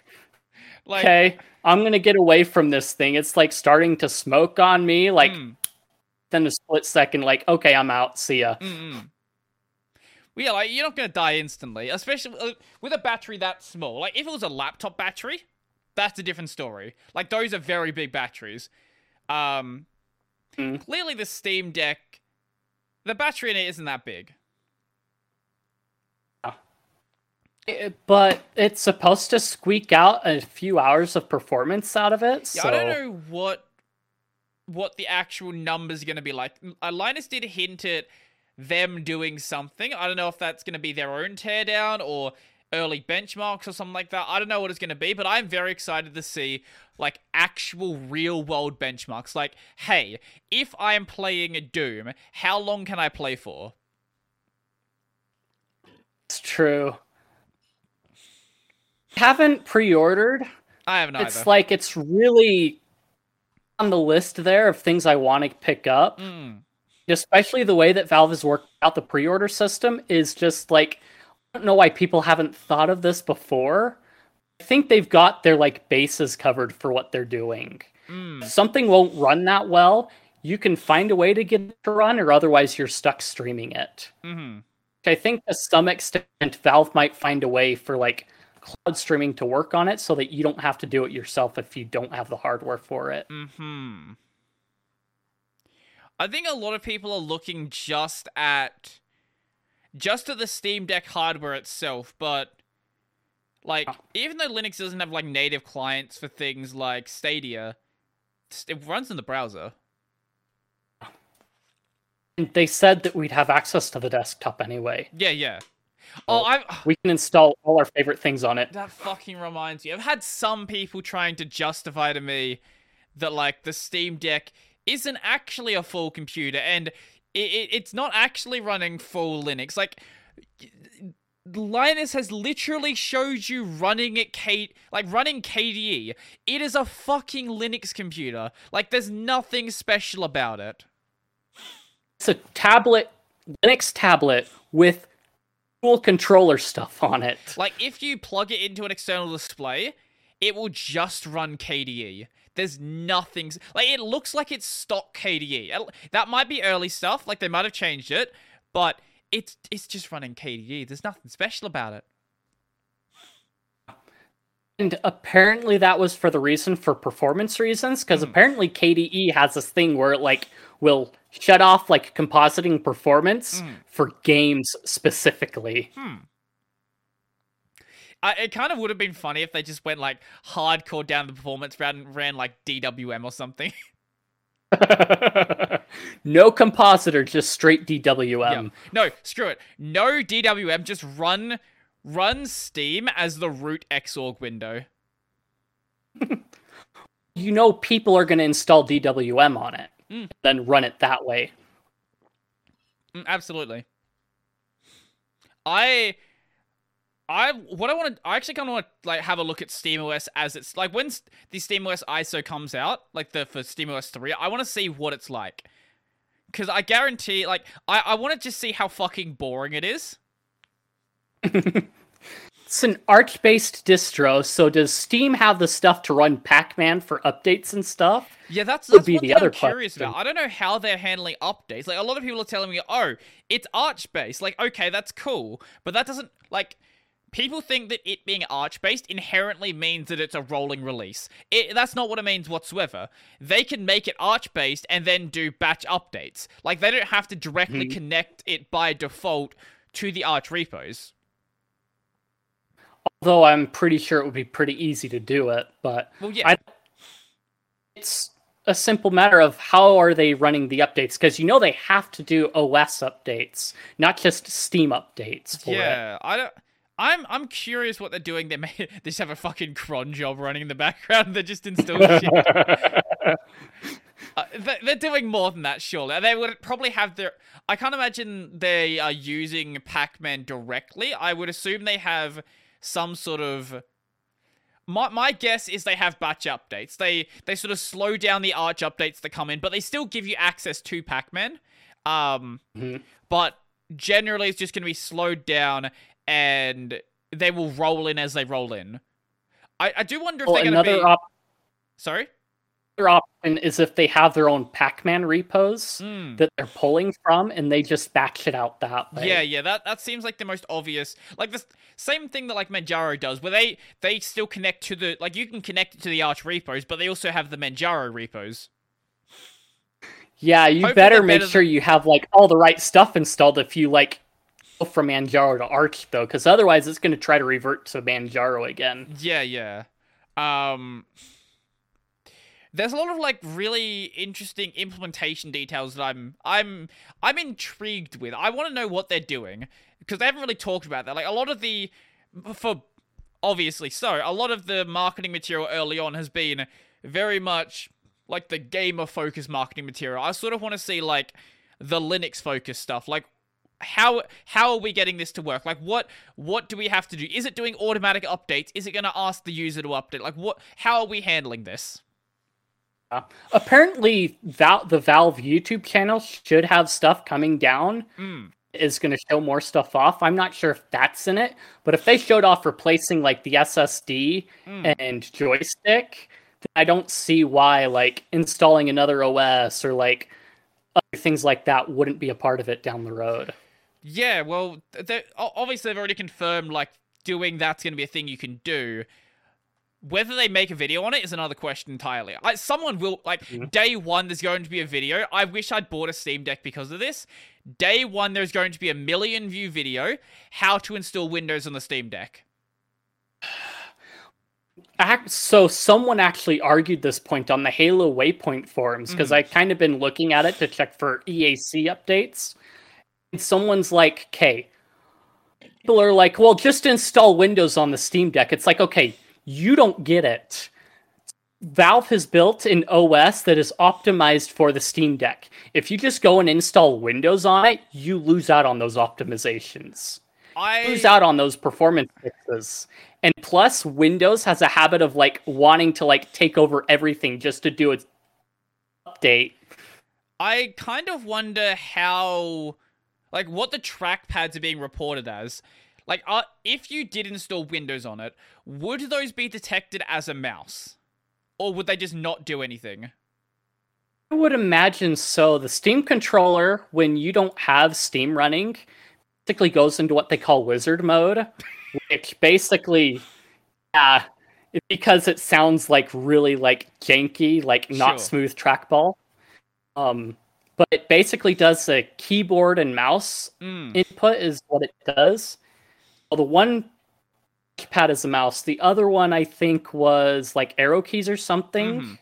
Like, okay, I'm gonna get away from this thing. It's like starting to smoke on me. Like mm, then a split second, like okay, I'm out. See ya. mm, mm. Well, yeah, like you're not gonna die instantly, especially uh, with a battery that small. Like if it was a laptop battery, that's a different story. Like those are very big batteries. Um, Mm. clearly the Steam Deck, the battery in it isn't that big. It- but it's supposed to squeak out a few hours of performance out of it. Yeah, I don't know what what the actual numbers are going to be like. Uh, Linus did hint at them doing something. I don't know if that's going to be their own teardown or early benchmarks or something like that. I don't know what it's going to be, but I'm very excited to see like actual real world benchmarks. Like, hey, if I am playing a Doom, how long can I play for? it's true. Haven't pre-ordered. I haven't either. It's like it's really on the list there of things I want to pick up. Mm, Especially the way that Valve has worked out the pre-order system is just like I don't know why people haven't thought of this before. I think they've got their like bases covered for what they're doing. mm. Something won't run that well, you can find a way to get it to run, or otherwise you're stuck streaming it. hmm I think to some extent Valve might find a way for like cloud streaming to work on it so that you don't have to do it yourself if you don't have the hardware for it. Hmm. I think a lot of people are looking just at just at the Steam Deck hardware itself, but like even though Linux doesn't have like native clients for things like Stadia, it runs in the browser. And they said that we'd have access to the desktop anyway. Yeah, yeah. Oh. I We can install all our favorite things on it. that fucking reminds me. I've had some people trying to justify to me that like the Steam Deck isn't actually a full computer and it, it, it's not actually running full Linux. Like Linus has literally showed you running it K like running KDE. It is a fucking Linux computer. Like there's nothing special about it. It's a tablet, Linux tablet with cool controller stuff on it. Like if you plug it into an external display, it will just run KDE. There's nothing like it looks like it's stock KDE. That might be early stuff, like they might have changed it, but it's it's just running KDE. There's nothing special about it. And apparently that was for the reason for performance reasons, because Hmm. apparently KDE has this thing where it like will shut off like compositing performance Hmm. for games specifically. I, it kind of would have been funny if they just went like hardcore down the performance route and ran like DWM or something. *laughs* no compositor, just straight DWM. Yeah. No, screw it. No DWM. Just run run Steam as the root Xorg window. *laughs* You know people are going to install DWM on it, Mm. then run it that way. Mm, absolutely. I, I what I want to I actually kind of want to like have a look at SteamOS as it's like when the SteamOS ISO comes out, like the for SteamOS three. I want to see what it's like, because I guarantee, like I I want to just see how fucking boring it is. *laughs* It's an Arch based distro, so does Steam have the stuff to run pacman for updates and stuff? Yeah, that's, Would that's be one the thing other I'm curious question. about. I don't know how they're handling updates. Like a lot of people are telling me, "Oh, it's Arch based." Like, okay, that's cool, but that doesn't like. People think that it being Arch based inherently means that it's a rolling release. It, that's not what it means whatsoever. They can make it Arch based and then do batch updates. Like they don't have to directly Mhm. connect it by default to the Arch repos. Although I'm pretty sure it would be pretty easy to do it, but Well, yeah, I- it's a simple matter of how are they running the updates because you know they have to do OS updates, not just Steam updates for it. yeah. I don't. I'm I'm curious what they're doing. They may *laughs* they just have a fucking cron job running in the background. *laughs* They're just installing shit. *laughs* Uh, they- they're doing more than that, surely. They would probably have their. I can't imagine they are using pacman directly. I would assume they have some sort of. My my guess is they have batch updates. They they sort of slow down the Arch updates that come in, but they still give you access to pacman. Um, Mhm. but generally it's just going to be slowed down, and they will roll in as they roll in. I I do wonder if Well, they're going to be. op- Sorry. Other option is if they have their own pacman repos Mm. that they're pulling from, and they just batch it out that way. Yeah, yeah, that that seems like the most obvious. Like the same thing that like Manjaro does, where they they still connect to the like you can connect it to the Arch repos, but they also have the Manjaro repos. Yeah, you Hopefully better make better sure you have like all the right stuff installed if you like go from Manjaro to Arch though, because otherwise it's going to try to revert to Manjaro again. Yeah, yeah. Um there's a lot of like really interesting implementation details that I'm I'm I'm intrigued with. I want to know what they're doing because they haven't really talked about that. Like a lot of the for obviously so, a lot of the marketing material early on has been very much like the gamer focused marketing material. I sort of want to see like the Linux focused stuff. Like how how are we getting this to work? Like what what do we have to do? Is it doing automatic updates? Is it going to ask the user to update? Like what how are we handling this? Uh, apparently, Val- the Valve YouTube channel should have stuff coming down. Mm. Is going to show more stuff off. I'm not sure if that's in it, but if they showed off replacing like the SSD Mm. and joystick, then I don't see why like installing another OS or like other things like that wouldn't be a part of it down the road. Yeah, well, obviously they've already confirmed like doing that's going to be a thing you can do. Whether they make a video on it is another question entirely. I, someone will like Mhm. day one. There's going to be a video. I wish I'd bought a Steam Deck because of this. Day one, there's going to be a million view video how to install Windows on the Steam Deck. So someone actually argued this point on the Halo Waypoint forums because Mhm. I kind of been looking at it to check for EAC updates. And someone's like, "Okay." People are like, "Well, just install Windows on the Steam Deck." It's like, "Okay, you don't get it." Valve has built an OS that is optimized for the Steam Deck. If you just go and install Windows on it, you lose out on those optimizations I lose out on those performance fixes. And plus, Windows has a habit of like wanting to like take over everything just to do its update. I kind of wonder how, like, what the trackpads are being reported as. Like, uh, if you did install Windows on it, would those be detected as a mouse? Or would they just not do anything? I would imagine so. The Steam controller, when you don't have Steam running, basically goes into what they call wizard mode, which basically, yeah, because it sounds like really like janky, like not Sure. smooth trackball. Um, but it basically does the keyboard and mouse Mm. input is what it does. Well, the one pad is a mouse. The other one I think was like arrow keys or something. Mhm.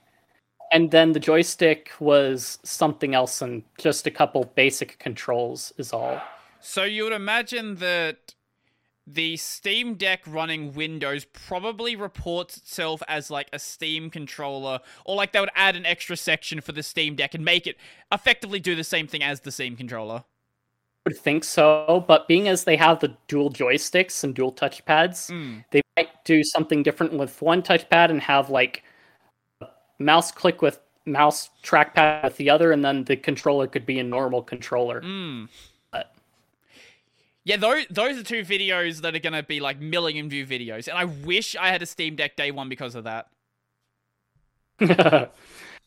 And then the joystick was something else and just a couple basic controls is all. So you would imagine that the Steam Deck running Windows probably reports itself as like a Steam controller, or like they would add an extra section for the Steam Deck and make it effectively do the same thing as the Steam controller. Would think so, but being as they have the dual joysticks and dual touchpads, Mm. they might do something different with one touchpad and have like a mouse click with mouse trackpad with the other, and then the controller could be a normal controller. Mm. But- Yeah, those those are two videos that are gonna be like million view videos, and I wish I had a Steam Deck day one because of that. *laughs*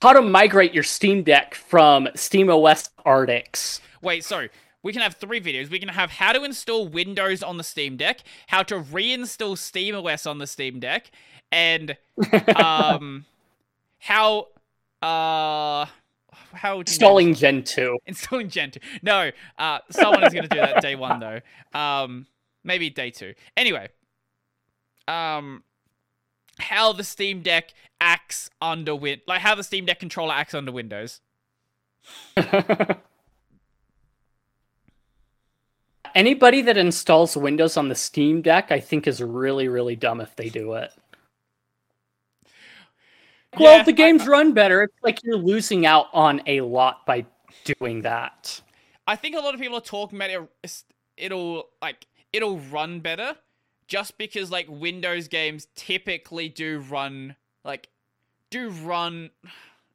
How to migrate your Steam Deck from SteamOS Arctics. Wait, so we can have three videos. We can have how to install Windows on the Steam Deck, how to reinstall SteamOS on the Steam Deck, and *laughs* um, how uh, how *laughs* Installing Gentoo. installing Gentoo. No, uh, someone is going to do that day one though. Um, maybe day two. Anyway, um, how the Steam Deck acts under Win, like how the Steam Deck controller acts under Windows. *laughs* Anybody that installs Windows on the Steam Deck, I think, is really, really dumb if they do it. Well, Yeah, the I- games run better. It's like you're losing out on a lot by doing that. I think a lot of people are talking about it. It'll like it'll run better, just because like Windows games typically do run like do run.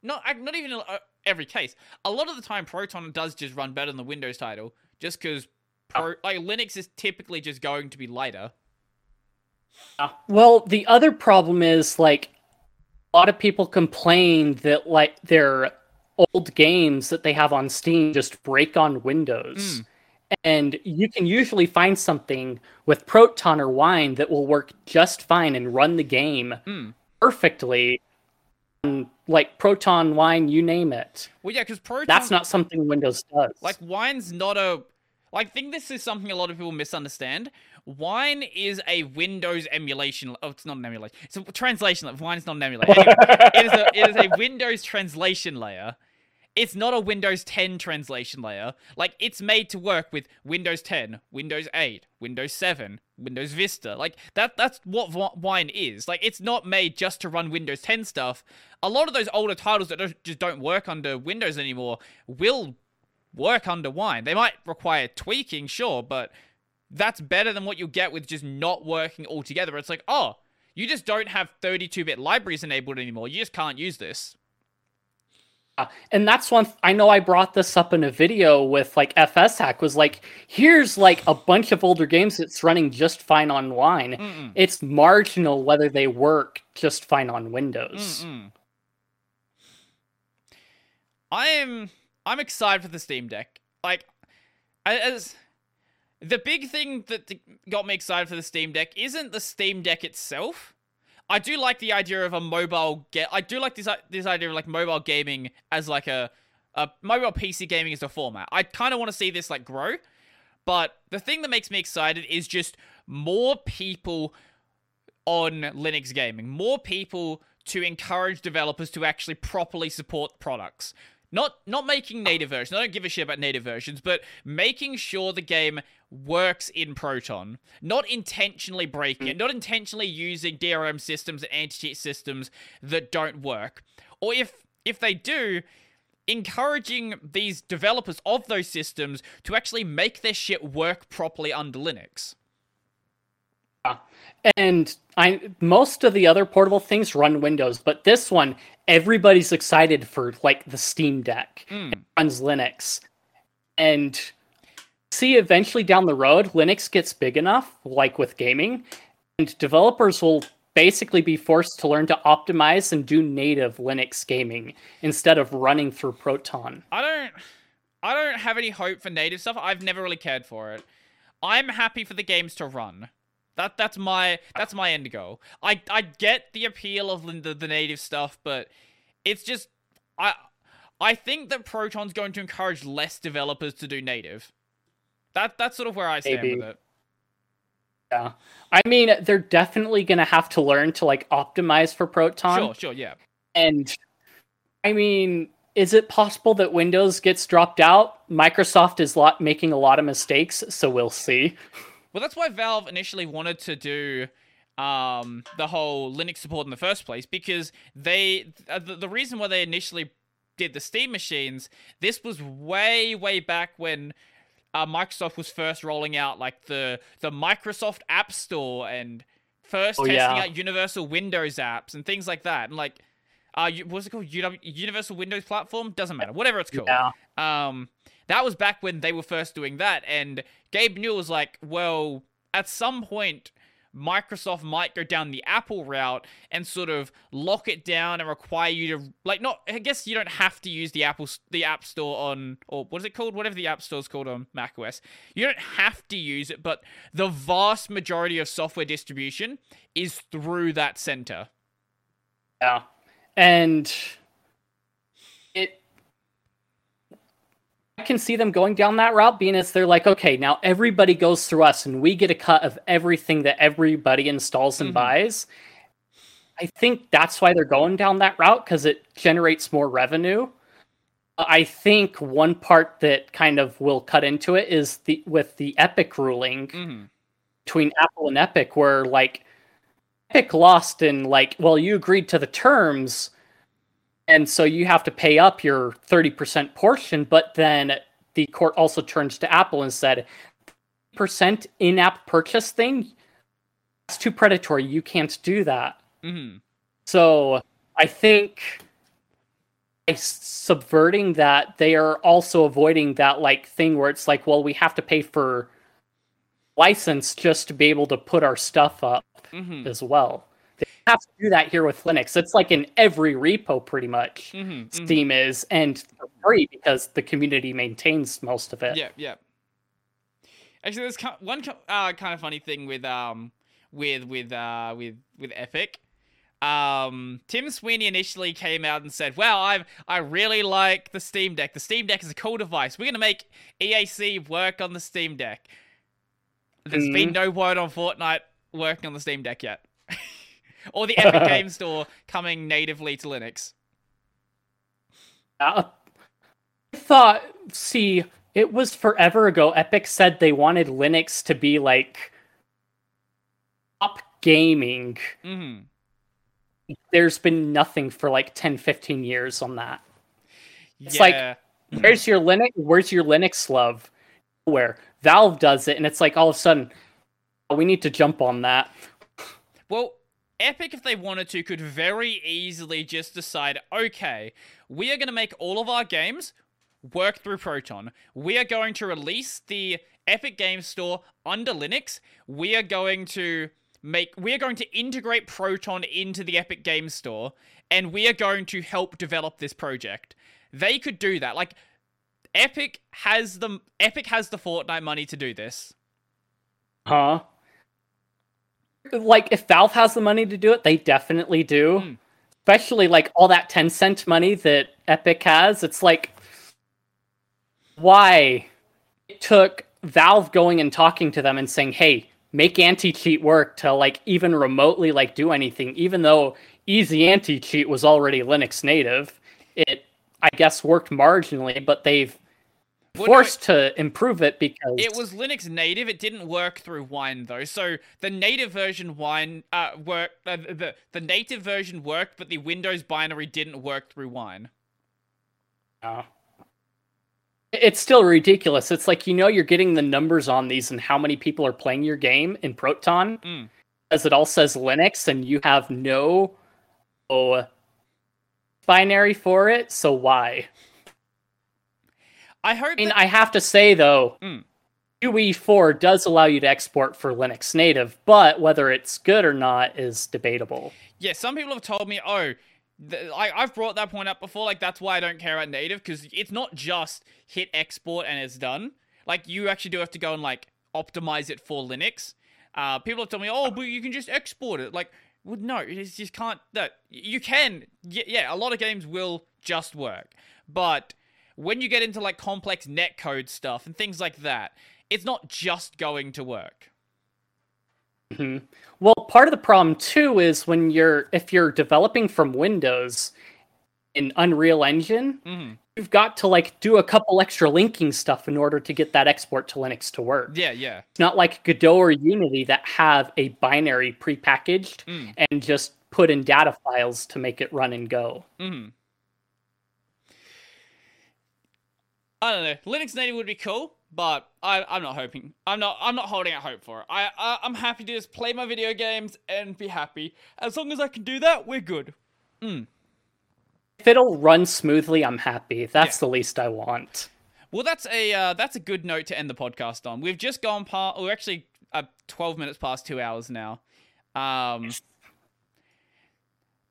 Not not even in uh, every case. A lot of the time, Proton does just run better than the Windows title, just because Pro like Linux is typically just going to be lighter. Well, the other problem is like a lot of people complain that like their old games that they have on Steam just break on Windows. Mm. And you can usually find something with Proton or Wine that will work just fine and run the game Mm. perfectly. on, Like Proton, Wine, you name it. Well, yeah, because Proton. That's not something Windows does. Like wine's not a like I think this is something a lot of people misunderstand. Wine is a Windows emulation. Oh, it's not an emulation. It's a translation. Wine is not an emulation. Anyway, *laughs* it is a it is a Windows translation layer. It's not a Windows 10 translation layer. Like it's made to work with Windows 10, Windows 8, Windows 7, Windows Vista. Like that that's what Wine is. Like it's not made just to run Windows 10 stuff. A lot of those older titles that don't, just don't work under Windows anymore will work under Wine. They might require tweaking, sure, but that's better than what you get with just not working altogether. It's like, oh, you just don't have 32-bit libraries enabled anymore. You just can't use this. Uh, and that's one th- I know I brought this up in a video with like FS Hack was like here's like a bunch of older games that's running just fine on Wine. Mm-mm. It's marginal whether they work just fine on Windows. Mm-mm. I am I'm excited for the Steam Deck. Like as the big thing that got me excited for the Steam Deck isn't the Steam Deck itself. I do like the idea of a mobile get. I do like this this idea of like mobile gaming as like a a mobile PC gaming as a format. I kind of want to see this like grow. But the thing that makes me excited is just more people on Linux gaming, more people to encourage developers to actually properly support products. Not not making native versions. I don't give a shit about native versions, but making sure the game works in Proton. Not intentionally breaking it, mm. not intentionally using DRM systems and anti-cheat systems that don't work. Or if if they do, encouraging these developers of those systems to actually make their shit work properly under Linux. And I most of the other portable things run Windows, but this one everybody's excited for like the Steam Deck. Mm. It runs Linux. And see eventually down the road Linux gets big enough like with gaming and developers will basically be forced to learn to optimize and do native Linux gaming instead of running through Proton. I don't I don't have any hope for native stuff. I've never really cared for it. I'm happy for the games to run. That that's my that's my end goal. I I get the appeal of the, the native stuff, but it's just I I think that Proton's going to encourage less developers to do native. That that's sort of where I stand Maybe. with it. Yeah. I mean, they're definitely going to have to learn to like optimize for Proton. Sure, sure, yeah. And I mean, is it possible that Windows gets dropped out? Microsoft is lot making a lot of mistakes, so we'll see. Well, that's why Valve initially wanted to do um, the whole Linux support in the first place because they uh, the, the reason why they initially did the Steam machines. This was way way back when uh, Microsoft was first rolling out like the the Microsoft App Store and first Oh, testing yeah. out Universal Windows apps and things like that. And like, uh, what's it called? Universal Windows Platform doesn't matter. Whatever it's called. Yeah. Um, that was back when they were first doing that, and Gabe Newell was like, "Well, at some point, Microsoft might go down the Apple route and sort of lock it down and require you to like not. I guess you don't have to use the Apple the App Store on or what is it called? Whatever the App Store is called on macOS. You don't have to use it, but the vast majority of software distribution is through that center. Yeah. And it I can see them going down that route being as they're like, okay, now everybody goes through us and we get a cut of everything that everybody installs and Mhm. buys. I think that's why they're going down that route because it generates more revenue. I think one part that kind of will cut into it is the with the Epic ruling hmm between Apple and Epic, where like Epic lost in like, well, you agreed to the terms, and so you have to pay up your thirty percent portion. But then the court also turns to Apple and said, percent in-app purchase thing, that's too predatory. You can't do that. hmm So I think by subverting that, they are also avoiding that like thing where it's like, well, we have to pay for license just to be able to put our stuff up hmm as well. They have to do that here with Linux. It's like in every repo, pretty much. Mm-hmm, mm-hmm. Steam is, and for free because the community maintains most of it. Yeah, yeah. Actually, there's one uh, kind of funny thing with um with with uh with with Epic. Um, Tim Sweeney initially came out and said, "Well, I I really like the Steam Deck. The Steam Deck is a cool device. We're gonna make EAC work on the Steam Deck." There's been Mhm. no word on Fortnite working on the Steam Deck yet, *laughs* *laughs* or the *laughs* Epic Game Store coming natively to Linux. I thought, see, it was forever ago. Epic said they wanted Linux to be like top gaming. hmm There's been nothing for like 10, 15 years on that. It's yeah. like- *clears throat* Where's your Linux? Where's your Linux love? Where Valve does it, and it's like all of a sudden, "Oh, we need to jump on that. Well, Epic, if they wanted to, could very easily just decide okay, we are going to make all of our games work through Proton. We are going to release the Epic Game Store under Linux. We are going to make we are going to integrate Proton into the Epic Game Store and we are going to help develop this project. They could do that. Like Epic has the Epic has the Fortnite money to do this. Huh? Like, if Valve has the money to do it, they definitely do. Hmm. Especially like all that Tencent money that Epic has. It's like, why it took Valve going and talking to them and saying, hey, make anti cheat work to like even remotely like do anything, even though easy anti cheat was already Linux native. It, I guess, worked marginally, but they've Well, no, forced to improve it because It was Linux native. It didn't work through Wine though. So the native version Wine uh work uh, the the native version worked, but the Windows binary didn't work through Wine. No. It's still ridiculous. It's like you know you're getting the numbers on these and how many people are playing your game in Proton, Mm. as it all says Linux, and you have no oh, binary for it. So why? I hope. I mean, that- I have to say though, Mm. UE4 does allow you to export for Linux native, but whether it's good or not is debatable. yeah, some people have told me, oh, th- I I've brought that point up before. Like that's why I don't care about native because it's not just hit export and it's done. Like you actually do have to go and like optimize it for Linux. Uh, people have told me, oh, but you can just export it. Like, well, no, you just can't. No, you can. y- Yeah, a lot of games will just work, but when you get into like complex netcode stuff and things like that, it's not just going to work. hmm Well, part of the problem too is when you're if you're developing from Windows in Unreal Engine, hmm you've got to like do a couple extra linking stuff in order to get that export to Linux to work. Yeah, yeah. It's not like Godot or Unity that have a binary prepackaged Mm. and just put in data files to make it run and go. hmm I don't know. Linux native would be cool, but I, I'm not hoping. I'm not. I'm not holding out hope for it. I, I I'm happy to just play my video games and be happy. As long as I can do that, we're good. If it'll run smoothly, I'm happy. That's the least I want. Well, that's a uh, that's a good note to end the podcast on. We've just gone past. We're actually uh, 12 minutes past two hours now. Um.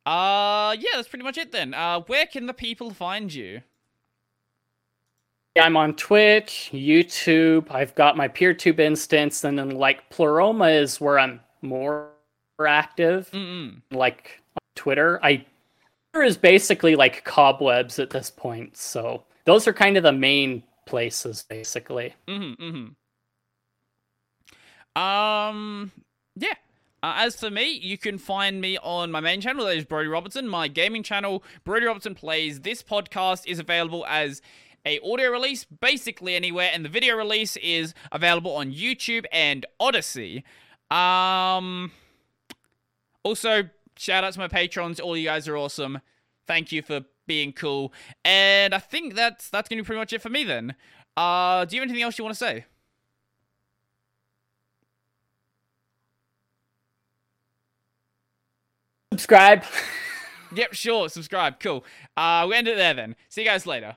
Uh, yeah, that's pretty much it then. Uh, where can the people find you? I'm on Twitch, YouTube. I've got my PeerTube instance, and then like Pleroma is where I'm more active. Mm-mm. Like on Twitter, I Twitter is basically like cobwebs at this point. So those are kind of the main places, basically. Mm-hmm, mm-hmm. Um, yeah. Uh, as for me, you can find me on my main channel, that is Brodie Robertson. My gaming channel, Brodie Robertson Plays. This podcast is available as a audio release basically anywhere, and the video release is available on YouTube and Odysee. Um, also, shout out to my patrons. All you guys are awesome. Thank you for being cool. And I think that's that's gonna be pretty much it for me then. Uh, do you have anything else you want to say? Subscribe. *laughs* Yep, sure. Subscribe. Cool. Uh, we end it there then. See you guys later.